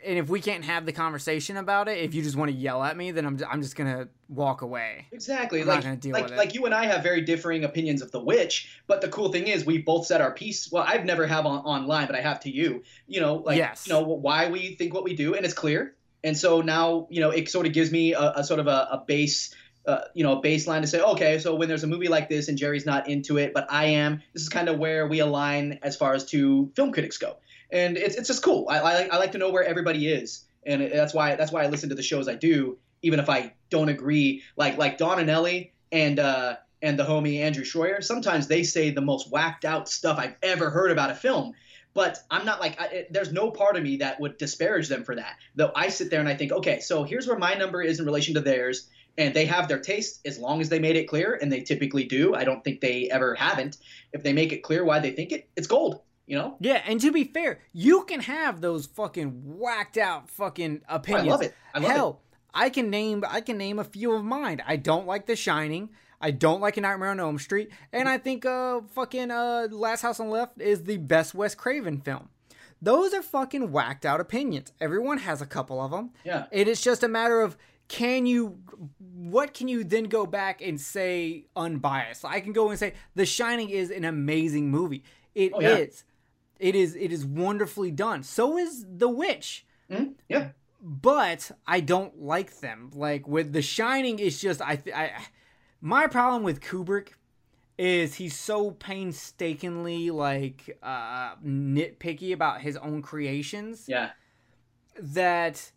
and if we can't have the conversation about it, if you just want to yell at me, then I'm, I'm just gonna walk away. Exactly. I'm not like like like you and I have very differing opinions of The Witch, but the cool thing is we both said our piece. Well, I've never have on online, but I have to you. You know, like Yes. you know why we think what we do, and it's clear. And so now you know it sort of gives me a, a sort of a, a base. Uh, you know, a baseline to say, okay, so when there's a movie like this and Jerry's not into it, but I am, this is kind of where we align as far as to film critics go, and it's, it's just cool. I, I like I like to know where everybody is, and that's why that's why I listen to the shows I do, even if I don't agree. Like like Don and Ellie and uh, and the homie Andrew Schroyer, sometimes they say the most whacked out stuff I've ever heard about a film. But I'm not like I, it, there's no part of me that would disparage them for that. Though I sit there and I think, okay, so here's where my number is in relation to theirs, and they have their taste as long as they made it clear, and they typically do. I don't think they ever haven't. If they make it clear why they think it, it's gold. You know, Yeah, and to be fair, you can have those fucking whacked out fucking Oh, I opinions. love it. I love it. Hell, I can name I can name a few of mine. I don't like The Shining. I don't like A Nightmare on Elm Street, and I think uh fucking uh Last House on the Left is the best Wes Craven film. Those are fucking whacked out opinions. Everyone has a couple of them. Yeah. It is just a matter of can you what can you then go back and say unbiased? I can go and say The Shining is an amazing movie. It is, Oh, yeah. It is it is wonderfully done. So is The Witch. Mhm. Yeah. But I don't like them. Like with The Shining, it's just I, th- I my problem with Kubrick is he's so painstakingly like uh nitpicky about his own creations Yeah. that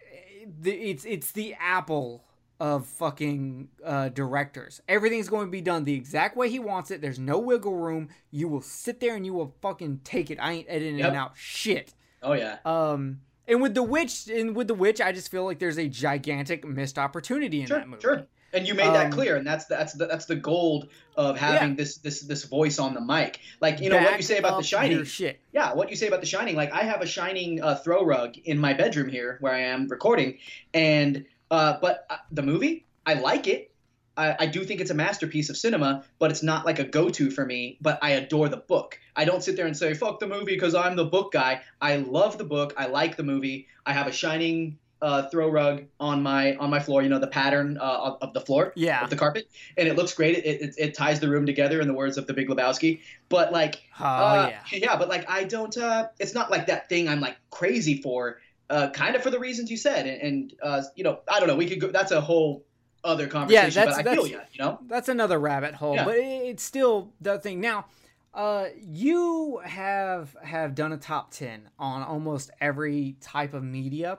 eh, the, it's it's the apple of fucking uh, directors. Everything's going to be done the exact way he wants it. There's no wiggle room. You will sit there and you will fucking take it. I ain't editing Yep. it out shit. Oh yeah. Um, and with the witch, and with the witch, I just feel like there's a gigantic missed opportunity in Sure, that movie. sure. And you made that Um, clear, and that's that's the, that's the gold of having Yeah. this this this voice on the mic. Like you know what you say about The Shining. shit. Yeah, what you say about The Shining. Like I have a Shining uh, throw rug in my bedroom here where I am recording, and uh, but uh, the movie, I like it. I, I do think it's a masterpiece of cinema, but it's not like a go-to for me. But I adore the book. I don't sit there and say "fuck the movie" because I'm the book guy. I love the book. I like the movie. I have a Shining uh, throw rug on my on my floor. You know the pattern uh, of, of the floor Yeah. of the carpet, and it looks great. It, it it ties the room together, in the words of the Big Lebowski. But like, Oh uh, yeah. yeah, but like I don't. Uh, it's not like that thing I'm like crazy for. Uh, kind of for the reasons you said, and, uh, you know, I don't know. We could go. That's a whole other conversation. that's- but I feel that's- you. You know. that's another rabbit hole Yeah. but it's still the thing now uh you have have done a top 10 on almost every type of media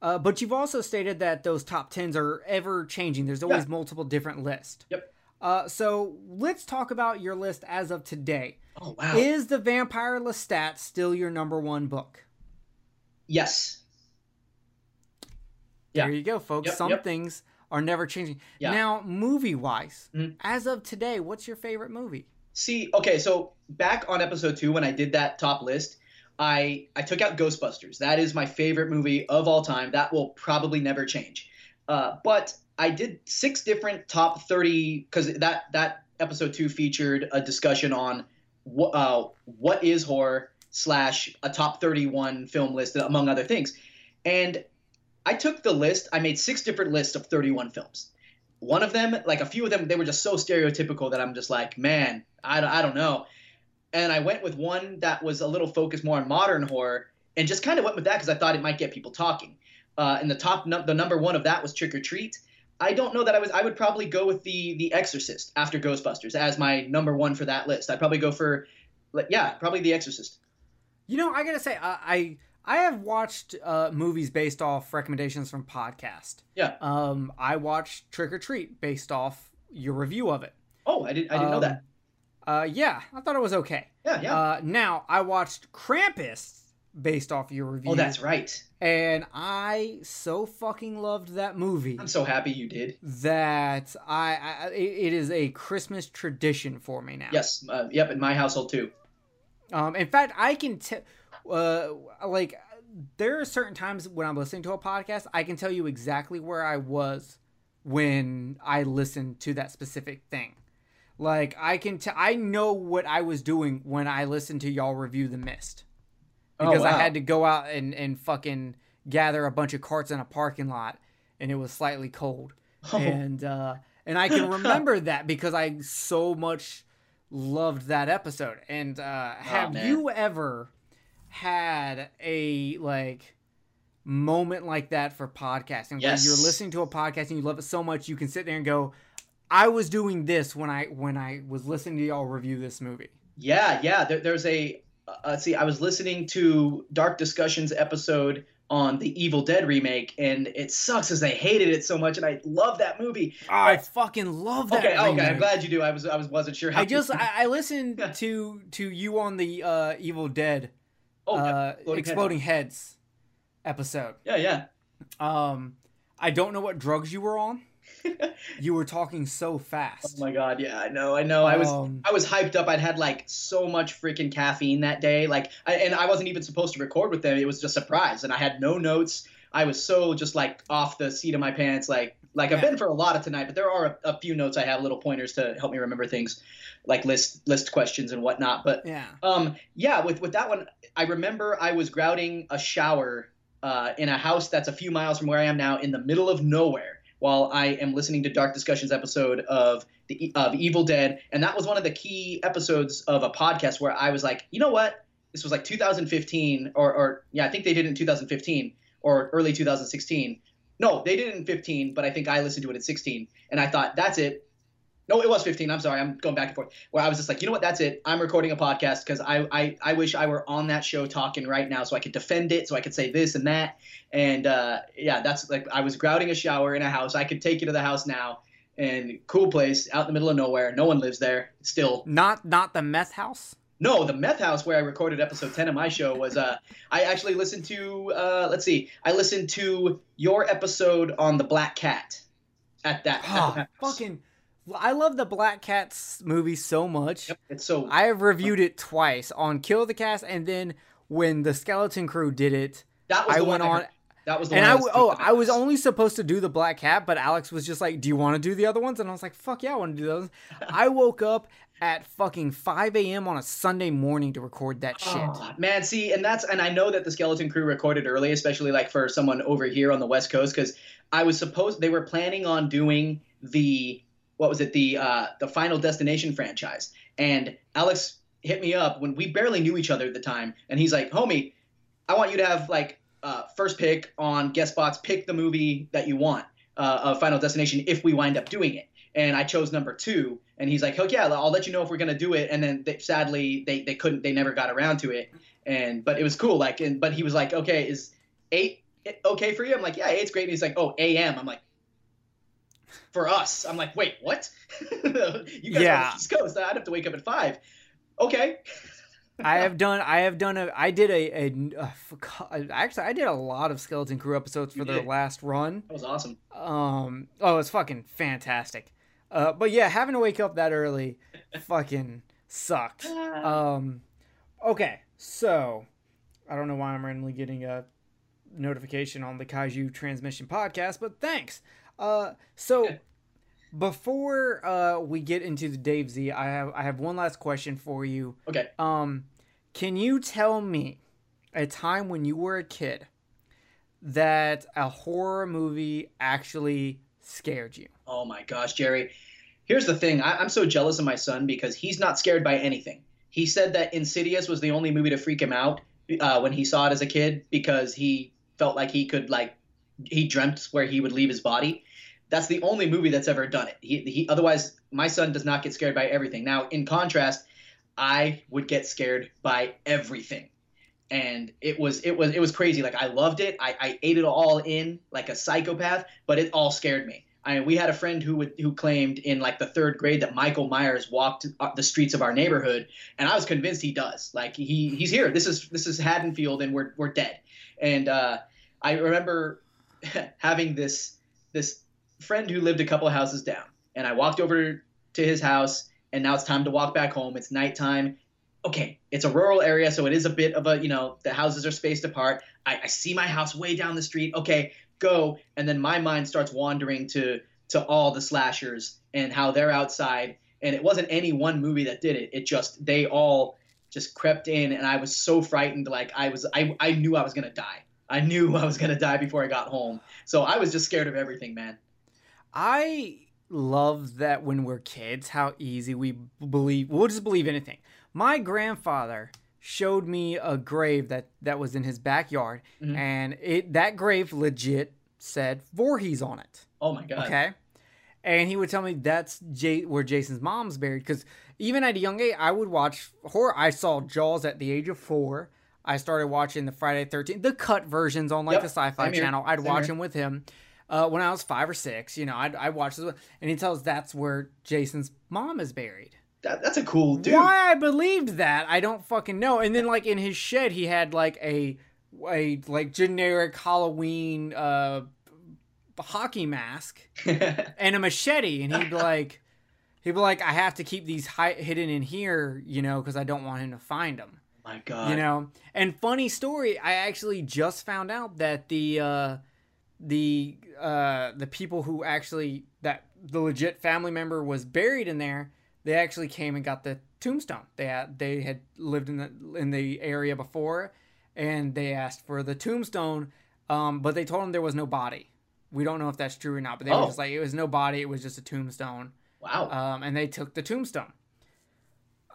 uh, but you've also stated that those top 10s are ever changing there's always Yeah. multiple different lists Yep. uh, so let's talk about your list as of today Oh wow. is the vampire lestat still your number one book yes. Yeah. there you go folks Yep, some yep. things are never changing Yeah. now movie wise Mhm. as of today what's your favorite movie See, okay, so back on episode two when I did that top list, I I took out Ghostbusters. That is my favorite movie of all time. That will probably never change. Uh, but I did six different top thirty because that that episode two featured a discussion on what uh, what is horror slash a top thirty one film list among other things, and I took the list. I made six different lists of thirty one films one of them, like a few of them, they were just so stereotypical that I'm just like, man, I, I don't know. And I went with one that was a little focused more on modern horror, and just kind of went with that because I thought it might get people talking. Uh, and the top, num- the number one of that was Trick or Treat. I don't know that I was. I would probably go with the the Exorcist after Ghostbusters as my number one for that list. I'd probably go for, yeah, probably the Exorcist. You know, I gotta say, I I, I have watched uh, movies based off recommendations from podcast. Yeah. Um, I watched Trick or Treat based off your review of it. Oh, I didn't. I didn't know Um, that. Uh, yeah, I thought it was okay. Yeah, yeah. Uh, now I watched Krampus based off your review. oh, that's right. And I so fucking loved that movie I'm so happy you did. that I, I it it is a Christmas tradition for me now. Yes. Uh, yep. In my household too. Um, in fact, I can tell, uh, like, there are certain times when I'm listening to a podcast, I can tell you exactly where I was when I listened to that specific thing. Like, I can tell, I know what I was doing when I listened to y'all review The Mist. Oh, Because I had to go out and, and fucking gather a bunch of carts in a parking lot, and it was slightly cold Oh. and uh, and I can *laughs* remember that because I so much loved that episode. And uh, have Oh, man. you ever had a like moment like that for podcasting Yes. where you're listening to a podcast and you love it so much you can sit there and go, "I was doing this when I when I was listening to y'all review this movie." Yeah, yeah. There, there's a. Uh, let's see. I was listening to Dark Discussions episode on the Evil Dead remake, and it sucks as I hated it so much, and I love that movie. I fucking love that. Okay, okay. I'm glad you do. I was, I was, wasn't sure how. I just *laughs* I, I listened to to you on the uh, Evil Dead oh, yeah. uh, Exploding exploding heads episode. yeah, yeah. Um, I don't know what drugs you were on. *laughs* you were talking so fast. Oh my god, yeah. I know, I know. I was, Um, I was hyped up. I'd had like so much freaking caffeine that day. Like, I, and I wasn't even supposed to record with them. It was just a surprise, and I had no notes. I was so just like off the seat of my pants, like like I've been for a lot of tonight. But there are a, a few notes I have, little pointers to help me remember things, like list list questions and whatnot. But yeah. um, yeah, with with that one, I remember I was grouting a shower uh, in a house that's a few miles from where I am now, in the middle of nowhere, while I am listening to Dark Discussions episode of the of Evil Dead, and that was one of the key episodes of a podcast where I was like, you know what, this was like 2015 or or yeah, I think they did it in 2015 or early 2016. No, they did it in 15, but I think I listened to it in 16, and I thought that's it. No, it was 15. I'm sorry, I'm going back and forth. Where I was just like, you know what, that's it. I'm recording a podcast because I, I I wish I were on that show talking right now so I could defend it, so I could say this and that. And uh, yeah, that's like I was grouting a shower in a house. I could take you to the house now, and cool place out in the middle of nowhere. No one lives there still. Not not the meth house. No, the meth house where I recorded episode 10 of my show was uh I actually listened to uh let's see. I listened to your episode on the Black Cat at that. at Oh, meth house. fucking! I love the Black Cats movie so much. Yep, it's so I have reviewed it twice on Kill the Cast, and then when the Skeleton Crew did it, that was I went on. heard. That was the And one I was oh. I was only supposed to do the Black Cat, but Alex was just like, "Do you want to do the other ones?" And I was like, "Fuck yeah, I want to do those." *laughs* I woke up at fucking 5 a.m. on a Sunday morning to record that ah, shit. Oh, man, see, and that's and I know that the Skeleton Crew recorded early, especially like for someone over here on the West Coast, because I was supposed they were planning on doing the what was it the uh, the Final Destination franchise, and Alex hit me up when we barely knew each other at the time, and he's like, "Homie, I want you to have like uh, first pick on guest spots. Pick the movie that you want uh, of Final Destination if we wind up doing it." And I chose number two, and he's like, "Heck yeah, I'll let you know if we're gonna do it." And then they, sadly, they they couldn't, they never got around to it. And but it was cool, like, and but he was like, "Okay, is eight okay for you?" I'm like, "Yeah, eight's great." And he's like, "Oh, a.m." I'm like, "For us," I'm like, "Wait, what?" *laughs* you guys are on the East Coast. I'd have to wake up at five. Okay. I *laughs* have done. I have done a. I did a. actually, I did a lot of Skeleton Crew episodes for their last run. That was awesome. Um. Oh, it's fucking fantastic. Uh. But yeah, having to wake up that early, *laughs* fucking sucked. Um. Okay, so I don't know why I'm randomly getting a notification on the Kaiju Transmission podcast, but thanks. Uh. So. Before uh, we get into the Dave Z, I have I have one last question for you. Okay. Um, can you tell me a time when you were a kid that a horror movie actually scared you? Oh my gosh, Jerry. Here's the thing. I, I'm so jealous of my son because he's not scared by anything. He said that Insidious was the only movie to freak him out uh, when he saw it as a kid because he felt like he could like he dreamt where he would leave his body. That's the only movie that's ever done it. He, he otherwise my son does not get scared by everything. Now, in contrast, I would get scared by everything. And it was it was it was crazy. Like I loved it. I, I ate it all in like a psychopath, but it all scared me. I mean, we had a friend who would, who claimed in like the third grade that Michael Myers walked up the streets of our neighborhood, and I was convinced he does. Like he he's here. This is this is Haddonfield, and we're we're dead. And uh, I remember *laughs* having this this friend who lived a couple houses down, and I walked over to his house, and now it's time to walk back home. It's nighttime. Okay, it's a rural area, so it is a bit of a you know the houses are spaced apart. I, I see my house way down the street. Okay, go, and then my mind starts wandering to to all the slashers and how they're outside. And it wasn't any one movie that did it. It just they all just crept in, and I was so frightened. Like I was, I I knew I was gonna die. I knew *laughs* I was gonna die before I got home. So I was just scared of everything, man. I love that when we're kids, how easy we believe. We'll just believe anything. My grandfather showed me a grave that that was in his backyard, Mhm. and it that grave legit said Voorhees on it. Oh my god. Okay. And he would tell me that's J- where Jason's mom's buried. Because even at a young age, I would watch horror. I saw Jaws at the age of four. I started watching the Friday the 13th, the cut versions on like Yep, the sci fi channel. I'd same watch here. them with him uh, when I was five or six. You know, I'd, I'd watch this. And he tells that's where Jason's mom is buried. That, that's a cool dude. Why I believed that, I don't fucking know. And then like in his shed, he had like a a like generic Halloween uh hockey mask *laughs* and a machete, and he'd be like, he'd be like, I have to keep these hi- hidden in here, you know, because I don't want him to find them, my god. you know. And funny story, I actually just found out that the uh, the uh, the people who actually that the legit family member was buried in there, they actually came and got the tombstone. They had they had lived in the in the area before, and they asked for the tombstone, um, but they told them there was no body. We don't know if that's true or not, but they were Oh. just like it was no body. It was just a tombstone Wow. um, and they took the tombstone.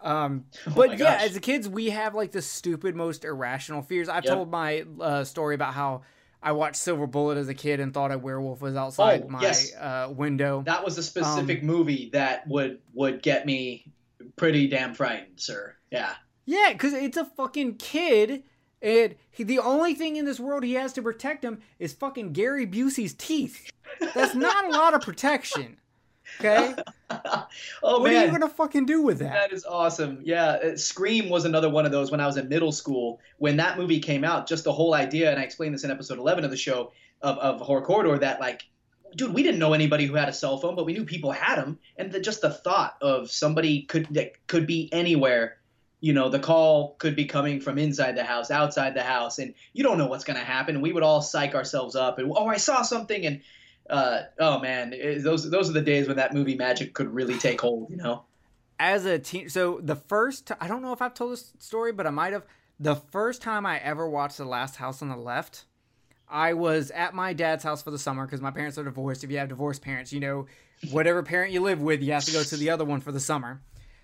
Um, *laughs* Oh but my yeah, gosh. as kids, we have like the stupid, most irrational fears. I've Yep. told my uh, story about how I watched Silver Bullet as a kid and thought a werewolf was outside Oh, my yes. uh, window. That was a specific Um, movie that would would get me pretty damn frightened, sir. Yeah. Yeah, because it's a fucking kid, and he, the only thing in this world he has to protect him is fucking Gary Busey's teeth. That's not a lot of protection. Okay, *laughs* oh what man. are you gonna fucking do with that? That is awesome. Yeah, uh, Scream was another one of those when I was in middle school. When that movie came out, just the whole idea, and I explained this in episode 11 of the show of, of Horror Corridor, that like, dude, we didn't know anybody who had a cell phone, but we knew people had them, and the, just the thought of somebody could that could be anywhere. You know, the call could be coming from inside the house, outside the house, and you don't know what's going to happen. We would all psych ourselves up, and oh, I saw something, and uh, oh man, it- those those are the days when that movie magic could really take hold. You know. As a teen, so the first, I don't know if I've told this story, but I might have. The first time I ever watched The Last House on the Left, I was at my dad's house for the summer because my parents are divorced. If you have divorced parents, you know, whatever parent you live with, you have to go to the other one for the summer.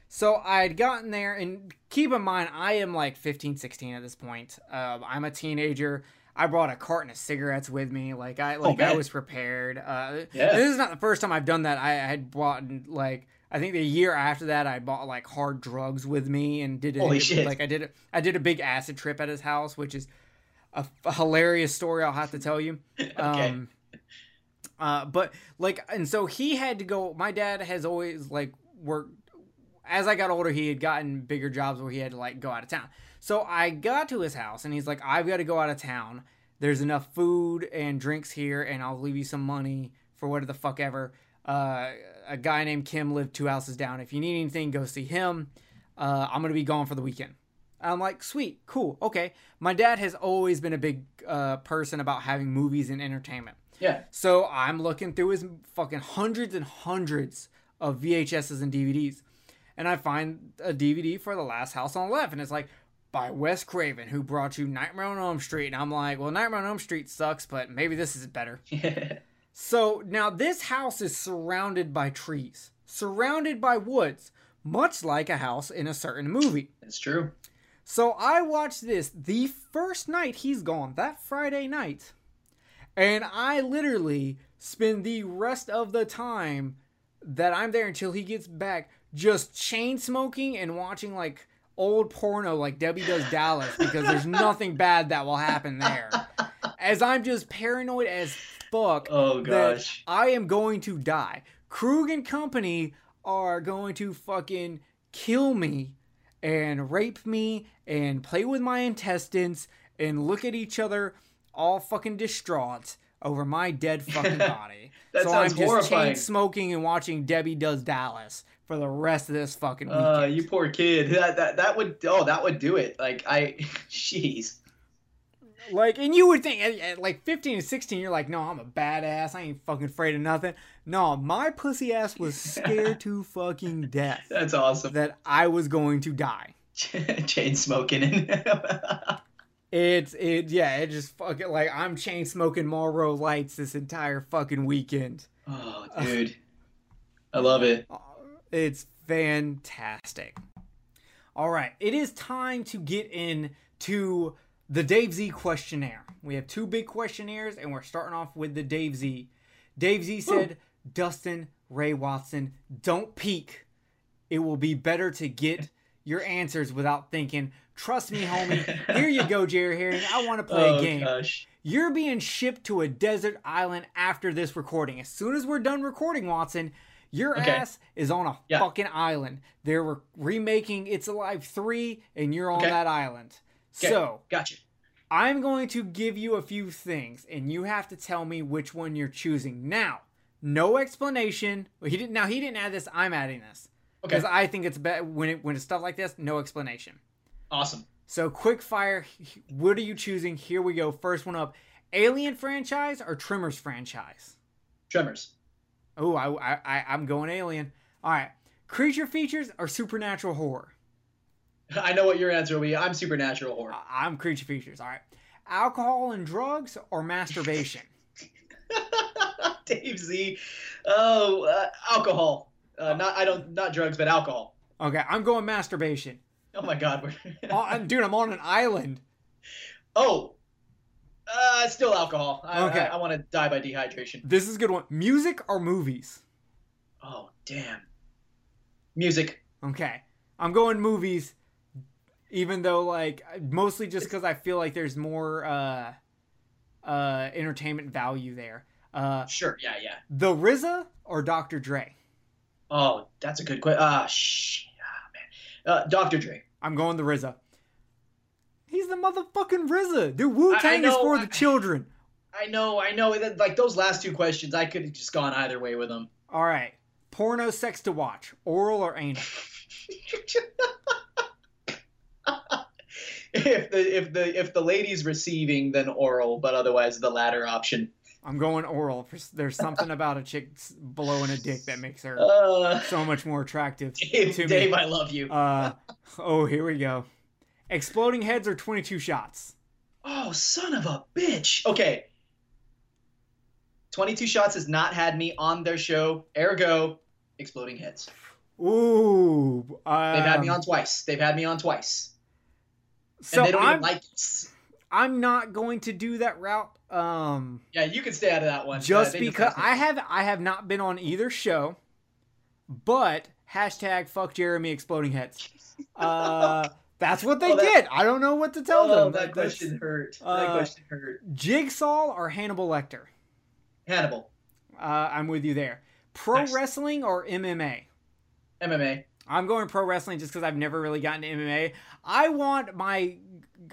So I had gotten there, and keep in mind, I am like 15, 16 at this point. Um, I'm a teenager. I brought a carton of cigarettes with me. Like I, like I was prepared. Uh, Yeah. this is not the first time I've done that. I, I had bought like I think the year after that, I bought like hard drugs with me and did it. Holy shit. Like I did it. I did a big acid trip at his house, which is a, a hilarious story. I'll have to tell you. *laughs* Um, uh, but like, and so he had to go. My dad has always like worked. As I got older, he had gotten bigger jobs where he had to like go out of town. So I got to his house, and he's like, "I've got to go out of town. There's enough food and drinks here, and I'll leave you some money for whatever the fuck ever." Uh, a guy named Kim lived two houses down. If you need anything, go see him. Uh, I'm gonna be gone for the weekend. I'm like, sweet, cool, okay. My dad has always been a big uh, person about having movies and entertainment. Yeah. So I'm looking through his fucking hundreds and hundreds of VHSs and DVDs, and I find a DVD for The Last House on the Left, and it's like by Wes Craven, who brought you Nightmare on Elm Street, and I'm like, well, Nightmare on Elm Street sucks, but maybe this is better. *laughs* So now this house is surrounded by trees, surrounded by woods, much like a house in a certain movie. it's true. So I watched this the first night he's gone, that Friday night. And I literally spend the rest of the time that I'm there until he gets back just chain smoking and watching like old porno like Debbie Does Dallas because there's nothing bad that will happen there. As I'm just paranoid as fuck Oh that gosh. I am going to die. Krug and company are going to fucking kill me and rape me and play with my intestines and look at each other all fucking distraught over my dead fucking *laughs* body. So I'm just horrifying. chain smoking and watching Debbie Does Dallas for the rest of this fucking weekend. Uh, you poor kid. That, that that would oh that would do it. Like I, *laughs* jeez. Like, and you would think at, at like 15 and 16, you're like, no, I'm a badass. I ain't fucking afraid of nothing. No, my pussy ass was scared *laughs* to fucking death That's awesome. that I was going to die. *laughs* Chain smoking and It's, it, yeah, it just fucking, like, I'm chain smoking Marlboro Lights this entire fucking weekend. oh dude, I love it. It's fantastic. All right, it is time to get into the Dave Z questionnaire. We have two big questionnaires, and we're starting off with the Dave Z. Dave Z said, Dustin Ray Watson, don't peek. It will be better to get your answers without thinking. Trust me, homie. Here you go, Jerry Herring. I want to play oh a game. gosh. You're being shipped to a desert island after this recording. As soon as we're done recording, Watson, your Okay. ass is on a Yeah. fucking island. They're re- remaking It's Alive 3, and you're on Okay. that island. Okay, So, gotcha. I'm going to give you a few things, and you have to tell me which one you're choosing. Now, no explanation. Well, he didn't. Now he didn't add this. I'm adding this Okay. because I think it's better when it when it's stuff like this. No explanation. Awesome. So quick fire. What are you choosing? Here we go. First one up: Alien franchise or Tremors franchise? Tremors. Oh, I, I, I I'm going Alien. All right. Creature features or supernatural horror? *laughs* I know what your answer will be. I'm supernatural horror. I'm creature features. All right. Alcohol and drugs or masturbation? *laughs* *laughs* Dave Z. Oh, uh, alcohol. Uh, not I don't not drugs, but alcohol. Okay, I'm going masturbation. Oh my god, we're Oh, dude, I'm on an island. oh, uh, still alcohol. I, Okay. I, I want to die by dehydration. This is a good one. Music or movies? Oh damn, music. Okay, I'm going movies. Even though, like, mostly just because I feel like there's more uh, uh, entertainment value there. Uh, Sure, yeah, yeah. the RZA or Dr. Dre? Oh, that's a good question. Ah, shit, ah, man. Uh, Dr. Dre. I'm going the RZA. He's the motherfucking RZA. Dude, Wu Tang is for I- the children. I know, I know. Like those last two questions, I could have just gone either way with them. All right. Porno sex to watch, oral or anal? *laughs* if the if the if the lady's receiving, then oral, but otherwise the latter option. I'm going oral. There's something about a chick blowing a dick that makes her Uh, so much more attractive *laughs* Dave, to Dave. I love you. Uh, oh, here we go. Exploding heads or 22 shots? Oh, son of a bitch. Okay. 22 Shots has not had me on their show. Ergo, Exploding Heads. Ooh. Um, They've had me on twice. They've had me on twice. So and they don't I'm, even like us. I'm not going to do that route. Um, Yeah, you can stay out of that one. just Uh, because. I have I have not been on either show, but hashtag fuck Jeremy exploding heads. *laughs* Uh, that's what they Oh, that- get. I don't know what to tell Oh, them. that That- question hurt. uh, that question hurt. Jigsaw or Hannibal Lecter? Hannibal. Uh, I'm with you there. Pro Nice. wrestling or MMA? MMA. I'm going pro wrestling just because I've never really gotten to MMA. I want my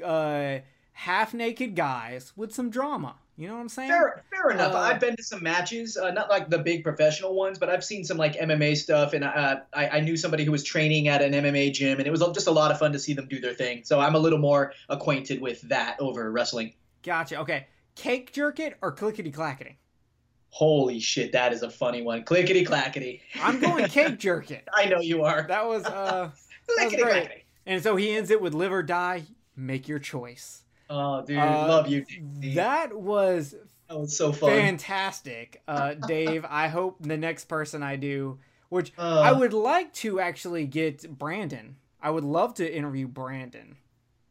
uh, half naked guys with some drama. You know what I'm saying? Fair, fair enough. Uh, I've been to some matches, uh, not like the big professional ones, but I've seen some like MMA stuff, and uh, I, I knew somebody who was training at an MMA gym, and it was just a lot of fun to see them do their thing. So I'm a little more acquainted with that over wrestling. Gotcha. Okay. Cake jerk it or clickety clackety? Holy shit, that is a funny one. Clickety clackety. I'm going *laughs* cake jerk it. I know you are. That was uh was Clickety great. clackety. and so he ends it with live or die, make your choice. Oh, dude, Uh, love you. Dave. That was so fun. fantastic. Uh Dave, I hope the next person I do which Uh, I would like to actually get Brandon. I would love to interview Brandon.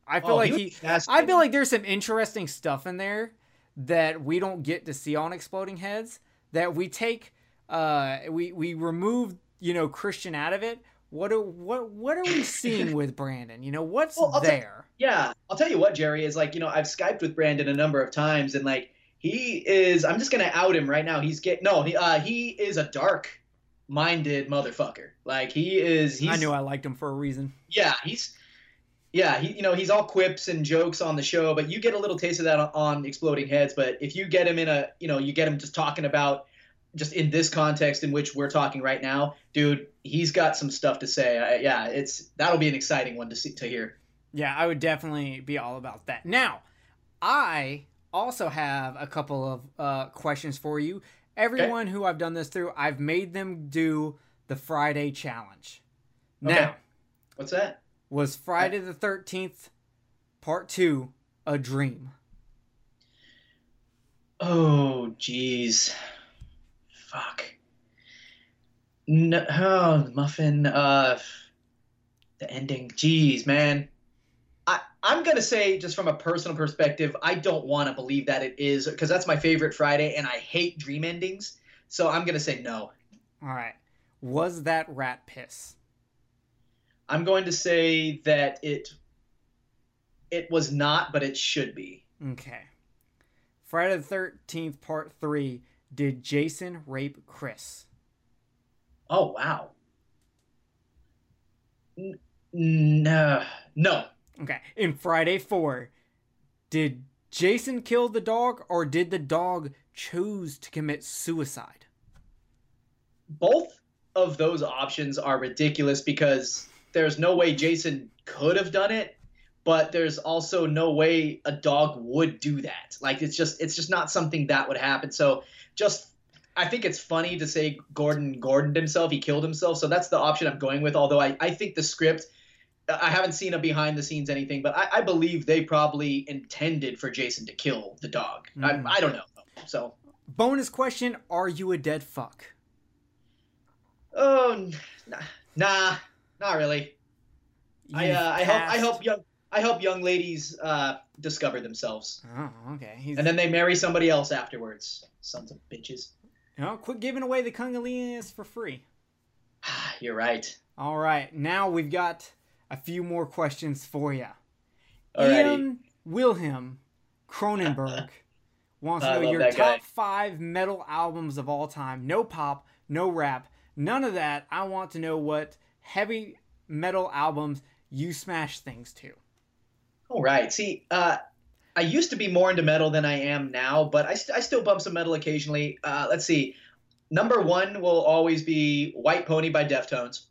I feel oh, like he. I feel like there's some interesting stuff in there that we don't get to see on Exploding Heads. That we take, uh, we we remove, you know, Christian out of it. What are what what are we seeing with Brandon? You know, what's Well, there? Yeah, I'll tell you what, Jerry is like. You know, I've skyped with Brandon a number of times, and like he is. I'm just gonna out him right now. He's get no. He uh he is a dark minded motherfucker. Like he is. He's, I knew I liked him for a reason. Yeah, he's. Yeah, he you know he's all quips and jokes on the show, but you get a little taste of that on, on Exploding Heads. But if you get him in a you know you get him just talking about just in this context in which we're talking right now, dude, he's got some stuff to say. I, yeah, it's that'll be an exciting one to see to hear. Yeah, I would definitely be all about that. Now, I also have a couple of uh, questions for you. Everyone who I've done this through, I've made them do the Friday challenge. Now, Okay. What's that? was Friday the 13th, part two, a dream? Oh, jeez. Fuck. No, oh, muffin. Uh, the ending. Jeez, man. I I'm gonna say just from a personal perspective, I don't want to believe that it is because that's my favorite Friday, and I hate dream endings. So I'm gonna say no. All right. Was that rat piss? I'm going to say that it. It was not, but it should be. Okay. Friday the 13th, part three, did Jason rape Chris? Oh wow. N- No, uh, no. Okay. In Friday 4, did Jason kill the dog or did the dog choose to commit suicide? both of those options are ridiculous because there's no way Jason could have done it, but there's also no way a dog would do that. Like it's just it's just not something that would happen. So just I think it's funny to say Gordon Gordoned himself, he killed himself. So that's the option I'm going with. Although I, I think the script I haven't seen a behind the scenes anything, but I, I believe they probably intended for Jason to kill the dog. Mm. I, I don't know. So Bonus question Are you a dead fuck? oh n- nah Not really. I You've uh, I hope I hope young I help young ladies uh, discover themselves, Oh, okay. He's, and then they marry somebody else afterwards. Sons of bitches. no, quit giving away the Kungalinas for free. You're right. All right, now we've got a few more questions for you. Ian Wilhelm Cronenberg *laughs* wants to know your top guy. five metal albums of all time. No pop, no rap, none of that. I want to know what heavy metal albums you smash things to. All right. See, uh, I used to be more into metal than I am now, but I, st- I still bump some metal occasionally. Uh, let's see. Number one will always be White Pony by Deftones.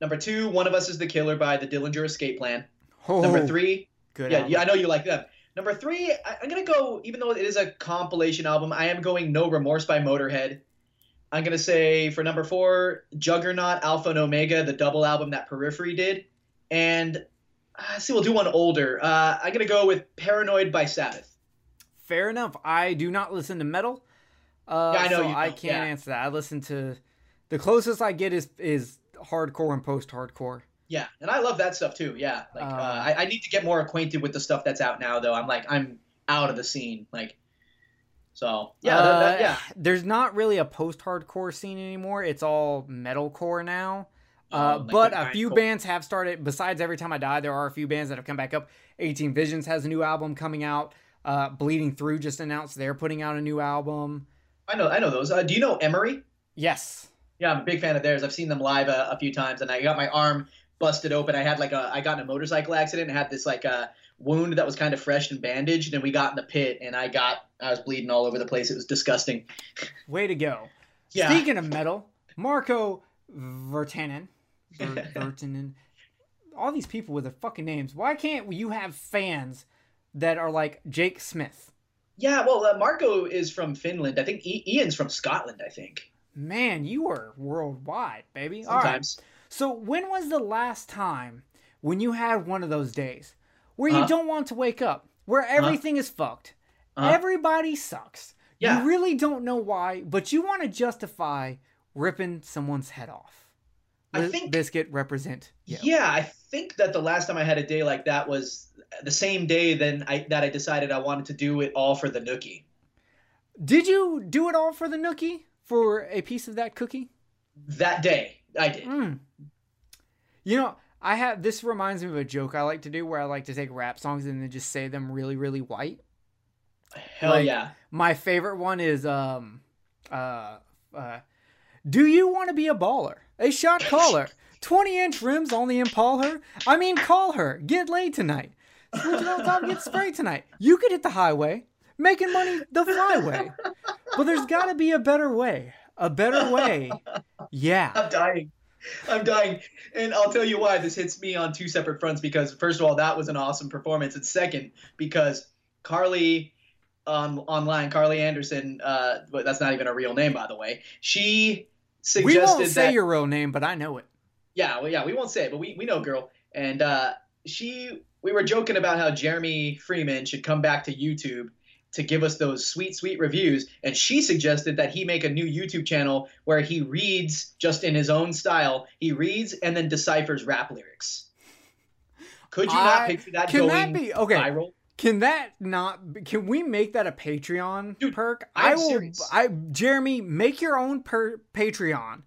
Number two, One of Us is the Killer by the Dillinger Escape Plan. Oh, Number three, good. yeah, album. yeah, I know you like them. Number three, I, I'm gonna go. Even though it is a compilation album, I am going No Remorse by Motorhead. I'm gonna say for number four, Juggernaut, Alpha and Omega, the double album that Periphery did, and uh, see, we'll do one older. Uh, I'm gonna go with Paranoid by Sabbath. Fair enough. I do not listen to metal. Uh, Yeah, I know so you I can't yeah. answer that. I listen to the closest I get is is hardcore and post hardcore. Yeah, and I love that stuff too. Yeah, like uh, Uh, I, I need to get more acquainted with the stuff that's out now, though. I'm like I'm out of the scene, like. So yeah, that, that, Uh, yeah. There's not really a post-hardcore scene anymore. It's all metalcore now. Uh, Oh, like but a few bands have started. Besides, every time I die, there are a few bands that have come back up. 18 Visions has a new album coming out. Uh, Bleeding Through just announced they're putting out a new album. I know, I know those. Uh, do you know Emery? Yes. Yeah, I'm a big fan of theirs. I've seen them live a, a few times, and I got my arm busted open. I had like a, I got in a motorcycle accident and had this like a wound that was kind of fresh and bandaged, and we got in the pit, and I got, I was bleeding all over the place. It was disgusting. Way to go. Yeah. Speaking of metal, Marco Virtanen, Ver- Virtanen, *laughs* all these people with their fucking names. Why can't you have fans that are like Jake Smith? Yeah, well, uh, Marco is from Finland. I think I- Ian's from Scotland. I think Man, you are worldwide, baby. All right. sometimes. So, when was the last time when you had one of those days where you Uh-huh. don't want to wake up, where everything is fucked, Uh-huh. everybody sucks? Yeah. You really don't know why, but you want to justify ripping someone's head off. I think- Bizkit represent. you. Yeah, I think that the last time I had a day like that was the same day then I that I decided I wanted to do it all for the nookie. Did you do it all for the nookie for a piece of that cookie? That day, I did. Mm. You know, I have this reminds me of a joke I like to do where I like to take rap songs and then just say them really, really white. Hell like- yeah. My favorite one is um uh uh Do you want to be a baller? A shot caller. 20 inch rims on the Impala. I mean, call her. Get laid tonight. Switching on top, get sprayed tonight. You could hit the highway, making money the flyway. But there's got to be a better way. A better way. Yeah. I'm dying. I'm dying. And I'll tell you why this hits me on two separate fronts because first of all, that was an awesome performance. And second, because Carly on online, Carly Anderson, uh, that's not even a real name, by the way. She suggested We won't say that, your real name, but I know it. Yeah, well, yeah, we won't say it, but we, we know girl. And uh, she, we were joking about how Jeremy Freeman should come back to YouTube to give us those sweet, sweet reviews. And she suggested that he make a new YouTube channel where he reads just in his own style. He reads and then deciphers rap lyrics. Could you not picture that can going that be- okay. viral? Can that not? Can we make that a Patreon Dude, perk? I'm I will. serious. I Jeremy, make your own per Patreon,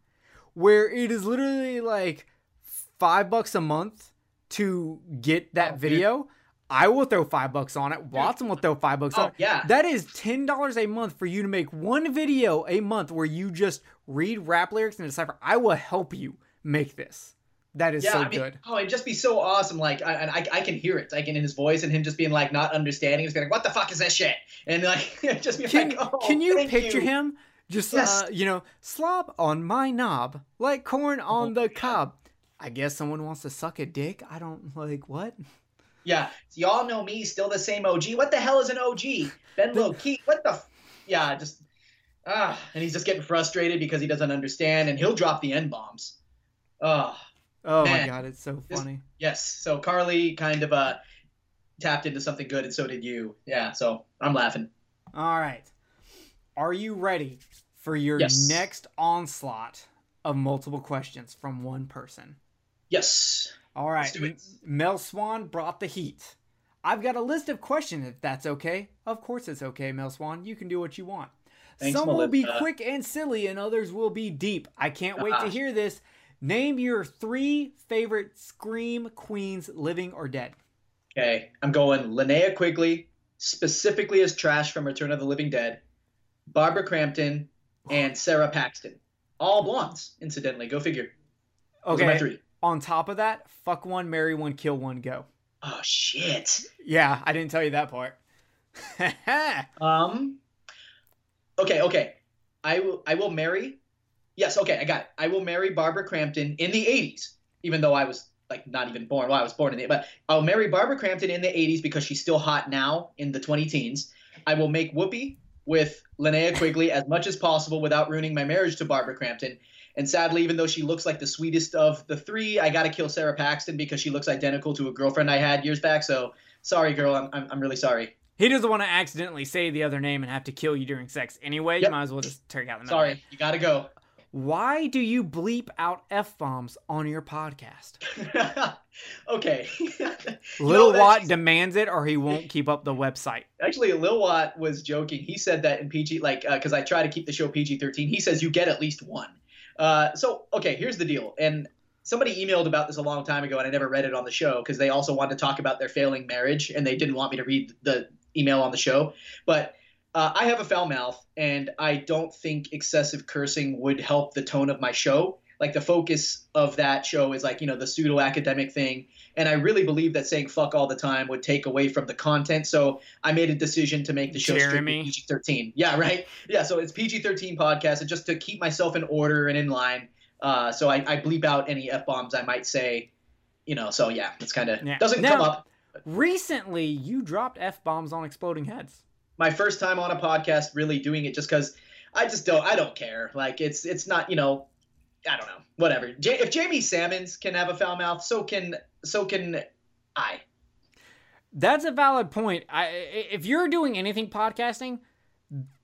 where it is literally like five bucks a month to get that Oh, dude. video. I will throw five bucks on it. Watson will throw five bucks Oh, on it. yeah. That is ten dollars a month for you to make one video a month where you just read rap lyrics and decipher. I will help you make this. That is Yeah, so I mean, good. oh, it'd just be so awesome. Like, I, and I, I can hear it, like in his voice, and him just being like not understanding. He's like, "What the fuck is this shit?" And like, *laughs* just be Can, like, "Oh, can you picture you." him just Yes. uh, you know slob on my knob like corn on Oh, the cob? I guess someone wants to suck a dick. I don't like what. Yeah, so y'all know me, still the same OG. What the hell is an OG? Ben Low Key. What the? F- yeah, just ah, and he's just getting frustrated because he doesn't understand, and he'll drop the n bombs. Oh, Oh my god, it's so This- funny. yes. So Carly kind of uh tapped into something good, and so did you. Yeah, so I'm laughing. All right, are you ready for your Yes. next onslaught of multiple questions from one person? Yes. All right. Let's do it. M- Mel Swan brought the heat. I've got a list of questions if that's okay. Of course it's okay, Mel Swan. You can do what you want. Thanks, Some will be quick and silly, and others will be deep. I can't wait to Uh-huh. *laughs* hear this. Name your three favorite Scream queens, living or dead. Okay. I'm going Linnea Quigley, specifically as Trash from Return of the Living Dead, Barbara Crampton, and Sara Paxton. All blondes, incidentally. Go figure. Are my Okay. three. On top of that, fuck one, marry one, kill one, go. Oh shit. Yeah, I didn't tell you that part. *laughs* Um. Okay, okay. I will. I will marry. Yes. Okay, I got it. I will marry Barbara Crampton in the '80s, even though I was like not even born. Well, I was born in the. But I'll marry Barbara Crampton in the '80s because she's still hot now in the 20 teens. I will make Whoopi with Linnea Quigley as much as possible without ruining my marriage to Barbara Crampton. And sadly, even though she looks like the sweetest of the three, I got to kill Sara Paxton because she looks identical to a girlfriend I had years back. So sorry, girl. I'm, I'm, I'm really sorry. he doesn't want to accidentally say the other name and have to kill you during sex anyway. Yep. You might as well just take out the middle. Sorry. You got to go. Why do you bleep out f bombs on your podcast? *laughs* okay. *laughs* Lil that's- Watt demands it, or he won't *laughs* keep up the website. Actually, Lil Watt was joking. He said that in PG, like, because I try to keep the show PG 13. He says you get at least one. Uh, so, okay, here's the deal. And somebody emailed about this a long time ago, and I never read it on the show because they also wanted to talk about their failing marriage, and they didn't want me to read the email on the show. But uh, I have a foul mouth, and I don't think excessive cursing would help the tone of my show. Like the focus of that show is like you know the pseudo academic thing, and I really believe that saying "fuck" all the time would take away from the content. So I made a decision to make the show Jeremy. PG-13. Yeah, *laughs* right. Yeah, so it's PG-13 podcast, and just to keep myself in order and in line. Uh, so I, I bleep out any f bombs I might say. You know, so yeah, it's kind of Yeah. doesn't Now- come up. Recently, you dropped f bombs on exploding heads. My first time on a podcast really doing it just because I just don't I don't care. Like it's it's not you know I don't know whatever. J- if Jamie Salmons can have a foul mouth, so can so can I. That's a valid point. I, if you're doing anything podcasting,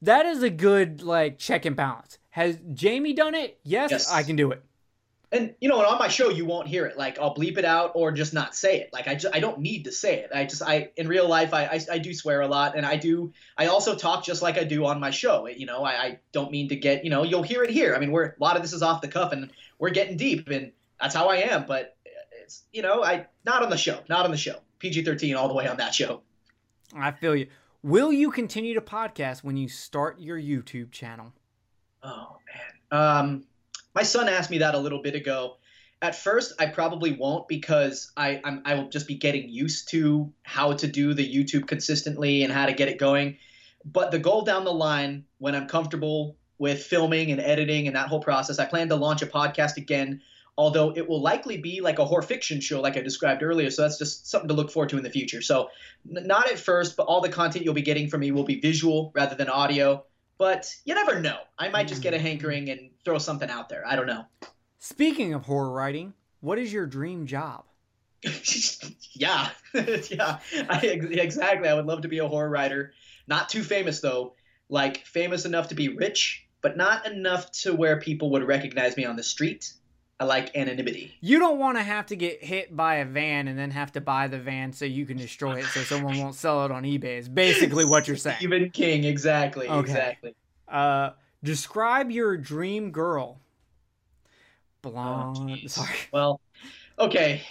that is a good like check and balance. Has Jamie done it? Yes, Yes. I can do it. And you know, and on my show you won't hear it. Like I'll bleep it out or just not say it. Like I just I don't need to say it. I just I in real life I I, I do swear a lot, and I do I also talk just like I do on my show. You know, I, I don't mean to get you know you'll hear it here. I mean we're a lot of this is off the cuff and we're getting deep, and that's how I am. But it's you know I not on the show, not on the show. PG thirteen all the way on that show. I feel you. Will you continue to podcast when you start your YouTube channel? Oh man. Um, my son asked me that a little bit ago. At first, I probably won't because I I'm, I will just be getting used to how to do the YouTube consistently and how to get it going. But the goal down the line, when I'm comfortable with filming and editing and that whole process, I plan to launch a podcast again. Although it will likely be like a horror fiction show, like I described earlier. So that's just something to look forward to in the future. So n- not at first, but all the content you'll be getting from me will be visual rather than audio but you never know. I might just get a hmm. hankering and throw something out there. I don't know. Speaking of horror writing, what is your dream job? *laughs* yeah, *laughs* yeah, I, exactly. I would love to be a horror writer. Not too famous though. Like famous enough to be rich, but not enough to where people would recognize me on the street. I like anonymity. You don't want to have to get hit by a van and then have to buy the van so you can destroy it so someone won't sell it on eBay. Is basically what you're saying. Stephen King, exactly, Okay. exactly. Uh, describe your dream girl. Oh, Blonde. jeez. sorry. Well, okay.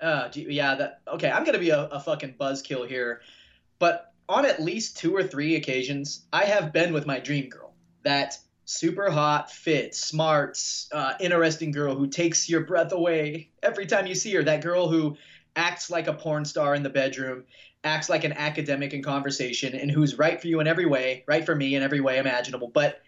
Uh, yeah, that okay. I'm gonna be a, a fucking buzzkill here, but on at least two or three occasions, I have been with my dream girl. That super hot, fit, smart, uh, interesting girl who takes your breath away every time you see her. That girl who acts like a porn star in the bedroom, acts like an academic in conversation, and who's right for you in every way, right for me in every way imaginable. But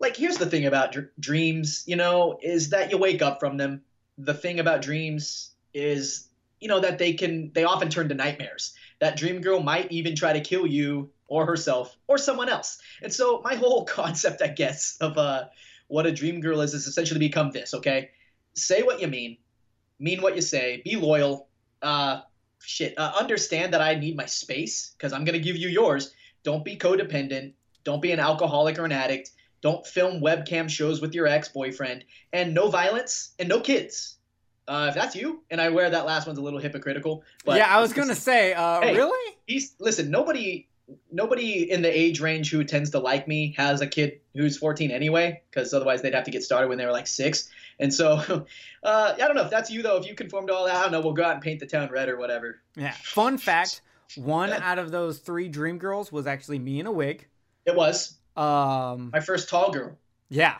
like, here's the thing about dr- dreams, you know, is that you wake up from them. The thing about dreams is, you know, that they can, they often turn to nightmares. That dream girl might even try to kill you or herself or someone else. And so my whole *laughs* concept, I guess, of uh, what a dream girl is, is essentially become this, okay? Say what you mean, mean what you say, be loyal, uh, shit, uh, understand that I need my space because I'm going to give you yours. Don't be codependent. Don't be an alcoholic or an addict. Don't film webcam shows with your ex boyfriend. And no violence and no kids. Uh, if that's you, and I wear that last one's a little hypocritical. But yeah, I was gonna say, uh, Hey. really? he's listen. Nobody, nobody in the age range who tends to like me has a kid who's 14 anyway, because otherwise they'd have to get started when they were like six. And so, *laughs* uh, I don't know if that's you though. If you conform to all that, I don't know. We'll go out and paint the town red or whatever. Yeah. Fun fact: *laughs* one out of those three dream girls was actually me in a wig. It was Um, my first tall girl. yeah.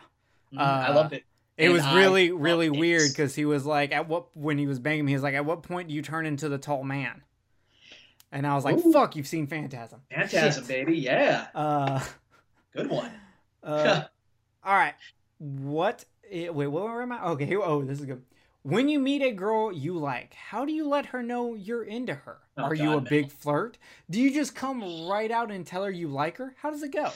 I Uh, loved it. It And was really, love really weird because he was like, at what when he was banging me, he was like, "At what point do you turn into the tall man?" And I was like, Ooh. "Fuck, you've seen Phantasm." Phantasm, Shit. baby. Yeah, *laughs* Uh, good one. *laughs* uh, *laughs* all right. What? Wait, what am I? Okay. Here, oh, this is good. When you meet a girl you like, how do you let her know you're into her? Oh, Are you a big flirt? Do you just come right out and tell her you like her? How does it go?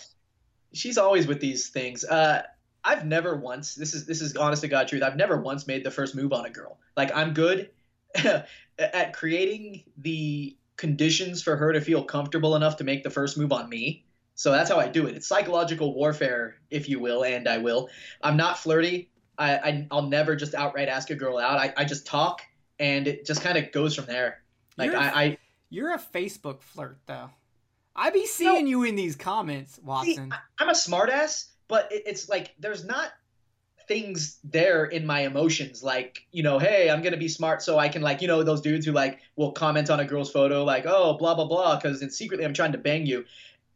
she's always with these things. Uh, I've never once. This is this is honest to God truth. I've never once made the first move on a girl. Like I'm good at creating the conditions for her to feel comfortable enough to make the first move on me. So that's how I do it. It's psychological warfare, if you will, and I will. I'm not flirty. I, I I'll never just outright ask a girl out. I, I just talk, and it just kind of goes from there. Like You're- I, I You're a Facebook flirt, though. I be seeing you in these comments, See, Watson. I, I'm a smartass, but it, it's like there's not things there in my emotions like you know hey i'm gonna be smart so i can like you know those dudes who like will comment on a girl's photo like oh blah blah blah because secretly i'm trying to bang you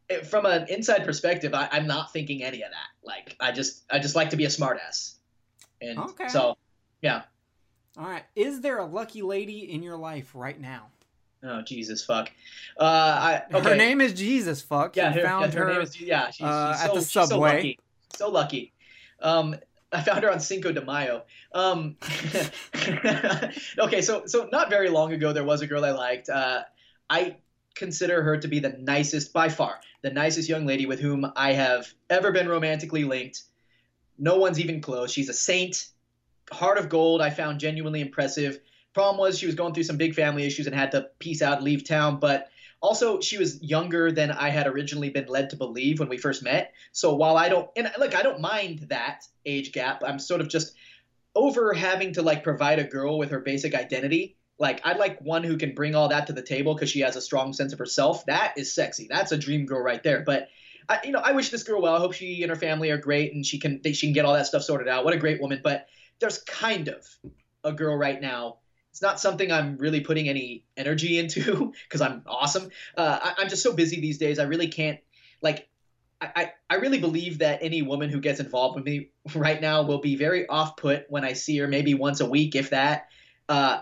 It- from an inside perspective I, i'm not thinking any of that like i just i just like to be a smartass and Okay. so yeah All right. Is there a lucky lady in your life right now? oh jesus fuck uh i okay Her name is Jesus. Fuck. Yeah, her, found yeah, her her. name is yeah. She's, uh, she's at so, the she's so subway. lucky, so lucky. Um, I found her on Cinco de Mayo. Um, *laughs* okay, so so not very long ago, there was a girl I liked. Uh, I consider her to be the nicest, by far, the nicest young lady with whom I have ever been romantically linked. No one's even close. She's a saint, heart of gold. I found genuinely impressive. Problem was she was going through some big family issues and had to peace out, leave town, but also she was younger than i had originally been led to believe when we first met. So while i don't and look i don't mind that age gap. I'm sort of just over having to like provide a girl with her basic identity. Like i'd like one who can bring all that to the table because she has a strong sense of herself. That is sexy. That's a dream girl right there. But I, you know i wish this girl well. I hope she and her family are great and she can she can get all that stuff sorted out. What a great woman. But there's kind of a girl right now it's not something I'm really putting any energy *laughs* into because I'm awesome. Uh, I, I'm just so busy these days. I really can't like. I, I, I really believe that any woman who gets involved with me *laughs* right now will be very off put when I see her maybe once a week, if that. Uh,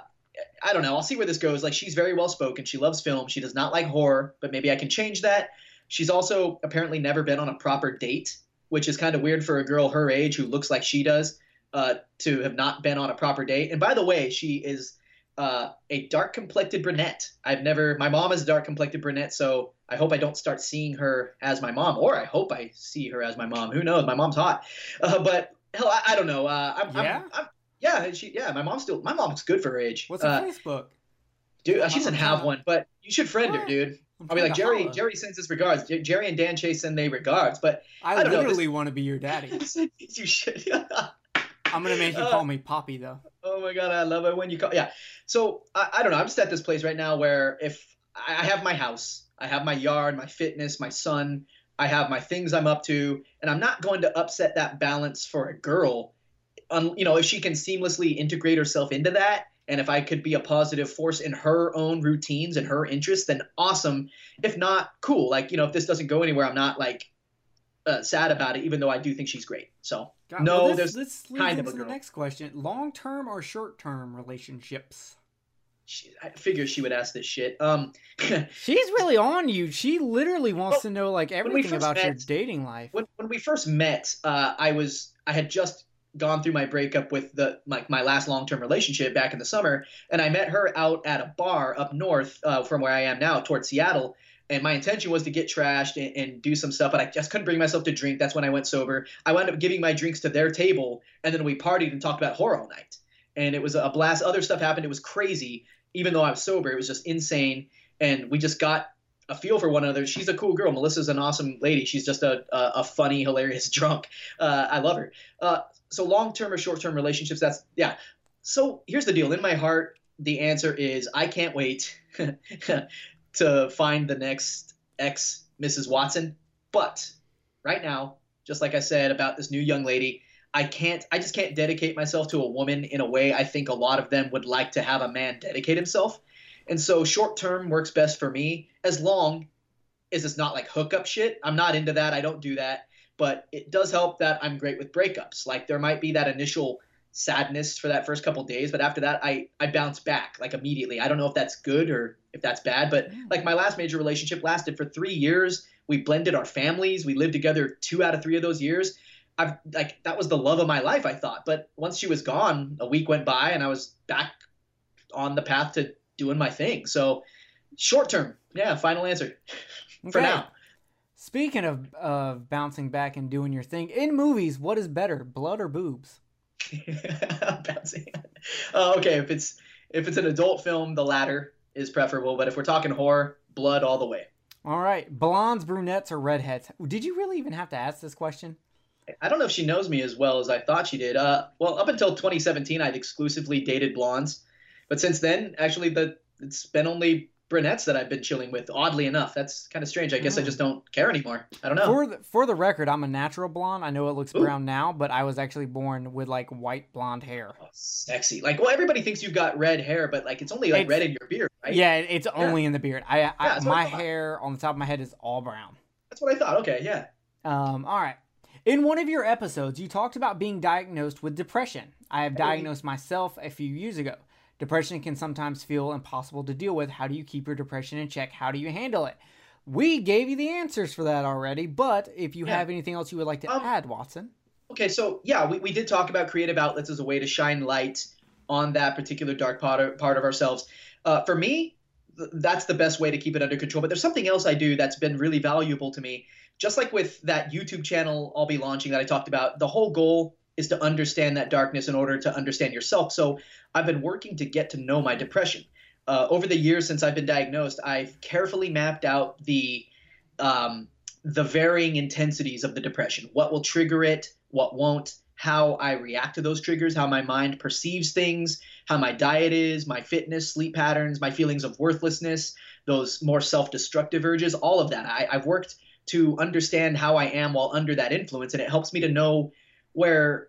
I don't know. I'll see where this goes. Like she's very well spoken. She loves film. She does not like horror, but maybe I can change that. She's also apparently never been on a proper date, which is kind of weird for a girl her age who looks like she does uh, to have not been on a proper date. And by the way, she is uh, a dark complected brunette. I've never, my mom is a dark complected brunette, so I hope I don't start seeing her as my mom, or I hope I see her as my mom. Who knows? My mom's hot. Uh, but hell, I, I don't know. Uh, I'm, Yeah? I'm, I'm, yeah, she, yeah, my mom's still, my mom's good for her age. What's her uh, Facebook? dude, uh, she doesn't have one, but you should friend her, dude. I'll be like Jerry. holla. Jerry sends his regards. Jerry and Dan Chase send they regards, but I, I know, literally want to be your daddy. *laughs* you should. *laughs* I'm gonna make you call me Poppy though. Oh my god, I love it when you call. Yeah. So I, I don't know. I'm just at this place right now where if I I have my house, I have my yard, my fitness, my son, I have my things I'm up to, and I'm not going to upset that balance for a girl. Um, you know, if she can seamlessly integrate herself into that, and if I could be a positive force in her own routines and her interests, then awesome. If not, cool. Like you know, if this doesn't go anywhere, I'm not like uh, sad about it, even though I do think she's great. So God, no, well, this, there's this leads kind of a the next question: long-term or short-term relationships? she, I figured she would ask this shit. Um. *laughs* She's really on you. She literally wants Well, to know like everything about your dating life. when when we first met, uh, I was I had just gone through my breakup with the like my last long term relationship back in the summer, and I met her out at a bar up north uh, from where I am now, towards Seattle. And my intention was to get trashed and, and do some stuff, but I just couldn't bring myself to drink. That's when I went sober. I wound up giving my drinks to their table, and then we partied and talked about horror all night. And it was a blast. Other stuff happened. It was crazy. Even though I was sober, it was just insane. And we just got a feel for one another. She's a cool girl. Melissa's an awesome lady. She's just a a, a funny, hilarious *laughs* drunk. Uh, I love her. Uh, so long term or short term relationships. That's yeah. So here's the deal. In my heart, the answer is I can't wait *laughs* to find the next ex Mrs. Watson. But right now, just like I said about this new young lady, I can't I just can't dedicate myself to a woman in a way I think a lot of them would like to have a man dedicate himself. And so short term works best for me as long as it's not like hookup shit. I'm not into that. I don't do that. But it does help that I'm great with breakups. Like there might be that initial sadness for that first couple days, but after that I I bounce back like immediately. I don't know if that's good or if that's bad, but like my last major relationship lasted for 3 years. We blended our families. We lived together 2 out of 3 of those years. I've like that was the love of my life, I thought. But once she was gone, a week went by and I was back on the path to doing my thing. So short term, yeah, final answer *laughs* for now. Speaking of uh, bouncing back and doing your thing in movies, what is better, blood or boobs? *laughs* Bouncing. Uh, okay, if it's if it's an adult film, the latter is preferable. But if we're talking horror, blood all the way. All right, blondes, brunettes, or redheads? Did you really even have to ask this question? I don't know if she knows me as well as I thought she did. Uh, well, up until 2017, I'd exclusively dated blondes, but since then, actually, the it's been only brunettes that I've been chilling with. Oddly enough, that's kind of strange. I guess I just don't care anymore. I don't know. For the, for the record, I'm a natural blonde. I know it looks Ooh. brown now, but I was actually born with like white blonde hair. Oh, sexy. Like, well, everybody thinks you've got red hair, but like it's only like It's- red in your beard, right? Yeah, it- it's only in the beard. I, I what I my hair on the top of my head is all brown. That's what I thought. Okay, yeah. Um, all right. In one of your episodes, you talked about being diagnosed with depression. I have diagnosed myself a few years ago. Depression can sometimes feel impossible to deal with. How do you keep your depression in check? How do you handle it? We gave you the answers for that already, but if you Yeah. have anything else you would like to Um, add, Watson. Okay, so yeah, we, we did talk about creative outlets as a way to shine light on that particular dark part of, part of ourselves. Uh, for me, th- that's the best way to keep it under control. But there's something else I do that's been really valuable to me. Just like with that YouTube channel I'll be launching that I talked about, the whole goal is to understand that darkness in order to understand yourself. So I've been working to get to know my depression. Uh, over the years since I've been diagnosed, I've carefully mapped out the um, the varying intensities of the depression. What will trigger it? What won't? How I react to those triggers, how my mind perceives things, how my diet is, my fitness, sleep patterns, my feelings of worthlessness, those more self destructive urges, all of that. I, I've worked to understand how I am while under that influence, and it helps me to know where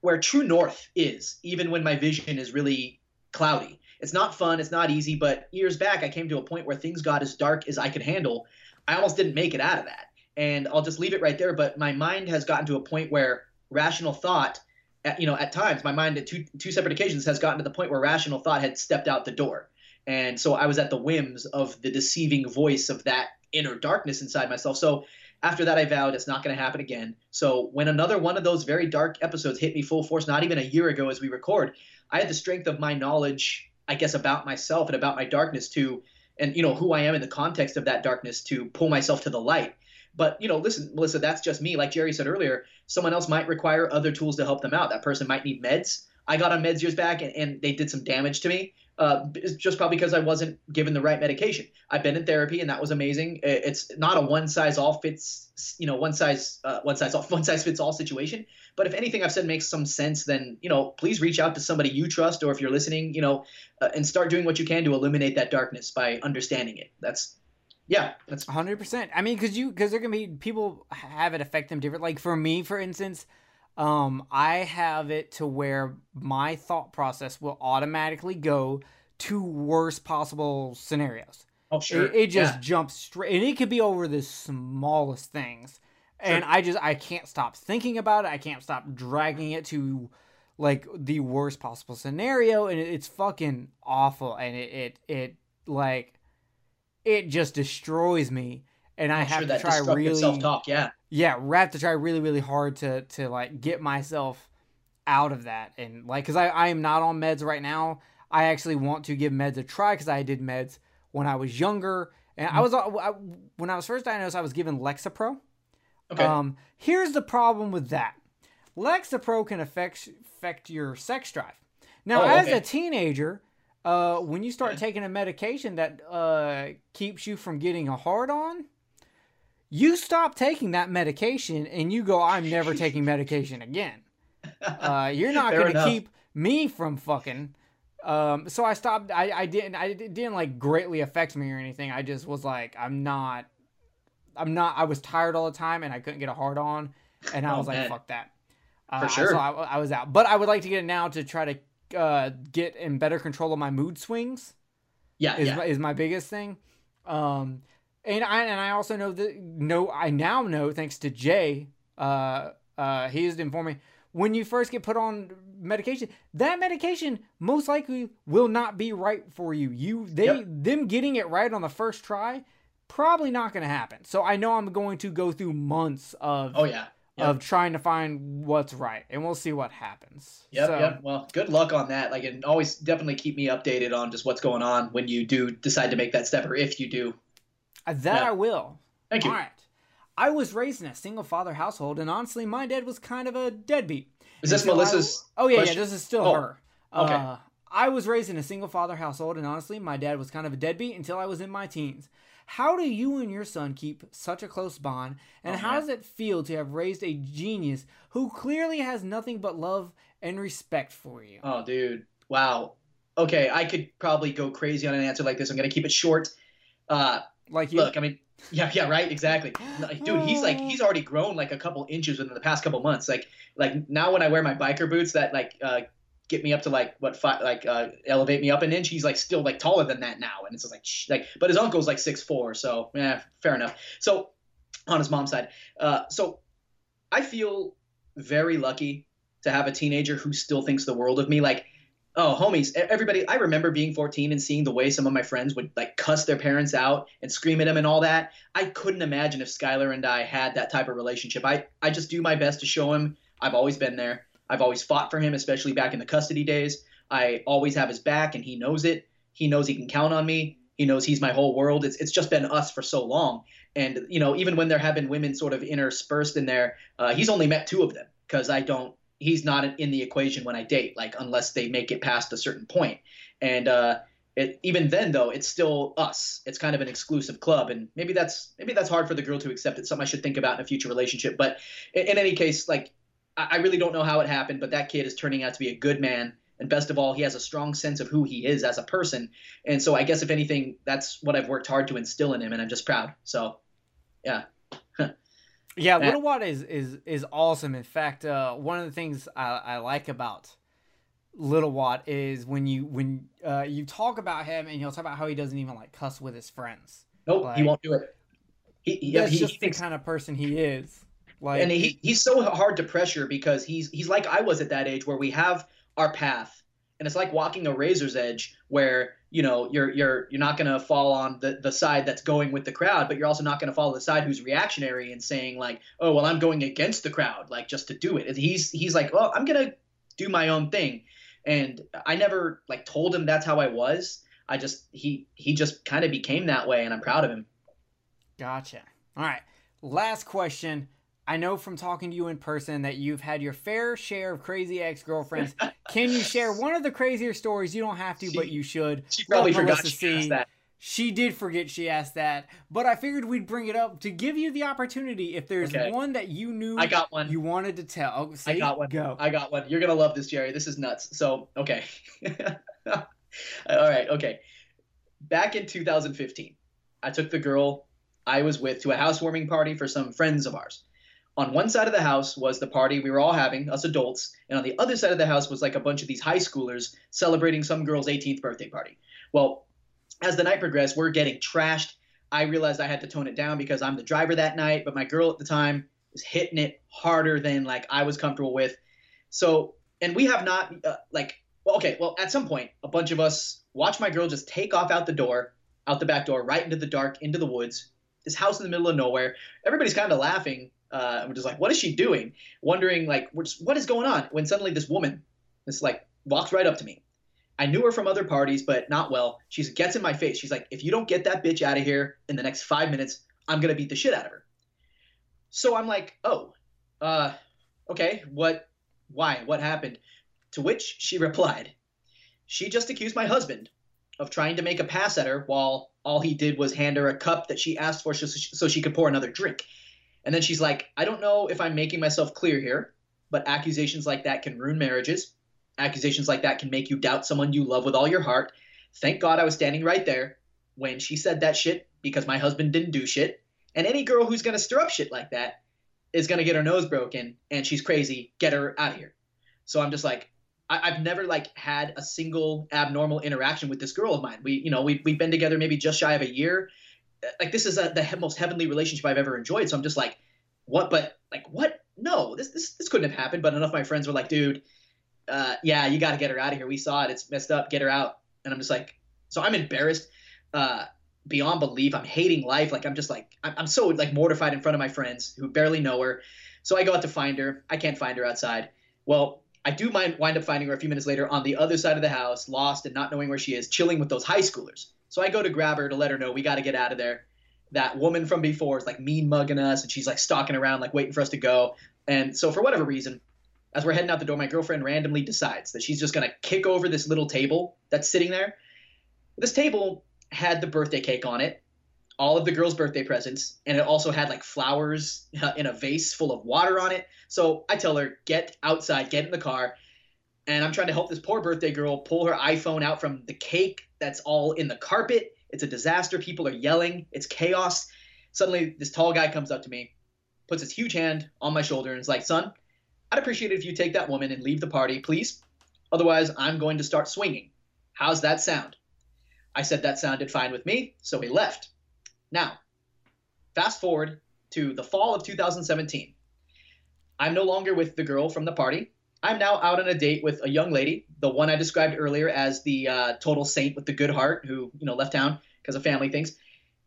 where true north is, even when my vision is really cloudy. It's not fun, it's not easy, but years back I came to a point where things got as dark as I could handle. I almost didn't make it out of that. And I'll just leave it right there, but my mind has gotten to a point where rational thought at, you know, at times my mind at two two separate occasions has gotten to the point where rational thought had stepped out the door. And so I was at the whims of the deceiving voice of that inner darkness inside myself. So after that, I vowed it's not going to happen again. So when another one of those very dark episodes hit me full force, not even a year ago as we record, I had the strength of my knowledge, I guess, about myself and about my darkness to, and you know who I am in the context of that darkness to pull myself to the light. But you know, listen, Melissa, that's just me. Like Jerry said earlier, someone else might require other tools to help them out. That person might need meds. I got on meds years back, and, and they did some damage to me. Uh, just probably because I wasn't given the right medication. I've been in therapy, and that was amazing. It's not a one size all fits, you know, one size uh, one size all *laughs* one size fits all situation. But if anything I've said makes some sense, then you know, please reach out to somebody you trust, or if you're listening, you know, uh, and start doing what you can to eliminate that darkness by understanding it. That's, yeah, that's hundred percent. I mean, because you because there can be people have it affect them different. Like for me, for instance, um, I have it to where my thought process will automatically go to worst possible scenarios. oh sure, It, it just Yeah. jumps straight, and it could be over the smallest things. And I just I can't stop thinking about it. I can't stop dragging it to like the worst possible scenario, and it, it's fucking awful. And it it it like it just destroys me. And I I'm have sure to try really self-talk. Yeah, yeah, I have to try really, really hard to to like get myself out of that, and like, cause I I am not on meds right now. I actually want to give meds a try because I did meds when I was younger, and. I was uh, I, when I was first diagnosed, I was given Lexapro. okay. Um, here's the problem with that: Lexapro can affect affect your sex drive. Now, Oh, as okay. a teenager, uh, when you start taking a medication that uh, keeps you from getting a hard on, you stop taking that medication and you go, "I'm never *laughs* taking medication again." Uh, you're not going to keep me from fucking. Um, so I stopped. I, I didn't. I it didn't like greatly affect me or anything. I just was like, I'm not. I'm not. I was tired all the time and I couldn't get a hard on, and I Oh, was like, fuck that. Uh, For sure. So I, I was out. But I would like to get it now to try to uh, get in better control of my mood swings Yeah, is yeah. my, is my biggest thing. Um, and I and I also know that no, I now know thanks to Jay. Uh, uh, he has informed me when you first get put on medication, that medication most likely will not be right for you. You they Yep. them getting it right on the first try, probably not going to happen. So I know I'm going to go through months of Oh yeah. Yep. of trying to find what's right, and we'll see what happens. Yep, So- yep. Well, good luck on that. Like, and always definitely keep me updated on just what's going on when you do decide to make that step, or if you do. Uh, That Yeah. I will. Thank you. All right. I was raised in a single father household, and honestly, my dad was kind of a deadbeat. Is this Until I- Melissa's? oh yeah, question? yeah. This is still Oh, her. okay. Uh, I was raised in a single father household, and honestly, my dad was kind of a deadbeat until I was in my teens. How do you and your son keep such a close bond, and Oh, how man. does it feel to have raised a genius who clearly has nothing but love and respect for you? Oh, dude. Wow. Okay, I could probably go crazy on an answer like this. I'm gonna keep it short. Uh, Like you, look, I mean, *laughs* yeah, yeah, right, exactly. Dude, he's like he's already grown like a couple inches within the past couple months. Like, like now when I wear my biker boots that like uh, get me up to like what five, like uh, elevate me up an inch, he's like still like taller than that now, and it's like shh, like. But his uncle's like six four, so yeah, fair enough. So on his mom's side, uh, so I feel very lucky to have a teenager who still thinks the world of me. Like, oh, homies, everybody. I remember being 14 and seeing the way some of my friends would like cuss their parents out and scream at them and all that. I couldn't imagine if Skylar and I had that type of relationship. I I just do my best to show him I've always been there. I've always fought for him, especially back in the custody days. I always have his back, and he knows it. He knows he can count on me. He knows he's my whole world. It's it's just been us for so long. And you know, even when there have been women sort of interspersed in there, uh, he's only met two of them because I don't. He's not in the equation when I date, like unless they make it past a certain point. And uh, it, even then, though, it's still us. It's kind of an exclusive club, and maybe that's maybe that's hard for the girl to accept. It's something I should think about in a future relationship. But in, in any case, like I, I really don't know how it happened, but that kid is turning out to be a good man. And best of all, he has a strong sense of who he is as a person. And so I guess if anything, that's what I've worked hard to instill in him, and I'm just proud. So, yeah. Yeah, Uh, Little Watt is is is awesome. In fact, uh, one of the things I, I like about Little Watt is when you when uh, you talk about him and you'll talk about how he doesn't even like cuss with his friends. Nope, he won't do it. He, he, That's he, just he the kind of person he is. Like, and he, he's so hard to pressure because he's he's like I was at that age where we have our path and it's like walking a razor's edge where you know you're you're you're not going to fall on the the side that's going with the crowd but you're also not going to follow the side who's reactionary and saying like oh well I'm going against the crowd like just to do it he's he's like well I'm going to do my own thing and I never like told him that's how I was I just he he just kind of became that way and I'm proud of him Gotcha. All right. Last question. I know from talking to you in person that you've had your fair share of crazy ex girlfriends. Can you share *laughs* one of the crazier stories? You don't have to, but you should. she probably Let forgot Melissa she asked that She did forget she asked that, but I figured we'd bring it up to give you the opportunity. If there's Okay. one that you knew I got one you wanted to tell, oh, see? I got one. Go. I got one. You're gonna love this, Jerry. This is nuts. So okay. *laughs* All right. Okay. Back in 2015, I took the girl I was with to a housewarming party for some friends of ours. On one side of the house was the party we were all having, us adults, and on the other side of the house was like a bunch of these high schoolers celebrating some girl's 18th birthday party. Well, as the night progressed, we're getting trashed. I realized I had to tone it down because I'm the driver that night, but my girl at the time was hitting it harder than like I was comfortable with. So, and we have not uh, like well, okay, well, at some point, a bunch of us watch my girl just take off out the door, out the back door, right into the dark, into the woods. This house in the middle of nowhere. Everybody's kind of laughing. Uh, we're just like, what is she doing? Wondering like, what is going on? When suddenly this woman, this like walks right up to me. I knew her from other parties, but not well. She gets in my face. She's like, if you don't get that bitch out of here in the next five minutes, I'm gonna beat the shit out of her. So I'm like, oh, uh, okay, what, why, what happened? To which she replied, she just accused my husband of trying to make a pass at her while all he did was hand her a cup that she asked for so she could pour another drink. And then she's like, I don't know if I'm making myself clear here, but accusations like that can ruin marriages. accusations like that can make you doubt someone you love with all your heart. Thank God I was standing right there when she said that shit because my husband didn't do shit. And any girl who's going to stir up shit like that is going to get her nose broken and she's crazy. Get her out of here. So I'm just like, I, have never like had a single abnormal interaction with this girl of mine. We, you know, we, we've been together maybe just shy of a year. Like this is a, the most heavenly relationship I've ever enjoyed. So I'm just like, what? But like, what? No, this, this, this couldn't have happened. But enough of my friends were like, dude, uh, yeah, you got to get her out of here. We saw it. It's messed up. Get her out. And I'm just like, so I'm embarrassed uh, beyond belief. I'm hating life. Like I'm just like, I'm, I'm so like mortified in front of my friends who barely know her. So I go out to find her. I can't find her outside. Well, I do mind, wind up finding her a few minutes later on the other side of the house, lost and not knowing where she is, chilling with those high schoolers. So I go to grab her to let her know we got to get out of there. That woman from before is like mean mugging us, and she's like stalking around, like waiting for us to go. And so for whatever reason, as we're heading out the door, my girlfriend randomly decides that she's just gonna kick over this little table that's sitting there. This table had the birthday cake on it, all of the girls' birthday presents, and it also had like flowers uh, in a vase full of water on it. So I tell her, get outside, get in the car. And I'm trying to help this poor birthday girl pull her iPhone out from the cake that's all in the carpet. It's a disaster. People are yelling. It's chaos. Suddenly, this tall guy comes up to me, puts his huge hand on my shoulder, and is like, son, I'd appreciate it if you take that woman and leave the party, please. Otherwise, I'm going to start swinging. How's that sound? I said that sounded fine with me, so we left. Now, fast forward to the fall of 2017. I'm no longer with the girl from the party. I'm now out on a date with a young lady, the one I described earlier as the uh, total saint with the good heart who, you know, left town because of family things.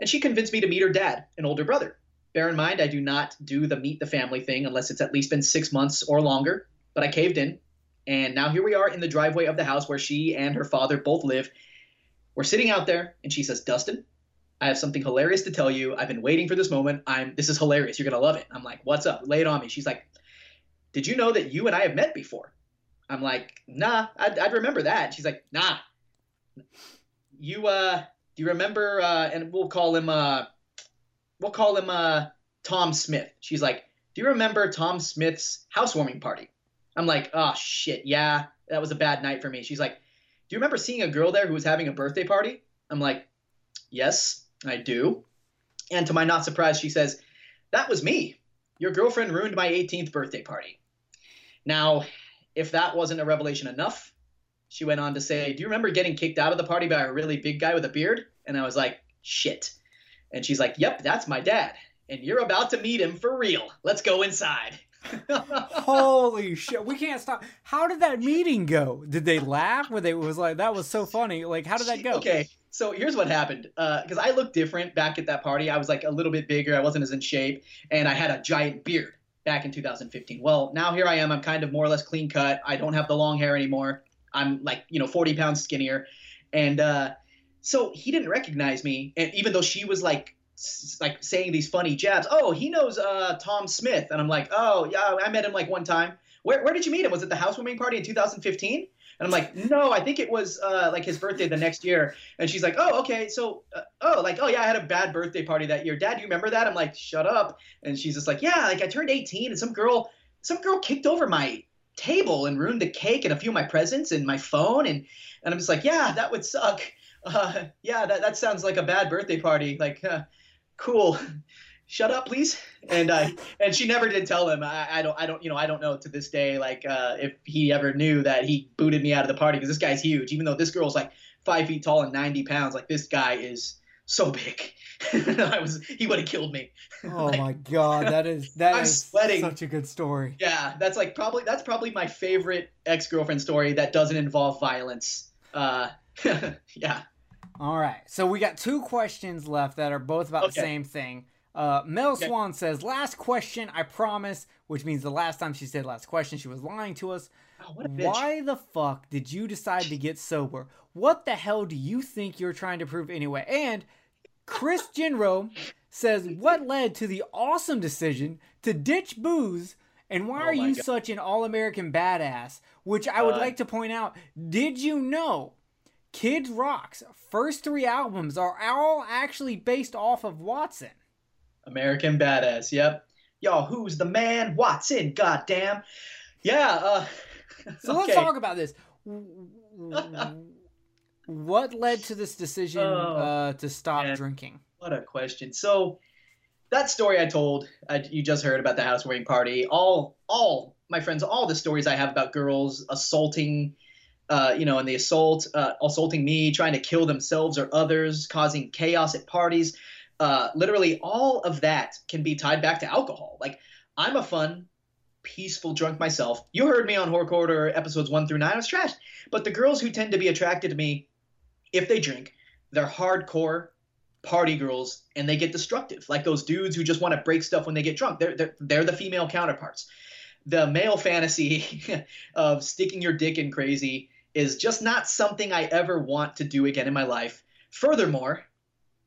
And she convinced me to meet her dad, an older brother. Bear in mind, I do not do the meet the family thing unless it's at least been six months or longer, but I caved in. And now here we are in the driveway of the house where she and her father both live. We're sitting out there, and she says, Dustin, I have something hilarious to tell you. I've been waiting for this moment. I'm this is hilarious. You're gonna love it. I'm like, what's up? Lay it on me. She's like, Did you know that you and I have met before? I'm like, nah, I'd, I'd remember that. She's like, nah. You uh do you remember uh and we'll call him uh we'll call him uh, Tom Smith. She's like, do you remember Tom Smith's housewarming party? I'm like, oh shit, yeah, that was a bad night for me. She's like, do you remember seeing a girl there who was having a birthday party? I'm like, yes, I do. And to my not surprise, she says, that was me. Your girlfriend ruined my 18th birthday party. Now, if that wasn't a revelation enough, she went on to say, Do you remember getting kicked out of the party by a really big guy with a beard? And I was like, Shit. And she's like, Yep, that's my dad. And you're about to meet him for real. Let's go inside. Holy shit. We can't stop. How did that meeting go? Did they laugh? Were they was like that was so funny. Like how did that go? Okay. So here's what happened. Because uh, I looked different back at that party. I was like a little bit bigger. I wasn't as in shape, and I had a giant beard back in 2015. Well, now here I am. I'm kind of more or less clean cut. I don't have the long hair anymore. I'm like you know 40 pounds skinnier, and uh, so he didn't recognize me, and even though she was like like saying these funny jabs. Oh, he knows uh, Tom Smith, and I'm like, oh yeah, I met him like one time. Where where did you meet him? Was it the housewarming party in 2015? And I'm like, no, I think it was uh, like his birthday the next year. And she's like, oh, okay, so uh, oh, like oh yeah, I had a bad birthday party that year. Dad, do you remember that? I'm like, shut up. And she's just like, yeah, like I turned 18, and some girl some girl kicked over my table and ruined the cake and a few of my presents and my phone and and I'm just like, yeah, that would suck. *laughs* Uh, yeah, that, that sounds like a bad birthday party. Like, cool. Shut up, please. And uh, and she never did tell him. I, I, don't I don't you know I don't know to this day like uh, if he ever knew that he booted me out of the party because this guy's huge. Even though this girl's like five feet tall and ninety pounds, like this guy is so big. *laughs* I was he would have killed me. Oh *laughs* like, my god, that is that I'm is sweating. such a good story. Yeah, that's like probably that's probably my favorite ex girlfriend story that doesn't involve violence. Uh, *laughs* yeah. All right. So we got two questions left that are both about okay. the same thing. Uh, Mel okay. Swan says, "Last question, I promise," which means the last time she said "last question," she was lying to us. Oh, Why the fuck did you decide to get sober? What the hell do you think you're trying to prove anyway? And Chris *laughs* Genro says, "What led to the awesome decision to ditch booze?" And why oh are you God. such an all American badass? Which I would uh, like to point out. Did you know Kid Rock's first three albums are all actually based off of Watson. American Badass, yep. Y'all, who's the man? Watson, goddamn. Yeah, uh, *laughs* So let's talk about this. *laughs* what led to this decision Oh, uh, to stop man. drinking? What a question. So that story I told, I, you just heard about the housewarming party. All, all my friends, all the stories I have about girls assaulting, uh, you know, and the assault, uh, assaulting me, trying to kill themselves or others, causing chaos at parties. Uh, literally, all of that can be tied back to alcohol. Like I'm a fun, peaceful drunk myself. You heard me on Horror Corridor episodes one through nine. I was trashed. But the girls who tend to be attracted to me, if they drink, they're hardcore party girls and they get destructive like those dudes who just want to break stuff when they get drunk they're, they're, they're the female counterparts the male fantasy *laughs* of sticking your dick in crazy is just not something i ever want to do again in my life. Furthermore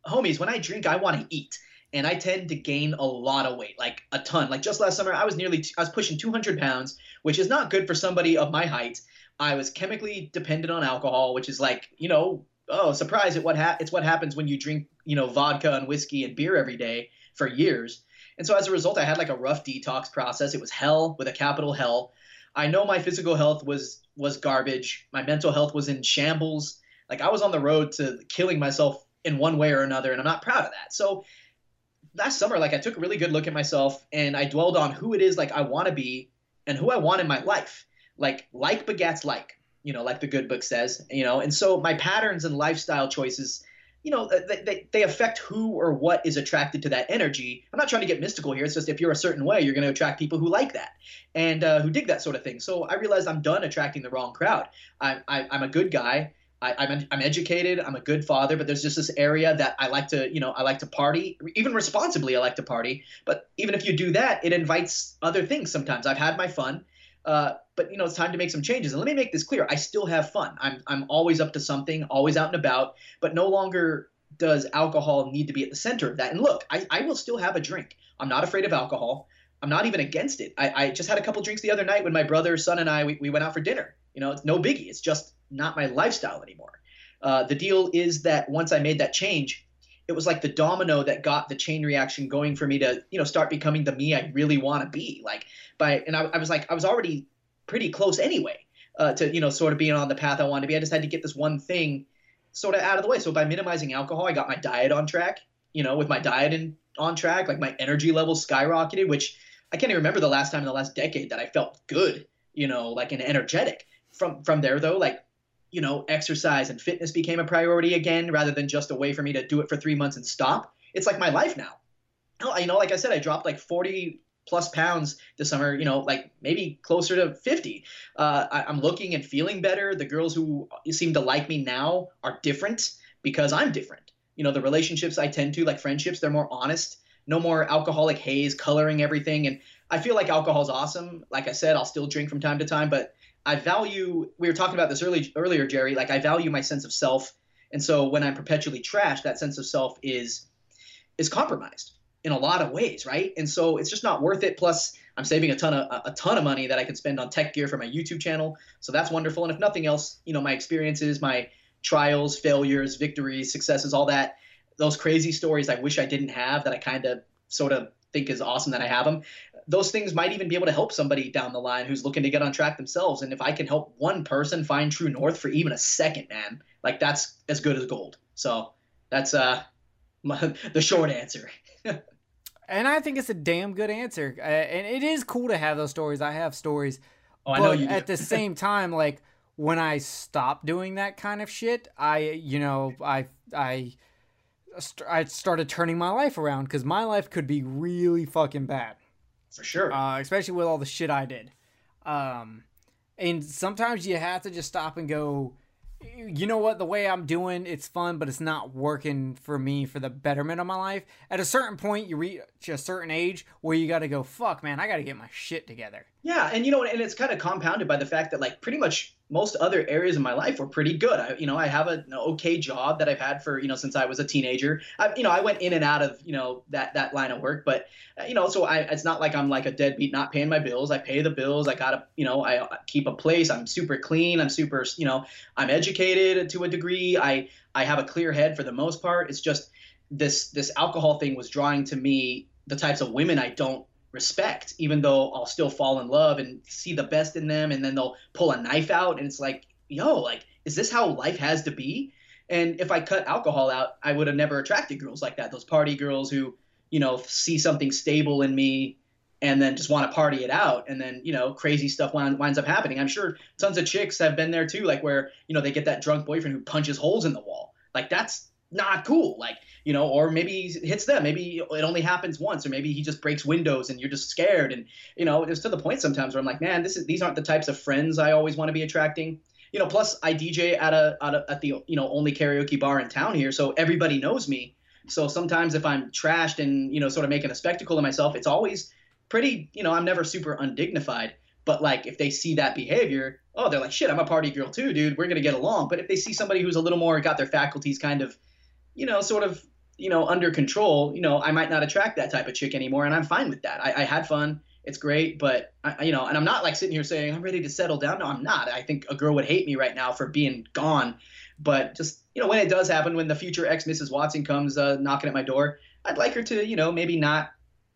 homies when i drink i want to eat and i tend to gain a lot of weight like a ton. Like just last summer i was nearly i was pushing 200 pounds which is not good for somebody of my height. I was chemically dependent on alcohol which is like you know oh surprise it what ha- it's what happens when you drink you know vodka and whiskey and beer every day for years. And so as a result i had like a rough detox process. It was hell with a capital hell i know my physical health was was garbage. My mental health was in shambles. Like i was on the road to killing myself in one way or another and i'm not proud of that. So last summer like i took a really good look at myself and i dwelled on who it is like i want to be and who i want in my life. Like like begats like you know like the good book says you know? And so my patterns and lifestyle choices you know they, they, they affect who or what is attracted to that energy. I'm not trying to get mystical here. It's just if you're a certain way you're going to attract people who like that and uh, who dig that sort of thing. So i realized i'm done attracting the wrong crowd. I, I, i'm a good guy. I, I'm, I'm educated. I'm a good father but there's just this area that i like to you know i like to party even responsibly i like to party. But even if you do that it invites other things sometimes. I've had my fun uh, but you know it's time to make some changes. And let me make this clear. I still have fun. I'm, I'm always up to something always out and about but no longer does alcohol need to be at the center of that. And look i, I will still have a drink. I'm not afraid of alcohol. I'm not even against it. I, I just had a couple drinks the other night when my brother son and i. We, we went out for dinner. You know it's no biggie. It's just not my lifestyle anymore. Uh, the deal is that once i made that change it was like the domino that got the chain reaction going for me to you know start becoming the me i really want to be like by and I, I was like i was already pretty close anyway uh, to you know sort of being on the path i wanted to be. I just had to get this one thing sort of out of the way. So by minimizing alcohol i got my diet on track you know with my diet in, on track like my energy levels skyrocketed which i can't even remember the last time in the last decade that i felt good you know like and energetic. From from there though like you know, exercise and fitness became a priority again rather than just a way for me to do it for three months and stop. It's like my life now. Hell, You know, like I said, I dropped like 40 plus pounds this summer, you know, like maybe closer to 50. Uh, I, I'm looking and feeling better. The girls who seem to like me now are different because I'm different. You know, the relationships I tend to, like friendships, they're more honest. No more alcoholic haze coloring everything. And I feel like alcohol's awesome. Like I said, I'll still drink from time to time, but I value. We were talking about this early, earlier, Jerry. Like I value my sense of self, and so when I'm perpetually trashed, that sense of self is is compromised in a lot of ways, right? And so it's just not worth it. Plus, I'm saving a ton of a ton of money that I can spend on tech gear for my YouTube channel, so that's wonderful. And if nothing else, you know, my experiences, my trials, failures, victories, successes, all that, those crazy stories I wish I didn't have that I kind of sort of think is awesome that I have them. Those things might even be able to help somebody down the line who's looking to get on track themselves. And if I can help one person find true north for even a second, man, like that's as good as gold. So that's uh my, *laughs* the short answer. *laughs* And I think it's a damn good answer. Uh, and it is cool to have those stories. I have stories. Oh, I but know you do. at the *laughs* same time, like when I stopped doing that kind of shit, I, you know, I, I, I started turning my life around because my life could be really fucking bad, for sure. uh, especially with all the shit I did. Um, and sometimes you have to just stop and go, you know what, the way I'm doing, it's fun, but it's not working for me for the betterment of my life. At a certain point, you reach a certain age where you got to go, fuck, man, I got to get my shit together. Yeah, and you know, and it's kind of compounded by the fact that like pretty much most other areas of my life were pretty good. I, you know, I have a, an okay job that I've had for you know since I was a teenager. I, you know, I went in and out of you know that that line of work, but uh, you know, so I it's not like I'm like a deadbeat not paying my bills. I pay the bills. I gotta you know I I keep a place. I'm super clean. I'm super you know I'm educated to a degree. I I have a clear head for the most part. It's just this this alcohol thing was drawing to me the types of women I don't respect, even though I'll still fall in love and see the best in them, and then they'll pull a knife out, and it's like, yo, like, is this how life has to be? And if I cut alcohol out, I would have never attracted girls like that. Those party girls who, you know, see something stable in me and then just want to party it out and then you know crazy stuff wind, winds up happening i'm sure tons of chicks have been there too like where you know they get that drunk boyfriend who punches holes in the wall like that's not cool like you know or maybe he hits them maybe it only happens once or maybe he just breaks windows and you're just scared and you know it's to the point sometimes where i'm like man this is these aren't the types of friends i always want to be attracting you know plus i dj at a, at a at the you know only karaoke bar in town here so everybody knows me so sometimes if i'm trashed and you know sort of making a spectacle of myself it's always pretty, you know, I'm never super undignified, but like if they see that behavior, oh, they're like, shit, I'm a party girl too, dude. We're gonna get along. But if they see somebody who's a little more got their faculties kind of, you know, sort of, you know, under control, you know, I might not attract that type of chick anymore, and I'm fine with that. I, I had fun. It's great, but I, you know, and I'm not like sitting here saying I'm ready to settle down. No, I'm not. I think a girl would hate me right now for being gone. But just you know, when it does happen, when the future ex Mrs. Watson comes uh, knocking at my door, I'd like her to, you know, maybe not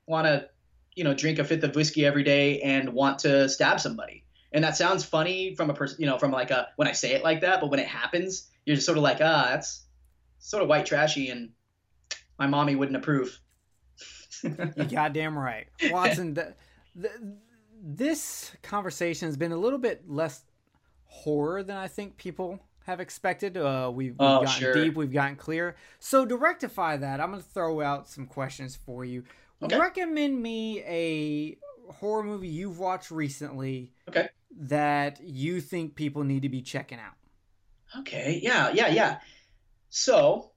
want to you know drink a fifth of whiskey every day and want to stab somebody and that sounds funny from a person you know from like a when i say it like that but when it happens you're just sort of like ah that's sort of white trashy and my mommy wouldn't approve *laughs* you goddamn right watson the, the, this conversation has been a little bit less horror than i think people have expected uh, we've, we've oh, gotten sure. deep we've gotten clear so to rectify that i'm going to throw out some questions for you Okay. Recommend me a horror movie you've watched recently okay that you think people need to be checking out. Okay. Yeah. Yeah. Yeah. So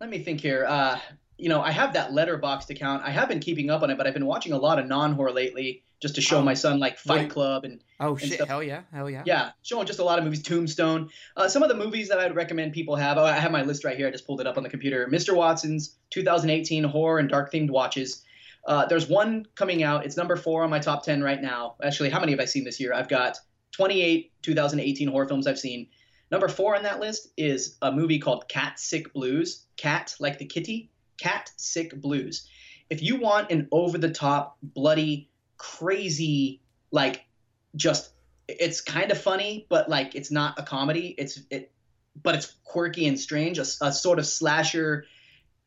let me think here. Uh, you know, I have that Letterboxd account. I have been keeping up on it, but I've been watching a lot of non-horror lately, just to show Oh. my son like Fight Wait. Club and Oh And shit! stuff. Hell yeah! Hell yeah! yeah, showing just a lot of movies. Tombstone. Uh, some of the movies that I'd recommend people have. Oh, I have my list right here. I just pulled it up on the computer. Mr. Watson's 2018 horror and dark themed watches. Uh, there's one coming out. It's number four on my top 10 right now. Actually, how many have I seen this year? I've got 28 2018 horror films I've seen. Number four on that list is a movie called Cat Sick Blues. Cat, like the kitty, Cat Sick Blues. If you want an over the top, bloody, crazy, like just it's kind of funny, but like it's not a comedy. It's it, but it's quirky and strange. A, a sort of slasher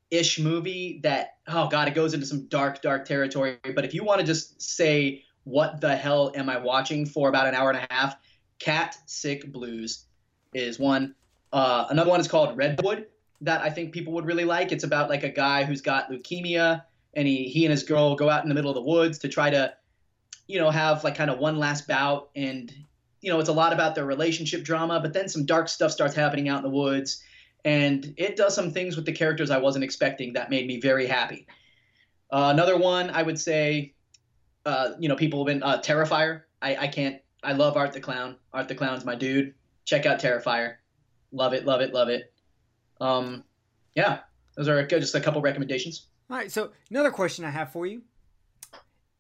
ish movie that oh god, it goes into some dark, dark territory. But if you want to just say what the hell am I watching for about an hour and a half, Cat Sick Blues is one. Uh, another one is called Redwood that I think people would really like. It's about like a guy who's got leukemia and he he and his girl go out in the middle of the woods to try to you know have like kind of one last bout and you know it's a lot about their relationship drama but then some dark stuff starts happening out in the woods and it does some things with the characters I wasn't expecting that made me very happy. Uh, another one I would say, uh, you know, people have been uh, Terrifier. I, I can't. I love Art the Clown. Art the Clown's my dude. Check out Terrifier. Love it, love it, love it. Um, yeah, those are just a couple recommendations. All right. So another question I have for you: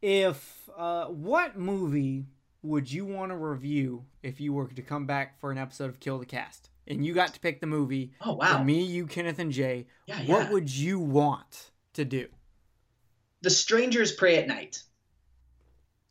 If uh, what movie would you want to review if you were to come back for an episode of Kill the Cast and you got to pick the movie? Oh wow, For me, you, Kenneth, and Jay. yeah, What would you want to do? The Strangers Prey at Night.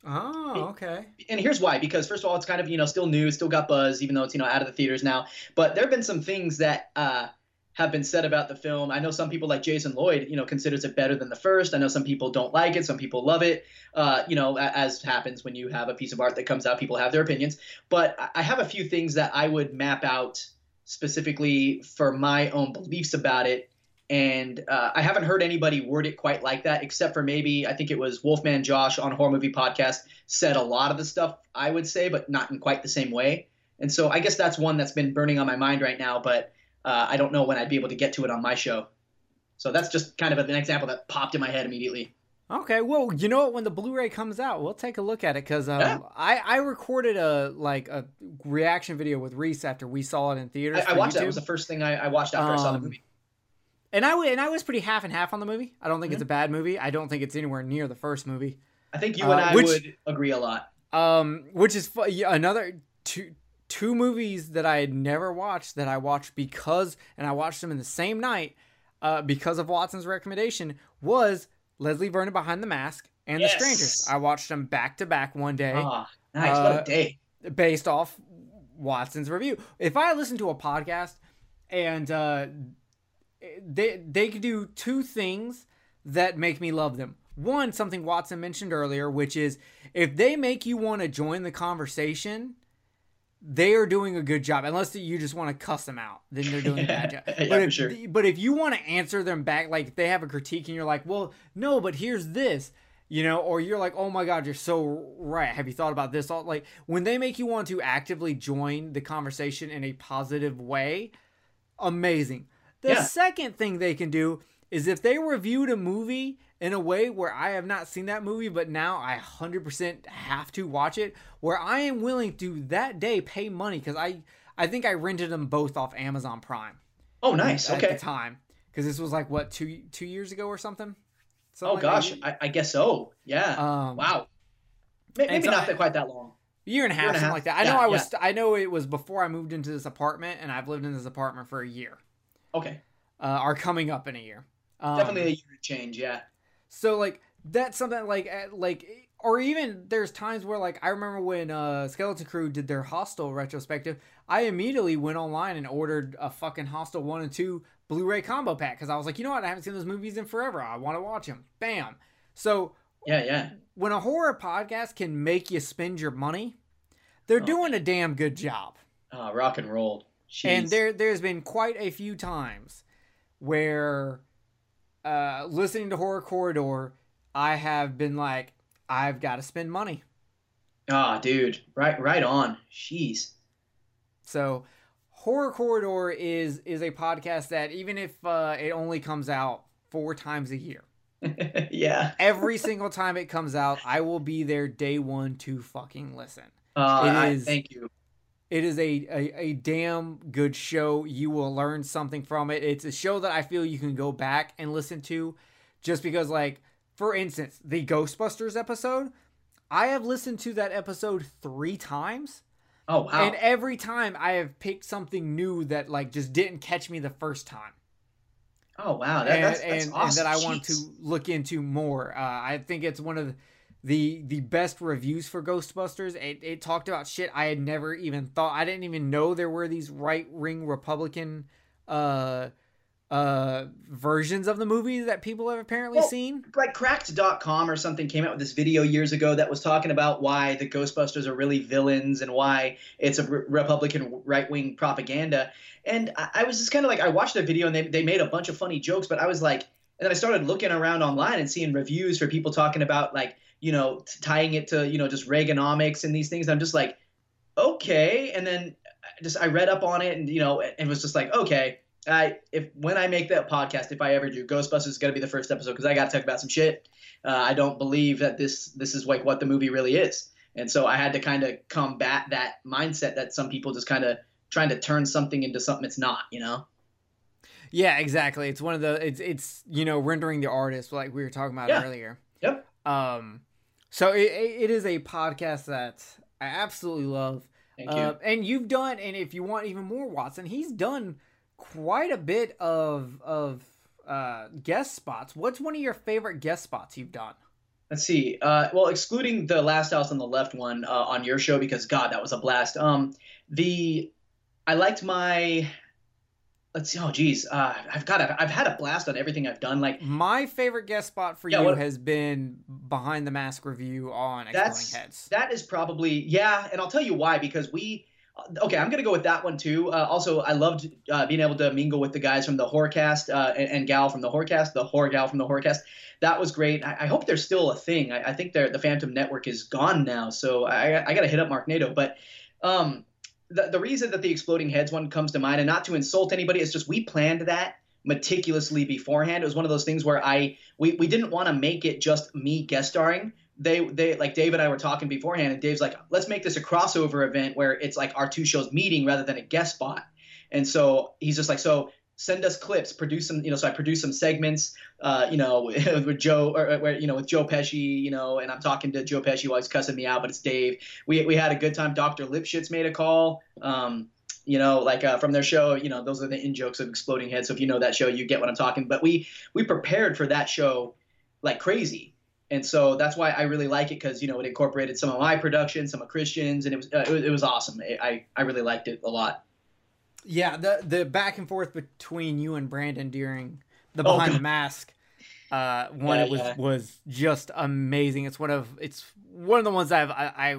Oh, okay. and here's why because first of all it's kind of you know still new still got buzz even though it's you know out of the theaters now. But there have been some things that uh, have been said about the film. I know some people like jason lloyd you know considers it better than the first. I know some people don't like it. Some people love it. Uh, you know as happens when you have a piece of art that comes out people have their opinions. But i have a few things that i would map out specifically for my own beliefs about it and uh, I haven't heard anybody word it quite like that, except for maybe I think it was Wolfman Josh on Horror Movie Podcast said a lot of the stuff I would say, but not in quite the same way. And so I guess that's one that's been burning on my mind right now, but uh, I don't know when I'd be able to get to it on my show. So that's just kind of an example that popped in my head immediately. Okay, well, you know what? When the Blu-ray comes out, we'll take a look at it because um, Yeah. I I recorded a like a reaction video with Reese after we saw it in theaters. I, I watched that. It was the first thing I, I watched after I saw the Um, movie. And I and I was pretty half and half on the movie. I don't think Mm-hmm. it's a bad movie. I don't think it's anywhere near the first movie. I think you uh, and I which- would agree a lot. Um, which is fu- yeah, another two two movies that I had never watched that I watched because and I watched them in the same night uh, because of Watson's recommendation was Leslie Vernon Behind the Mask and Yes. The Strangers. I watched them back to back one day Ah, nice. what Uh, a day. based off Watson's review. If I listen to a podcast and uh, they they could do two things that make me love them. One, something Watson mentioned earlier, which is if they make you want to join the conversation, they are doing a good job. Unless you just want to cuss them out, then they're doing a bad *laughs* job. Yeah, but if, sure. but if you want to answer them back, like they have a critique and you're like, well, no, but here's this, you know, or you're like, oh my god, you're so right. Have you thought about this? All like when they make you want to actively join the conversation in a positive way, amazing. The Yeah. second thing they can do is if they reviewed a movie in a way where I have not seen that movie, but now I 100% have to watch it, where I am willing to that day pay money because I I think I rented them both off Amazon Prime. Oh, nice. At Okay. At the time, because this was like what two two years ago or something. Oh Something like gosh. I, I guess so. Yeah. Um, wow. Maybe so not I- quite that long. year and a half, and a something half. like that. I Yeah, know I was. I know it was before I moved into this apartment, and I've lived in this apartment for a year. Okay. Uh, are coming up in a year. Um, Definitely a year change. Yeah. So like that's something like like or even there's times where like I remember when uh Skeleton Crew did their Hostel retrospective, I immediately went online and ordered a fucking Hostel 1 and 2 Blu-ray combo pack cuz I was like, "You know what? I haven't seen those movies in forever. I want to watch them." Bam. So Yeah. Yeah. when a horror podcast can make you spend your money, they're Oh. doing a damn good job. Ah, rock and roll. Jeez. And there there's been quite a few times where uh listening to Horror Corridor, I have been like, I've got to spend money. Ah, dude. Right. Right on. Jeez. So Horror Corridor is is a podcast that even if uh, it only comes out four times a year, *laughs* yeah. every single time it comes out, I will be there day one to fucking listen. Uh, It I, is- thank you. It is a, a, a damn good show. You will learn something from it. It's a show that I feel you can go back and listen to just because, like, for instance, the Ghostbusters episode, I have listened to that episode three times. Oh wow. And every time I have picked something new that, like, just didn't catch me the first time. oh wow. That, and, that's, that's and, awesome. and that I want to look into more. Uh, I think it's one of the, the best reviews for Ghostbusters. It, it talked about shit I had never even thought. I didn't even know there were these right wing Republican uh uh versions of the movie that people have apparently Well, seen. like cracked.com or something came out with this video years ago that was talking about why the ghostbusters are really villains and why it's a re- republican right-wing propaganda and i, I was just kind of like i watched the video and they, they made a bunch of funny jokes but i was like and then i started looking around online and seeing reviews for people talking about like you know t- tying it to you know just reaganomics and these things and i'm just like okay and then I just i read up on it and you know and was just like okay I if when I make that podcast, if I ever do, Ghostbusters is gonna be the first episode because I got to talk about some shit. Uh, I don't believe that this this is like what the movie really is, and so I had to kind of combat that mindset that some people just kind of trying to turn something into something it's not. You know? Yeah, exactly. It's one of the it's it's you know rendering the artist like we were talking about Yeah. earlier. Yep. Um, so it, it is a podcast that I absolutely love. Thank you. Uh, and you've done, and if you want even more, Watson, he's done quite a bit of of uh, guest spots. What's one of your favorite guest spots you've done? Let's see. Uh, well, excluding the Last House on the Left one uh, on your show because God, that was a blast. Um, the I liked my. Let's see. Oh, geez. Uh, I've got. A, I've had a blast on everything I've done. Like My favorite guest spot for Yeah, you what- has been behind the mask review on That's Heads. that is probably yeah, and I'll tell you why because we. uh, Okay, I'm gonna go with that one too. Uh, also, I loved uh, being able to mingle with the guys from the Horrorcast uh, and, and gal from the Horrorcast, the horror gal from the Horrorcast. That was great. I, I hope there's still a thing. I, I think the Phantom Network is gone now, so I, I got to hit up Mark Nato. But um, the, the reason that the Exploding Heads one comes to mind, and not to insult anybody, it's just we planned that meticulously beforehand. It was one of those things where I we, we didn't want to make it just me guest starring they they like Dave and I were talking beforehand, and Dave's like, let's make this a crossover event where it's like our two shows meeting rather than a guest spot. And so he's just like, so send us clips, produce some, you know. So I produce some segments, uh, you know, *laughs* with Joe or where you know with Joe Pesci, you know, and I'm talking to Joe Pesci while he's cussing me out, but it's Dave. We we had a good time. Doctor Lipschitz made a call. Um, you know, like uh, from their show, you know, those are the in jokes of Exploding Head. So if you know that show, you get what I'm talking. But we we prepared for that show like crazy and so that's why I really like it because you know it incorporated some of my production, some of Christian's, and it was uh, it was, it was awesome. I I really liked it a lot. Yeah, the the back and forth between you and Brandon during the Oh, behind the mask uh one Yeah, it was yeah. was just amazing. It's one of it's one of the ones I've I, I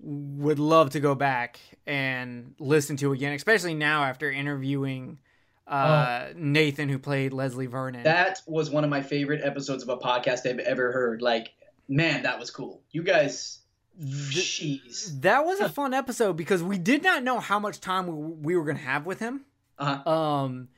would love to go back and listen to again, especially now after interviewing uh Nathan who played Leslie Vernon. Oh. That was one of my favorite episodes of a podcast I've ever heard. Like, man, that was cool. You guys, jeez. that was a fun episode because we did not know how much time we, we were going to have with him. Uh-huh. Um,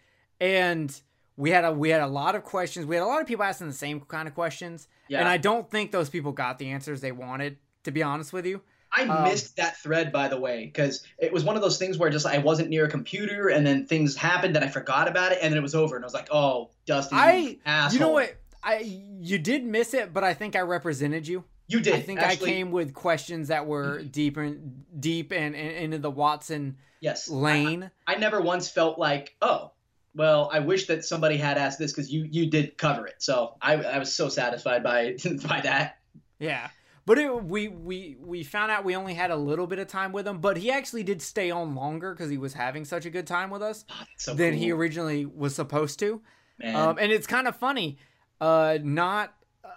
and we had a we had a lot of questions. We had a lot of people asking the same kind of questions, Yeah. and I don't think those people got the answers they wanted. To be honest with you, I Um, missed that thread, by the way, because it was one of those things where just I wasn't near a computer, and then things happened, and I forgot about it, and then it was over, and I was like, "Oh, Dusty, you I asshole. you know what I you did miss it, but I think I represented you. You did. I think actually, I came with questions that were deep and deep and, and into the Watson Yes. lane. I, I never once felt like, oh, well, I wish that somebody had asked this because you you did cover it. So I I was so satisfied by *laughs* by that. Yeah. But it, we we we found out we only had a little bit of time with him, but he actually did stay on longer because he was having such a good time with us Oh, so than cool, he originally was supposed to. Um, and it's kind of funny. Uh, not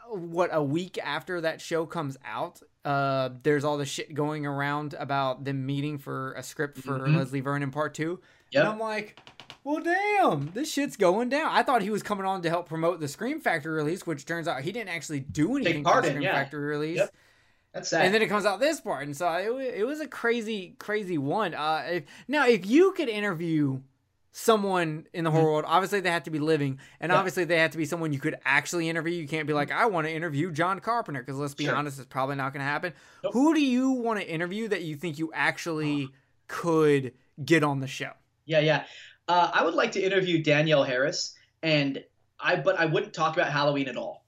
what a week after that show comes out, uh, there's all the shit going around about them meeting for a script for Mhm. Leslie Vernon Part Two. Yep. And I'm like, well, damn, this shit's going down. I thought he was coming on to help promote the Scream Factory release, which turns out he didn't actually do anything for part the Scream yeah. Factory release. Yep. That's sad. And then it comes out this part, and so it, it was a crazy, crazy one. Uh, if, now, if you could interview someone in the whole world, obviously they have to be living, and Mm-hmm. Yeah. obviously they have to be someone you could actually interview. You can't be like, I want to interview John Carpenter, because let's be Sure. honest, it's probably not going to happen. Nope. Who do you want to interview that you think you actually *sighs* could get on the show? Yeah, yeah. Uh, I would like to interview Danielle Harris, and I but I wouldn't talk about Halloween at all.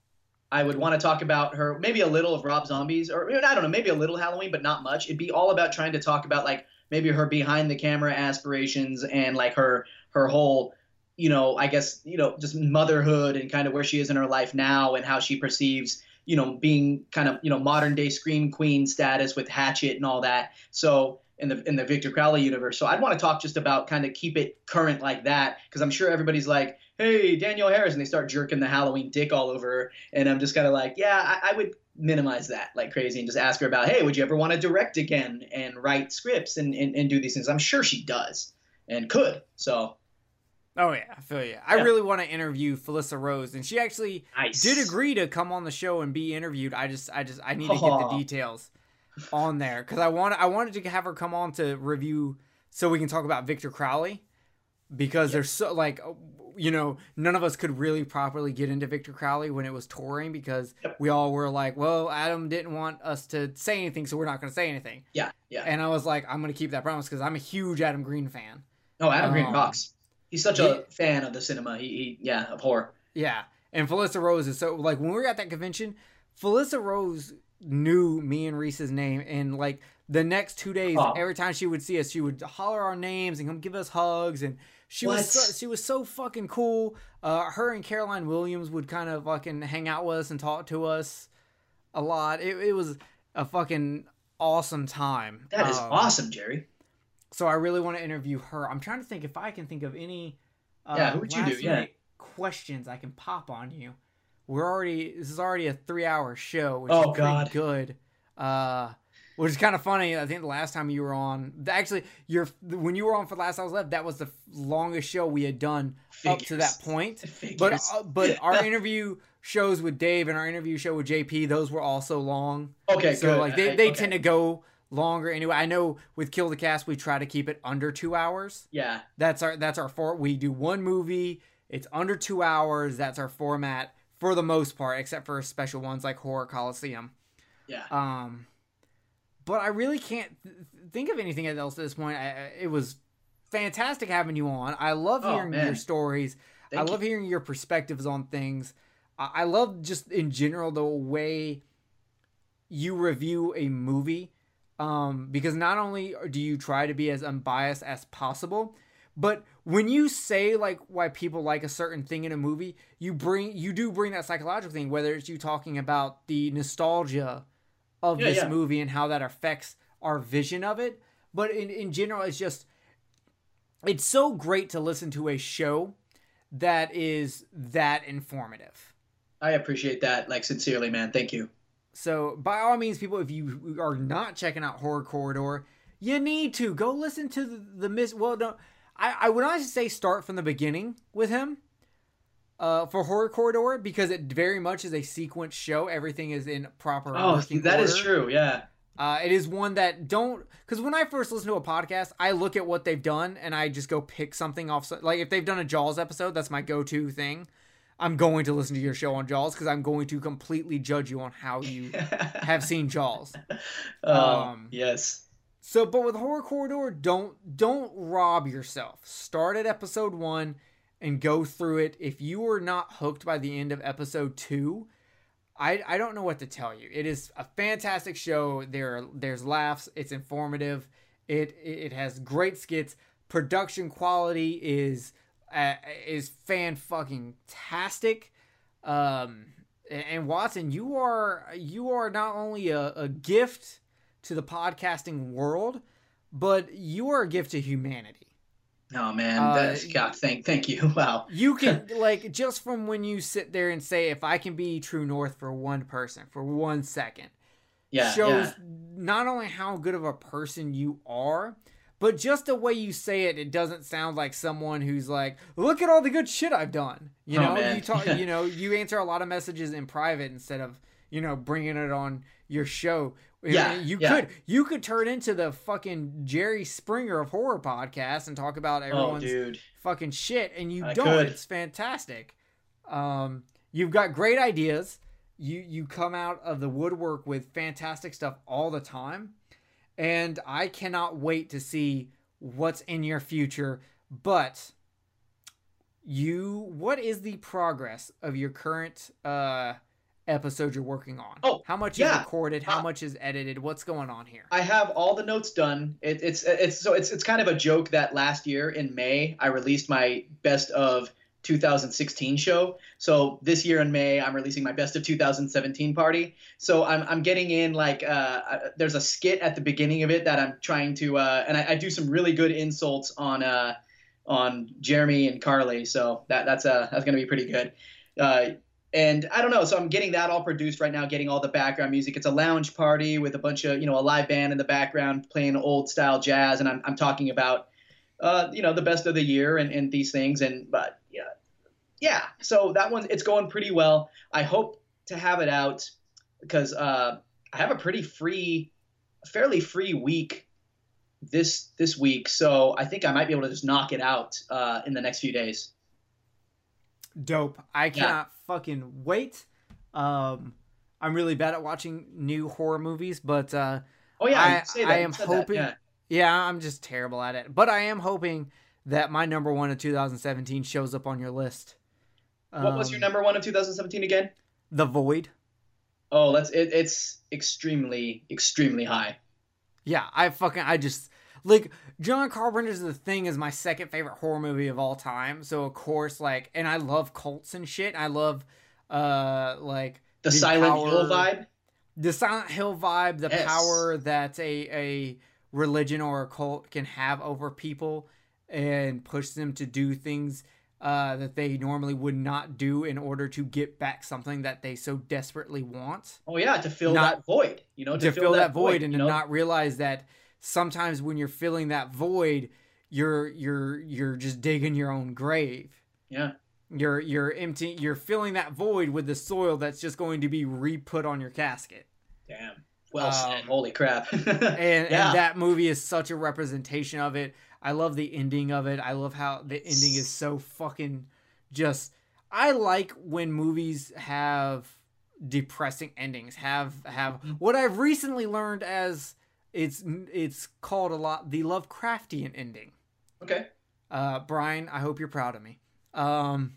I would want to talk about her, maybe a little of Rob Zombies, or I don't know, maybe a little Halloween, but not much. It'd be all about trying to talk about like maybe her behind the camera aspirations and like her her whole, you know, I guess you know just motherhood and kind of where she is in her life now and how she perceives you know being kind of you know modern day scream queen status with Hatchet and all that. So in the in the Victor Crowley universe. So I'd want to talk just about kind of keep it current like that because I'm sure everybody's like, "Hey, Danielle Harris," and they start jerking the Halloween dick all over her, and I'm just kind of like, "Yeah, I, I would minimize that like crazy and just ask her about, hey, would you ever want to direct again and write scripts and, and and do these things?" I'm sure she does and could. So Oh yeah, I feel you. I really want to interview Felissa Rose, and she actually nice. did agree to come on the show and be interviewed. I just, I just, I need to get the *laughs* details on there because I want, I wanted to have her come on to review so we can talk about Victor Crowley because there's so like, you know, none of us could really properly get into Victor Crowley when it was touring because Yep. we all were like, well, Adam didn't want us to say anything, so we're not going to say anything. Yeah, yeah. And I was like, I'm going to keep that promise because I'm a huge Adam Green fan. Oh, Adam Green Um, rocks. He's such he- a fan of the cinema. He, he yeah, of horror. Yeah. And Felissa Rose is so like when we were at that convention, Felissa Rose knew me and Reese's name and like the next two days, Oh. every time she would see us, she would holler our names and come give us hugs and she was so, she was so fucking cool. Uh, her and Caroline Williams would kind of fucking hang out with us and talk to us a lot. It, it was a fucking awesome time. That is Um, awesome, Jerry. So I really want to interview her. I'm trying to think if I can think of any uh, Yeah, you do? Yeah. questions I can pop on you. We're already this is already a three hour show, which Oh, is God. good. Uh, which is kind of funny. I think the last time you were on, actually, your when you were on for the Last Hours Left, that was the longest show we had done up to that point. Figures. But uh, but *laughs* our interview shows with Dave and our interview show with JP, those were also long. okay, So good. like they, they okay. tend to go longer anyway. I know with Kill the Cast we try to keep it under two hours. yeah, That's our that's our for we do one movie. It's under two hours. That's our format for the most part, except for special ones like Horror Coliseum. yeah. Um, but I really can't th- think of anything else at this point. I, I- it was fantastic having you on. I love Oh, hearing man. your stories. Thank I you. love hearing your perspectives on things. I, I love just in general the way you review a movie. Um, because not only do you try to be as unbiased as possible, But when you say like why people like a certain thing in a movie, you bring you do bring that psychological thing. Whether it's you talking about the nostalgia of Yeah, this yeah. movie and how that affects our vision of it, but in in general, it's just it's so great to listen to a show that is that informative. I appreciate that, like sincerely, man. Thank you. So, by all means, people, if you are not checking out Horror Corridor, you need to go listen to the, the miss. Well, no, I, I would honestly say start from the beginning with him uh, for Horror Corridor because it very much is a sequence show. Everything is in proper. Oh, that is order. true. Yeah. Uh, it is one that don't because when I first listen to a podcast, I look at what they've done and I just go pick something off. Like if they've done a Jaws episode, that's my go-to thing. I'm going to listen to your show on Jaws because I'm going to completely judge you on how you have seen *laughs* Jaws. Um, yes. So, but with Horror Corridor, don't don't rob yourself. Start at episode one and go through it. If you are not hooked by the end of episode two, I I don't know what to tell you. It is a fantastic show. There there's laughs. It's informative. It it has great skits. Production quality is uh, is fan fucking tastic. Um, and- Watson, you are you are not only a, a gift to the podcasting world, but you are a gift to humanity. Oh man, Uh, that's God. Thank, thank you. *laughs* Wow. You can *laughs* like just from when you sit there and say, if I can be True North for one person for one second, Yeah. shows yeah. not only how good of a person you are, but just the way you say it, it doesn't sound like someone who's like, "Look at all the good shit I've done." You Oh, know, you talk, you *laughs* know, you answer a lot of messages in private instead of you know bringing it on your show. Yeah, you yeah. could you could turn into the fucking Jerry Springer of horror podcasts and talk about Oh, everyone's dude. fucking shit and you I don't could. it's fantastic um you've got great ideas you you come out of the woodwork with fantastic stuff all the time and i cannot wait to see what's in your future. But you what is the progress of your current uh episode you're working on? Oh, how much yeah. is recorded? How Uh, much is edited? What's going on here? I have all the notes done. It, it's it's so it's it's kind of a joke that last year in May I released my best of 2016 show. So this year in May I'm releasing my best of 2017 party. So I'm I'm getting in like uh, uh, there's a skit at the beginning of it that I'm trying to uh, and I, I do some really good insults on uh on Jeremy and Carly. So that that's uh that's gonna be pretty good. Uh, and I don't know. So I'm getting that all produced right now, getting all the background music. It's a lounge party with a bunch of, you know, a live band in the background playing old style jazz. And I'm, I'm talking about, uh, you know, the best of the year and, and these things. And, but yeah. So that one, it's going pretty well. I hope to have it out because uh, I have a pretty free, fairly free week this, this week. So I think I might be able to just knock it out uh, in the next few days. dope. I cannot fucking wait. Um, I'm really bad at watching new horror movies, but uh, Oh yeah, I- I am said that, hoping- yeah. yeah, I'm just terrible at it. But I am hoping that my number one of 2017 shows up on your list. What was your Um, number one of 2017 again? The Void. Oh, that's it, it's extremely, extremely high. Yeah, I fucking I just like John Carpenter's The Thing is my second favorite horror movie of all time. So of course, like, and I love cults and shit. I love uh like The, The Silent Hill vibe. the Silent Hill vibe, the Yes. power that a a religion or a cult can have over people and push them to do things uh, that they normally would not do in order to get back something that they so desperately want. Oh yeah, to fill Not- that void. You know, To, fill, that, void, and to know? not realize that sometimes when you're filling that void, you're you're you're just digging your own grave. Yeah. You're you're empty. You're filling that void with the soil that's just going to be re-put on your casket. Damn. Well. Um, Holy crap. *laughs* and, Yeah. and that movie is such a representation of it. I love the ending of it. I love how the ending is so fucking just. I like when movies have depressing endings. Have have Mm-hmm. what I've recently learned as it's it's called a lot the Lovecraftian ending. okay. Uh, Brian, I hope you're proud of me. Um,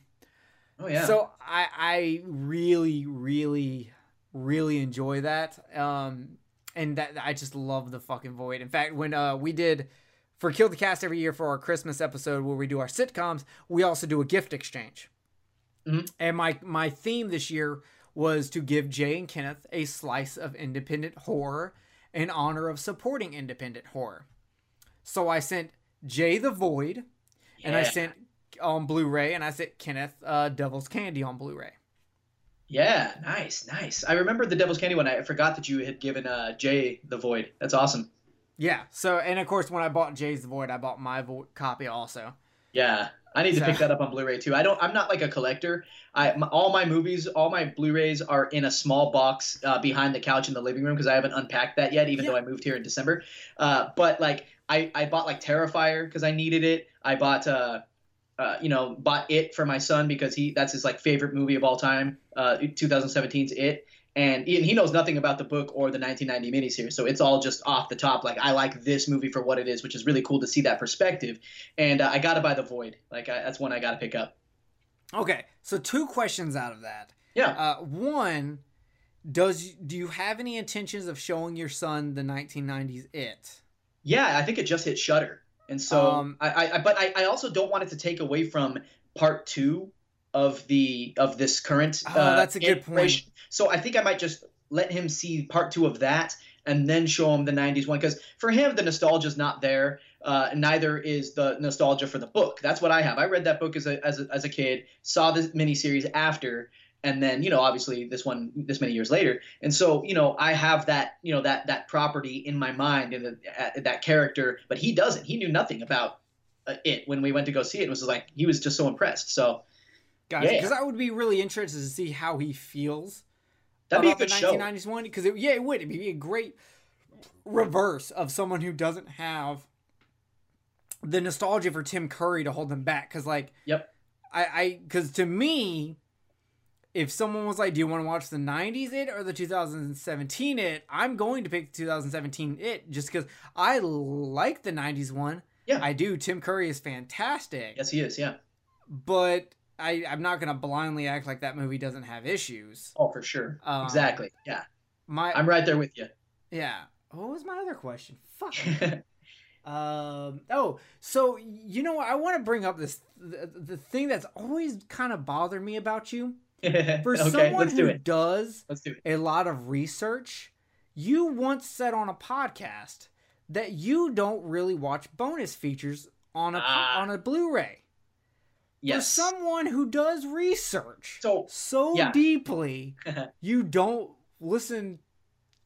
Oh yeah. so I I really really really enjoy that. Um and that I just love the fucking void. In fact, when uh we did for Kill the Cast every year for our Christmas episode where we do our sitcoms, we also do a gift exchange. Mhm. And my my theme this year was to give Jay and Kenneth a slice of independent horror in honor of supporting independent horror. So I sent Jay the Void, and I sent on Blu-ray, and I sent Kenneth uh, Devil's Candy on Blu-ray. Yeah, nice, nice. I remember the Devil's Candy one. I forgot that you had given uh, Jay the Void. That's awesome. Yeah. So and of course when I bought Jay's the Void, I bought my vo- copy also. Yeah, I need to So- pick that up on Blu-ray too. I don't. I'm not like a collector. I my, all my movies, all my Blu-rays are in a small box uh, behind the couch in the living room because I haven't unpacked that yet, even Yeah. though I moved here in December. Uh, but like I I bought like Terrifier because I needed it. I bought uh. Uh, you know, bought it for my son because he that's his like favorite movie of all time. Uh, 2017's It, and he, he knows nothing about the book or the 1990 miniseries, so it's all just off the top. Like I like this movie for what it is, which is really cool to see that perspective. And uh, I gotta buy the Void. Like I, that's one I gotta pick up. Okay. So two questions out of that. Yeah. Uh, one, does do you have any intentions of showing your son the 1990s It? Yeah, I think it just hit Shudder, and so Um, I, I, but I, I also don't want it to take away from part two of the of this current. Oh, uh, that's a good iteration. So I think I might just let him see part two of that, and then show him the '90s one because for him the nostalgia's not there. Uh, neither is the nostalgia for the book. That's what I have. I read that book as a as a, as a kid, saw the miniseries after, and then you know obviously this one this many years later and so you know i have that you know that that property in my mind and the, uh, that character but he doesn't he knew nothing about uh, it when we went to go see it it was like he was just so impressed so Yeah. because I would be really interested to see how he feels that'd be a about the good show 1990s one. Because it, yeah, it would. It'd be a great reverse of someone who doesn't have the nostalgia for Tim Curry to hold them back. Because like, Yep. I, I, because to me, if someone was like, "Do you want to watch the '90s it or the 2017 it?" I'm going to pick the 2017 it just because I like the '90s one. Yeah. I do. Tim Curry is fantastic, yes he is yeah but I, I'm not gonna blindly act like that movie doesn't have issues. oh for sure Um, exactly yeah My i'm right there with you yeah. What was my other question? Fuck. *laughs* Um. Oh, so you know, I want to bring up this the, the thing that's always kind of bothered me about you. *laughs* For okay someone who do does let's do it a lot of research, you once said on a podcast that you don't really watch bonus features on a Ah. on a Blu-ray. Yes For someone who does research So, so yeah. deeply, *laughs* you don't listen.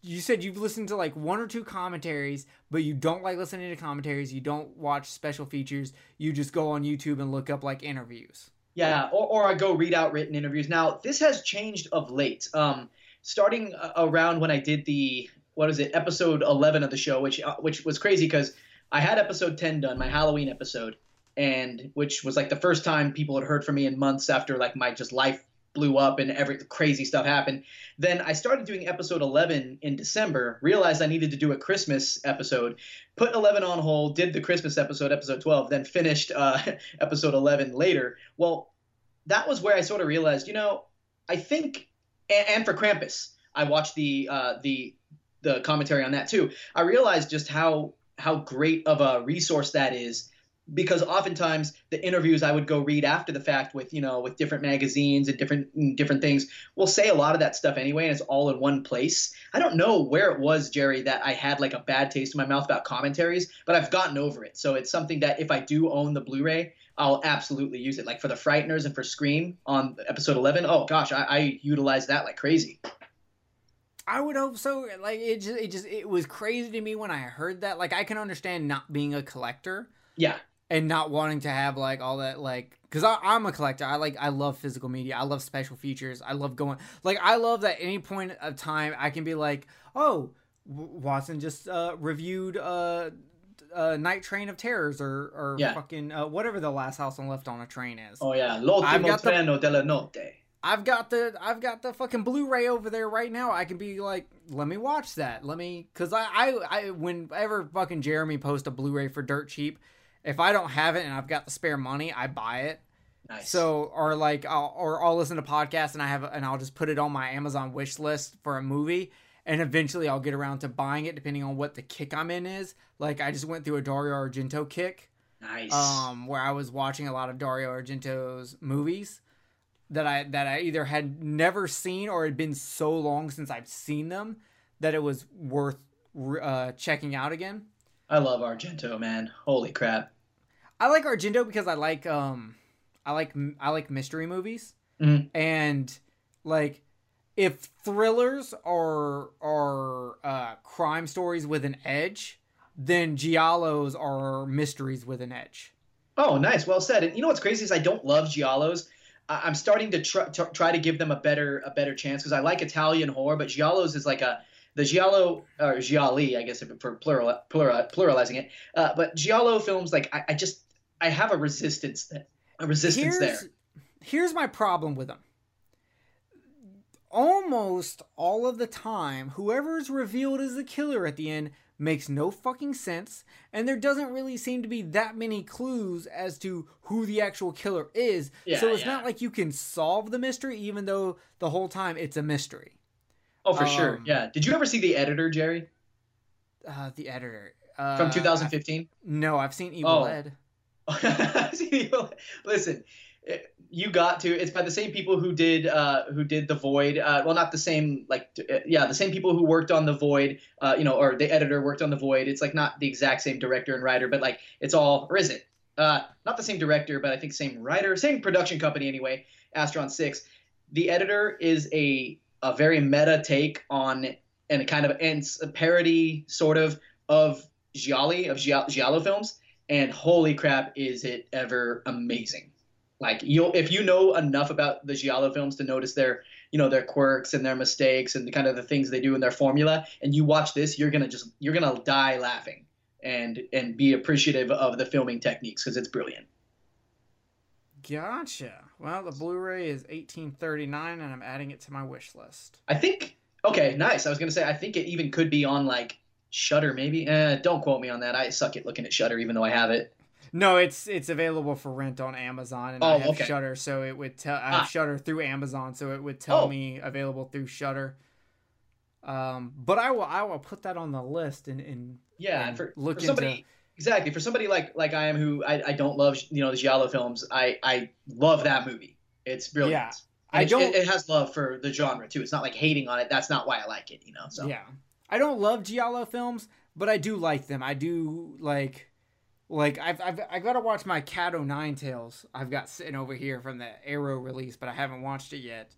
You said you've listened to like one or two commentaries, but you don't like listening to commentaries. You don't watch special features. You just go on YouTube and look up like interviews. Yeah, or, or I go read out written interviews. Now, this has changed of late. Um, starting around when I did the what is it, episode eleven of the show, which uh, which was crazy because I had episode ten done, my Halloween episode, and which was like the first time people had heard from me in months after like my just life blew up and every crazy stuff happened. Then I started doing episode 11 in December, realized I needed to do a Christmas episode, put 11 on hold, did the Christmas episode, episode 12, then finished uh, *laughs* episode 11 later. Well, that was where I sort of realized, you know, I think, and, and for Krampus, I watched the uh, the the commentary on that too. I realized just how how great of a resource that is because oftentimes the interviews I would go read after the fact with you know with different magazines and different mm, different things will say a lot of that stuff anyway and it's all in one place. I don't know where it was Jerry that I had like a bad taste in my mouth about commentaries, but I've gotten over it. So it's something that if I do own the Blu-ray, I'll absolutely use it. Like for the Frighteners and for Scream on episode 11, oh gosh, I, I utilize that like crazy. I would hope so. Like it just it just it was crazy to me when I heard that. Like I can understand not being a collector Yeah, and not wanting to have like all that like because i'm a collector i like i love physical media i love special features i love going like i love that any point of time i can be like oh W- watson just uh reviewed uh uh night train of terrors or or Yeah. fucking uh, whatever the last house on left on a train is oh yeah, I've l'ultimo got the- treno della notte. I've got the I've got the fucking Blu-ray over there right now. I can be like, let me watch that. Let me, cause I I, I whenever fucking Jeremy posts a Blu-ray for dirt cheap, if I don't have it and I've got the spare money, I buy it. Nice. So or like I'll or I'll listen to podcasts and I have and I'll just put it on my Amazon wish list for a movie. and eventually I'll get around to buying it depending on what the kick I'm in is. Like I just went through a Dario Argento kick, Nice. um, where I was watching a lot of Dario Argento's movies that I that I either had never seen or had been so long since I've seen them that it was worth uh, checking out again. I love Argento, man. Holy crap. I like Argento because I like um I like I like mystery movies Mhm. and like if thrillers are are uh, crime stories with an edge, then giallos are mysteries with an edge. Oh, nice. Well said. And you know what's crazy is I don't love giallos. I- I'm starting to try, to try to give them a better a better chance because I like Italian horror, but giallos is like a the giallo or gialli, I guess if for plural, plural pluralizing it. Uh, but giallo films, like I, I just I have a resistance a resistance here's, there. Here's my problem with them. Almost all of the time, whoever is revealed as the killer at the end makes no fucking sense, and there doesn't really seem to be that many clues as to who the actual killer is. Yeah, so it's yeah. not like you can solve the mystery, even though the whole time it's a mystery. Oh, for sure. um, Yeah. Did you ever see the editor, Jerry, Uh, the editor uh, from 2015? No, I've seen Evil Oh. Ed. *laughs* Listen, you got to. It's by the same people who did uh, who did the Void. Uh, well, not the same. Like, uh, yeah, the same people who worked on the Void. Uh, you know, or the editor worked on the Void. It's like not the exact same director and writer, but like it's all. Or is it? Uh, not the same director, but I think same writer, same production company anyway. Astron Six. The editor is a a very meta take on and a kind of and a parody sort of of gialli of Gia- giallo films and holy crap is it ever amazing like you'll if you know enough about the giallo films to notice their you know their quirks and their mistakes and the kind of the things they do in their formula and you watch this you're gonna just you're gonna die laughing and and be appreciative of the filming techniques because it's brilliant Gotcha. Well, the Blu-ray is 1839, and I'm adding it to my wish list. i think okay nice i was gonna say i think it even could be on like Shudder maybe eh, don't quote me on that i suck at looking at Shudder even though i have it No, it's it's available for rent on Amazon, and I Oh, have okay. Shudder, so it would tell. I have Ah. Shudder through Amazon, so it would tell Oh. me available through Shudder. Um, but I will I will put that on the list and, and yeah and and for, look for somebody into. Exactly. For somebody like like I am, who I, I don't love, you know, the giallo films. I I love that movie. It's brilliant. Yeah. And I it- don't- It, it has love for the genre too. It's not like hating on it. That's not why I like it. You know. So Yeah, I don't love giallo films, but I do like them. I do like, like I've I've I got to watch my Cat O' Nine Tails. I've got sitting over here from the Arrow release, but I haven't watched it yet.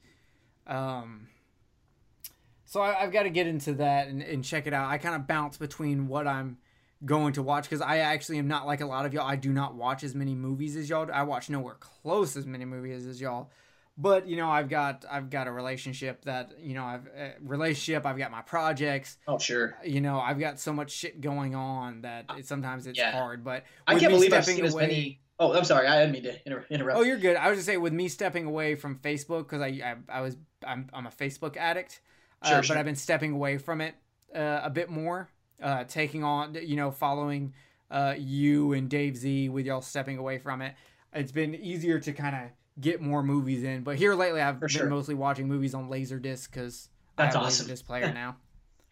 Um, so I, I've got to get into that and, and check it out. I kind of bounce between what I'm going to watch because I actually am not like a lot of y'all. I do not watch as many movies as y'all. I watch nowhere close as many movies as y'all. But you know, I've got I've got a relationship that you know I've uh, relationship. I've got my projects. oh sure. You know, I've got so much shit going on that it, sometimes it's Yeah. hard. But I can't believe I've seen as many. Oh, I'm sorry. I didn't mean to inter- interrupt. Oh, you're good. I was just saying with me stepping away from Facebook because I, I I was I'm I'm a Facebook addict, uh, Sure, but. I've been stepping away from it uh, a bit more, uh, taking on you know following uh, you and Dave Z with y'all stepping away from it. It's been easier to kind of get more movies in, but here lately I've For been sure. mostly watching movies on Laserdisc because I That's have a awesome. Laserdisc player now. *laughs*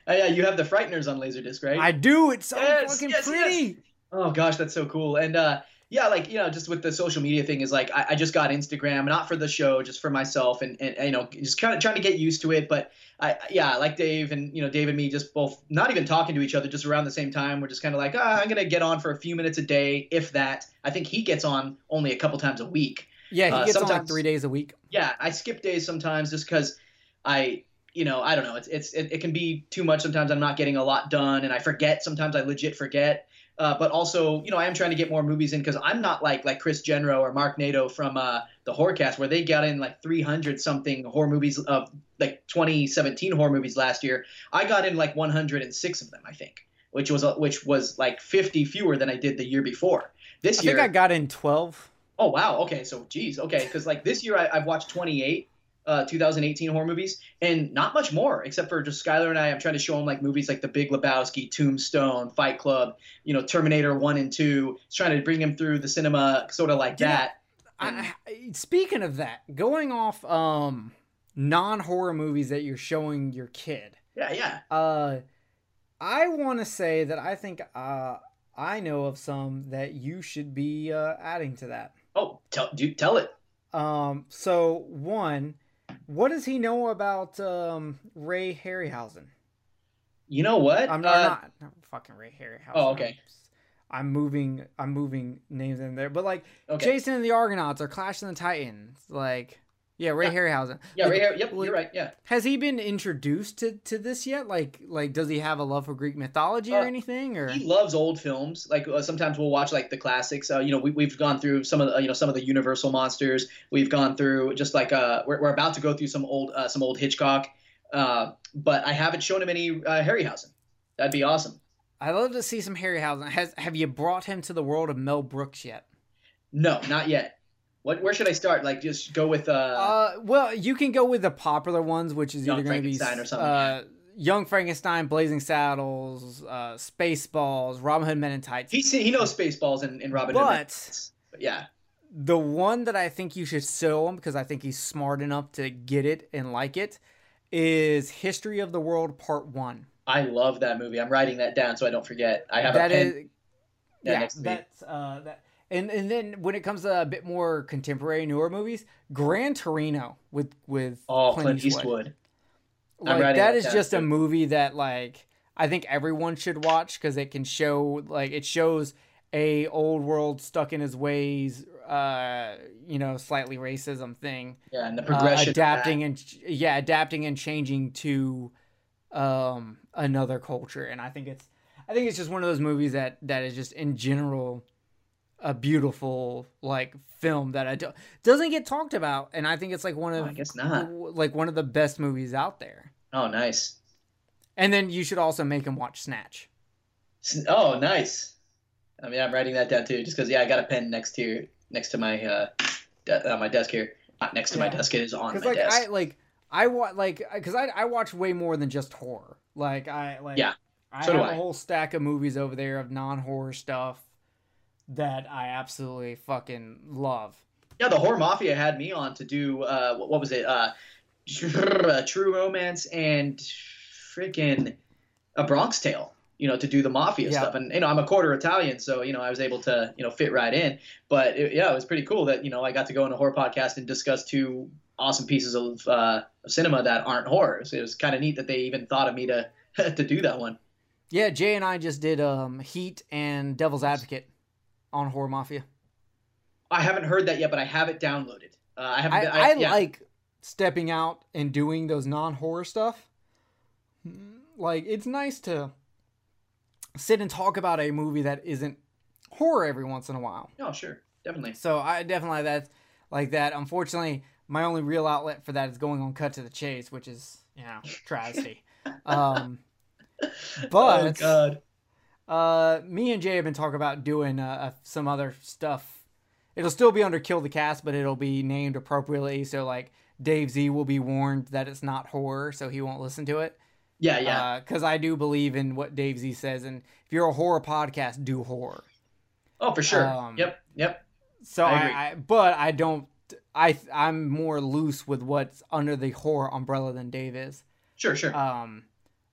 Oh, yeah, you have the Frighteners on Laserdisc, right? I do. It's so Yes, fucking yes, pretty. Oh gosh, that's so cool. And uh, yeah, like you know, just with the social media thing is like I, I just got Instagram, not for the show, just for myself, and, and you know, just kind of trying to get used to it. But I yeah, like Dave and you know, Dave and me, just both not even talking to each other, just around the same time. We're just kind of like, ah, I'm gonna get on for a few minutes a day, if that. I think he gets on only a couple times a week. Yeah, he Uh, gets on like three days a week. Yeah, I skip days sometimes just because I. You know, I don't know. It's it's it, it can be too much sometimes. I'm not getting a lot done, and I forget. Sometimes I legit forget. Uh, but also, you know, I am trying to get more movies in because I'm not like like Chris Genro or Mark Nato from uh, the Horrorcast, where they got in like 300 something horror movies of like 2017 horror movies last year. I got in like 106 of them, I think, which was uh, which was like 50 fewer than I did the year before. This I year, think I got in twelve. Oh wow. Okay. So geez. Okay. Because like this year I, I've watched 28 uh, 2018 horror movies and not much more except for just Skylar and I. I'm trying to show him like movies like The Big Lebowski, Tombstone, Fight Club, you know, Terminator One and Two. Just trying to bring him through the cinema sort of like know, that. I, I- speaking of that, going off um non horror movies that you're showing your kid, Yeah, yeah. Uh, I want to say that I think uh, I know of some that you should be uh, adding to that. Oh, tell do tell it. Um, so one, what does he know about um, Ray Harryhausen? You know what? I'm not, Uh, not, not fucking Ray Harryhausen. Oh, okay. I'm moving. I'm moving names in there, but like okay. Jason and the Argonauts or Clash of the Titans, like yeah, Ray Yeah. Harryhausen. Yeah, here. Yep, you're right. Yeah. Has he been introduced to, to this yet? Like like does he have a love for Greek mythology or Uh, anything? Or He loves old films. Like uh, sometimes we'll watch like the classics. Uh, you know, we, we've gone through some of the you know some of the Universal monsters. We've gone through just like uh, we're, we're about to go through some old uh, some old Hitchcock. Uh, but I haven't shown him any uh, Harryhausen. That'd be awesome. I'd love to see some Harryhausen. Has have you brought him to the world of Mel Brooks yet? No, not yet. What? Where should I start? Like just go with uh. Uh, well, you can go with the popular ones, which is Young either going to be or something, uh, Young Frankenstein, Blazing Saddles, uh, Spaceballs, Robin Hood Men in Tights. he he knows Spaceballs and, and Robin Hood. But But yeah. the one that I think you should show him because I think he's smart enough to get it and like it is History of the World Part One. I love that movie. I'm writing that down so I don't forget. I have That a pen. is, Yeah, yeah, next to me. that's uh, that. And and then when it comes to a bit more contemporary, newer movies, Gran Torino with with oh, Clint, Eastwood. I'm Like that that is just a movie that like I think everyone should watch because it can show like it shows a old world stuck in his ways, uh, you know, slightly racism thing, Yeah, and the uh, progression. of adapting that. and yeah, adapting and changing to um another culture, and I think it's I think it's just one of those movies that that is just in general a beautiful like film that I do, doesn't get talked about, and I think it's like one of I guess not. like one of the best movies out there. Oh, nice. And then you should also make him watch Snatch. Oh, nice. I mean, I'm writing that down too, just because yeah, I got a pen next to your, next to my uh, de- uh my desk here. Not next to my desk. It is on my Because like desk. I like I watch like because I I watch way more than just horror. Like I like Yeah, I so have I. a whole stack of movies over there of non horror stuff that I absolutely fucking love. Yeah, the horror mafia had me on to do uh, what, was it? Uh, *laughs* True Romance and freaking A Bronx Tale. You know, to do the mafia Yeah. stuff, and you know, I'm a quarter Italian, so you know, I was able to you know fit right in. But it, yeah, it was pretty cool that you know I got to go on a horror podcast and discuss two awesome pieces of, uh, of cinema that aren't horror. So it was kind of neat that they even thought of me to *laughs* to do that one. Yeah, Jay and I just did um Heat and Devil's Advocate on Horror Mafia. I haven't heard that yet, but I have it downloaded. Uh, I haven't. I, been- I, yeah. like stepping out and doing those non horror stuff. Like it's nice to sit and talk about a movie that isn't horror every once in a while. Oh, sure, definitely. So I definitely that like that. Unfortunately, my only real outlet for that is going on Cut to the Chase, which is you know travesty. *laughs* um, oh but God. Uh, me and Jay have been talking about doing uh, uh, some other stuff. It'll still be under Kill the Cast, but it'll be named appropriately. So like Dave Z will be warned that it's not horror, so he won't listen to it. Yeah, yeah. Because I do believe in what Dave Z says, and if you're a horror podcast, do horror. oh, for sure. um, yep, yep. So I I. I, but I don't. I I'm more loose with what's under the horror umbrella than Dave is. Sure, sure. Um,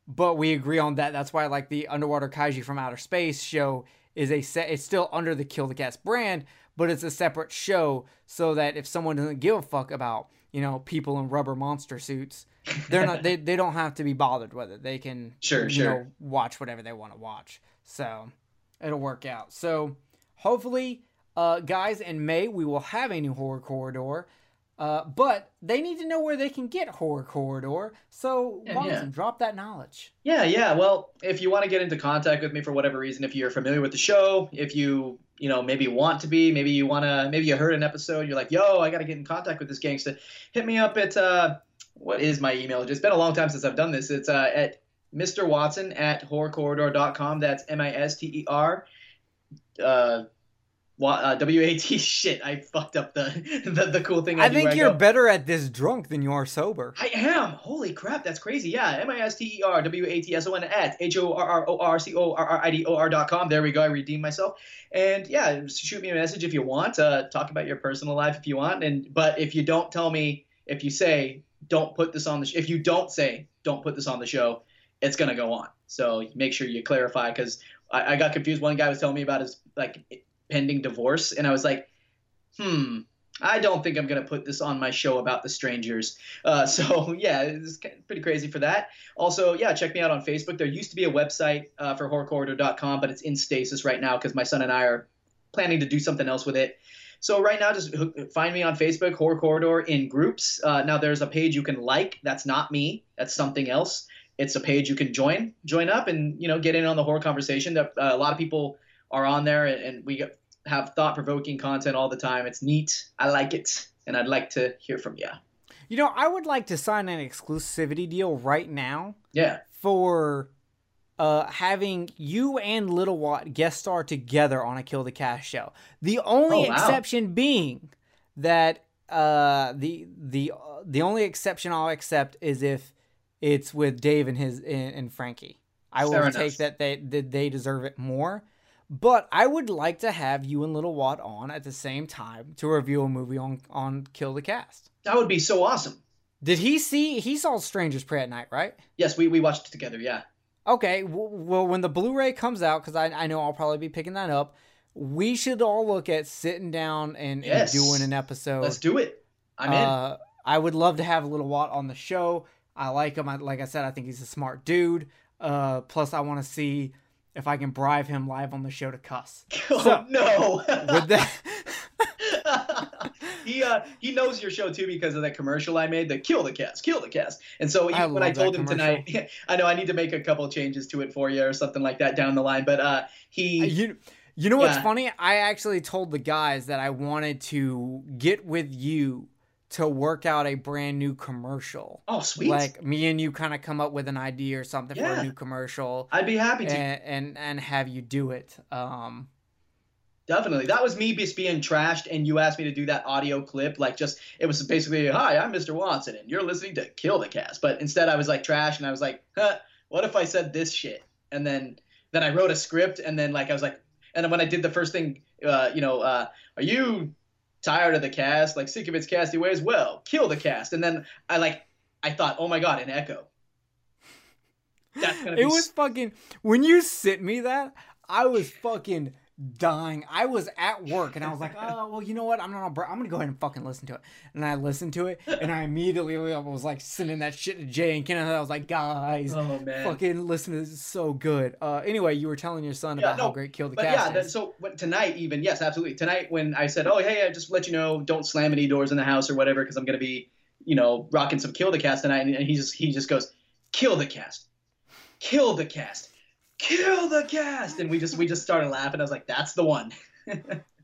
but we agree on that. That's why like the underwater kaiju from outer space show is a set. It's still under the Kill the Cast brand, but it's a separate show so that if someone doesn't give a fuck about you know people in rubber monster suits, they're not. they they don't have to be bothered with it. They can Sure, you sure. know watch whatever they want to watch. So it'll work out. So hopefully, uh, guys, in May we will have a new horror corridor. Uh, but they need to know where they can get horror corridor. So Yeah, Watson, yeah. drop that knowledge. Yeah, yeah. Well, if you want to get into contact with me for whatever reason, if you're familiar with the show, if you you know maybe want to be, maybe you want to, maybe you heard an episode, you're like, yo, I got to get in contact with this gangster. Hit me up at uh, what is my email? It's been a long time since I've done this. It's uh, at Mr. Watson at horrorcorridor.com. That's M I S T E R. Uh, uh, W A T. *laughs* Shit, I fucked up the *laughs* the, the cool thing. I, I think you're go, better at this drunk than you are sober. I am. Holy crap, that's crazy. Yeah, M I S T E R W A T S O N at H O R R O R C O R R I D O R dot com. There we go. I redeemed myself. And yeah, shoot me a message if you want. Uh, talk about your personal life if you want. And but if you don't tell me, if you say don't put this on the, sh- if you don't say don't put this on the show, it's gonna go on. So make sure you clarify because I, I got confused. One guy was telling me about his like pending divorce, and I was like, hmm. I don't think I'm gonna put this on my show about the strangers. Uh, *laughs* so yeah, it's pretty crazy for that. Also, yeah, check me out on Facebook. There used to be a website uh, for horrorcorridor.com, but it's in stasis right now because my son and I are planning to do something else with it. So right now, just find me on Facebook, Horror Corridor, in groups. Uh, now there's a page you can like. That's not me. That's something else. It's a page you can join, join up, and you know get in on the horror conversation. That uh, a lot of people are on there, and, and we have thought-provoking content all the time. It's neat. I like it, and I'd like to hear from you. You know, I would like to sign an exclusivity deal right now. Yeah. For uh, having you and Little Watt guest star together on a Kill the Cast show. The only Oh, wow. exception being that uh, the the the only exception I'll accept is if it's with Dave and his and, and Frankie. I will Fair enough. take that they that they deserve it more. But I would like to have you and Little Watt on at the same time to review a movie on on Kill the Cast. That would be so awesome. Did he see? He saw Strangers Prey at Night, right? Yes, we, we watched it together. Yeah. Okay, well, when the Blu-ray comes out, because I, I know I'll probably be picking that up, we should all look at sitting down and, Yes. and doing an episode. Let's do it. I'm in. uh, I would love to have Little Watt on the show. I like him. I, like I said, I think he's a smart dude. Uh, plus, I want to see if I can bribe him live on the show to cuss. *laughs* oh so- no. With that, *laughs* he uh he knows your show too because of that commercial I made, the kill the cast, kill the cast. And so he, I when I told him tonight, *laughs* I know I need to make a couple changes to it for you or something like that down the line. But uh he you you know what's Yeah. funny? I actually told the guys that I wanted to get with you to work out a brand new commercial. oh sweet, like me and you kind of come up with an idea or something for a new commercial I'd be happy to. and, and and have you do it um Definitely. That was me just being trashed, and you asked me to do that audio clip. Like, just, it was basically, hi, I'm Mr. Watson, and you're listening to Kill the Cast. But instead, I was like trash, and I was like, huh, what if I said this shit? And then, then I wrote a script, and then, like, I was like, and then when I did the first thing, uh, you know, uh, are you tired of the cast? Like, sick of its casty ways? Well, kill the cast. And then I, like, I thought, oh my God, an echo. That's be it was fucking when you sent me that i was fucking dying. I was at work and i was like *laughs* oh well you know what? I'm not i'm gonna go ahead and fucking listen to it. And i listened to it and i immediately was like sending that shit to jay and kenneth. I was like guys Oh, man. fucking listen to this is so good. Uh anyway you were telling your son Yeah, about how great kill the cast yeah, that, so when, tonight even yes, absolutely. Tonight when I said, "Oh, hey, I just let you know, don't slam any doors in the house or whatever, because I'm gonna be, you know, rocking some kill the cast tonight," and he just he just goes, "Kill the cast, kill the cast, kill the cast," and we just we just started laughing. I was like, "That's the one." *laughs*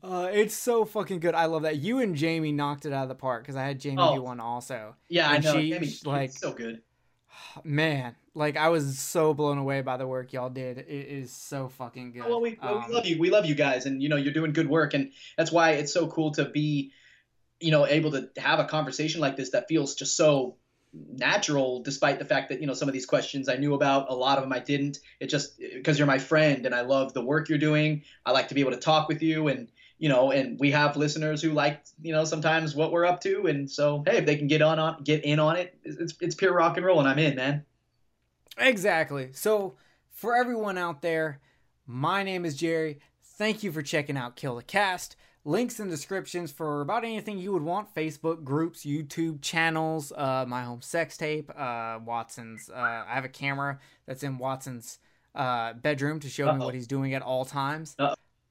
uh it's so fucking good i love that you and jamie knocked it out of the park because i had jamie Oh. do one also Yeah, And I know. she, Jamie, like- so good. *sighs* man like i was so blown away by the work y'all did it is so fucking good Well, we, well, Um, we love you. We love you guys, and you know you're doing good work, and that's why it's so cool to be, you know, able to have a conversation like this that feels just so natural, despite the fact that you know some of these questions I knew about, a lot of them I didn't. It just because you're my friend, and I love the work you're doing. I like to be able to talk with you, and you know, and we have listeners who like you know sometimes what we're up to, and so hey, if they can get on on get in on it, it's it's pure rock and roll, and I'm in, man. Exactly. So, for everyone out there, my name is Jerry. Thank you for checking out Kill the Cast. Links in descriptions for about anything you would want Facebook groups, YouTube channels, uh, my home sex tape, uh, Watson's. Uh, I have a camera that's in Watson's uh, bedroom to show me Uh-oh. what he's doing at all times.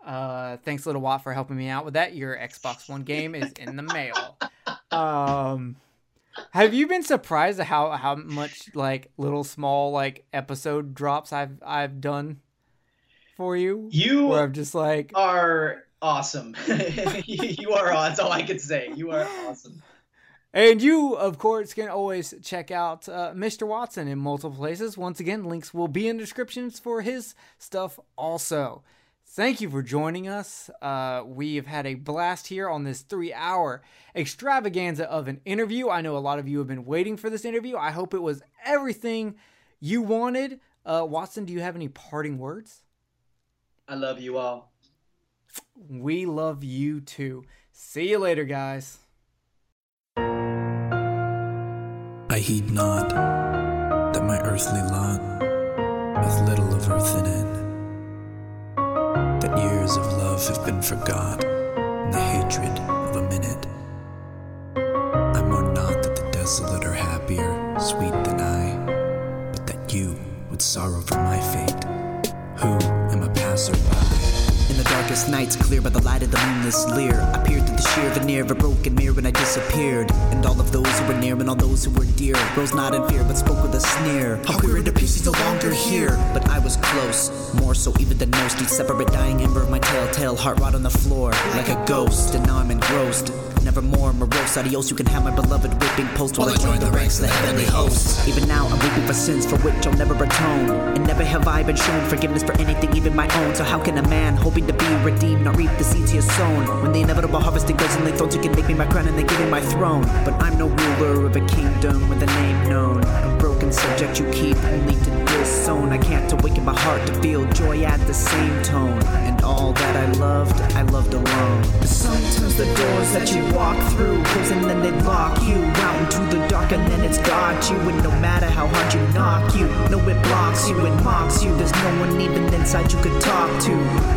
Uh, thanks, Little Watt, for helping me out with that. Your Xbox One game is in the mail. *laughs* Um, have you been surprised at how how much like little small like episode drops I've I've done for you? You Where I'm just like, are awesome. *laughs* you are. aw- That's all I can say. You are awesome. and you of course can always check out uh, Mr. Watson in multiple places. Once again, links will be in descriptions for his stuff also. Thank you for joining us. Uh, we have had a blast here on this three hour extravaganza of an interview. I know a lot of you have been waiting for this interview. I hope it was everything you wanted. Uh, Watson, do you have any parting words? I love you all. We love you too. See you later, guys. I heed not that my earthly lot with little of earth in it. That years of love have been forgot in the hatred of a minute. I mourn not that the desolate are happier, sweet than I, but that you would sorrow for my fate, who am a passerby. In the darkest nights, clear by the light of the moonless leer, I peered through the sheer veneer of a broken mirror and I disappeared. And all of those who were near and all those who were dear rose not in fear but spoke with a sneer. How queer peace is no longer here. But I was close, more so even than most. Each separate dying ember of my telltale heart rot on the floor like a ghost. And now I'm engrossed. Never more morose, adios. You can have my beloved whipping post while I join the ranks of the heavenly hosts. Even now, I'm weeping for sins for which I'll never atone. And never have I been shown forgiveness for anything, even my own. So, how can a man hoping to be redeemed not reap the seeds he has sown? When the inevitable harvesting goes in thoughts you can make me my crown and they give me my throne. But I'm no ruler of a kingdom with a name known. A broken subject you keep only to disown. I can't awaken my heart to feel joy at the same tone. All that I loved, I loved alone. Sometimes the doors that you walk through close and then they lock you out into the dark and then it's got you. And no matter how hard you knock you, no it blocks you and mocks you. There's no one even inside you could talk to.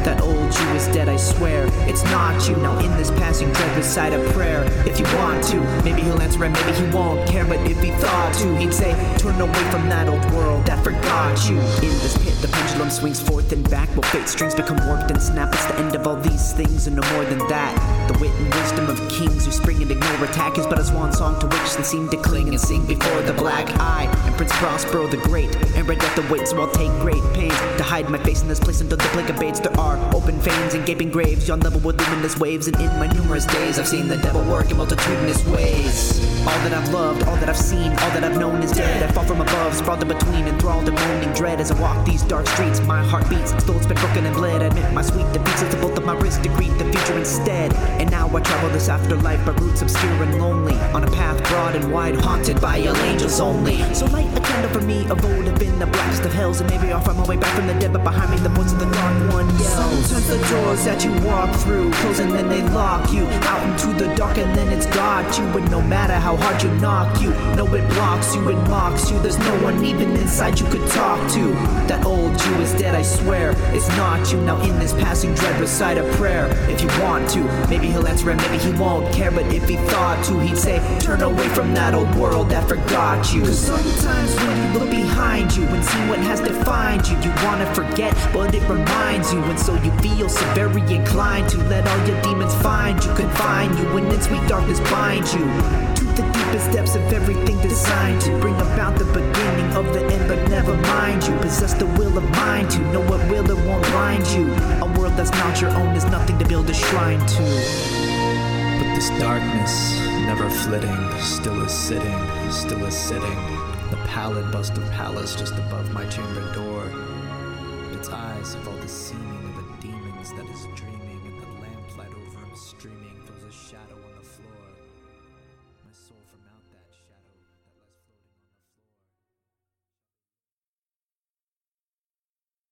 That old you is dead, I swear. It's not you. Now in this passing dread, beside a prayer. If you want to, maybe he'll answer and maybe he won't care. But if he thought to, he'd say, turn away from that old world that forgot you. In this pit, the pendulum swings forth and back. Will fate strings become warped snap? It's the end of all these things and no more than that. The wit and wisdom of kings who spring and ignore attack is but a swan song to which they seem to cling and sing before the black eye. And Prince Prospero the Great, and Red Death awaits, so I'll take great pains to hide my face in this place until the plague abates. There are open veins and gaping graves, yon level with luminous waves. And in my numerous days, I've seen the devil work in multitudinous ways. All that I've loved, all that I've seen, all that I've known is dead. I fall from above, sprawled in between, enthralled in moaning dread as I walk these dark streets. My heart beats, though it's been broken and bled. I admit my sweet defeats as the both of my wrists to greet the future instead. And now I travel this afterlife by roots obscure and lonely, on a path broad and wide, haunted by ill angels only. So light a candle for me, a vote of in the blast of hells, and maybe I'll find my way back from the dead. But behind me, the voice of the dark one yells. Sometimes the doors that you walk through close and then they lock you out into the dark, and then it's got you. And no matter how hard you knock you, no it blocks you, and mocks you. There's no one even inside you could talk to. That old you is dead, I swear. It's not you. Now in this passing dread, recite a prayer if you want to. Maybe he'll answer maybe he won't care. But if he thought to, he'd say, Turn away from that old world that forgot you. Cause sometimes when you look behind you and see what has defined you, you wanna forget, but it reminds you. And so you feel so very inclined to let all your demons find you, confine you, and in sweet darkness bind you. The deepest depths of everything designed to bring about the beginning of the end, but never mind you. Possess the will of mind to know what will and won't blind you. A world that's not your own is nothing to build a shrine to. But this darkness, never flitting, still is sitting, still is sitting. The pallid bust of Pallas just above my chamber door.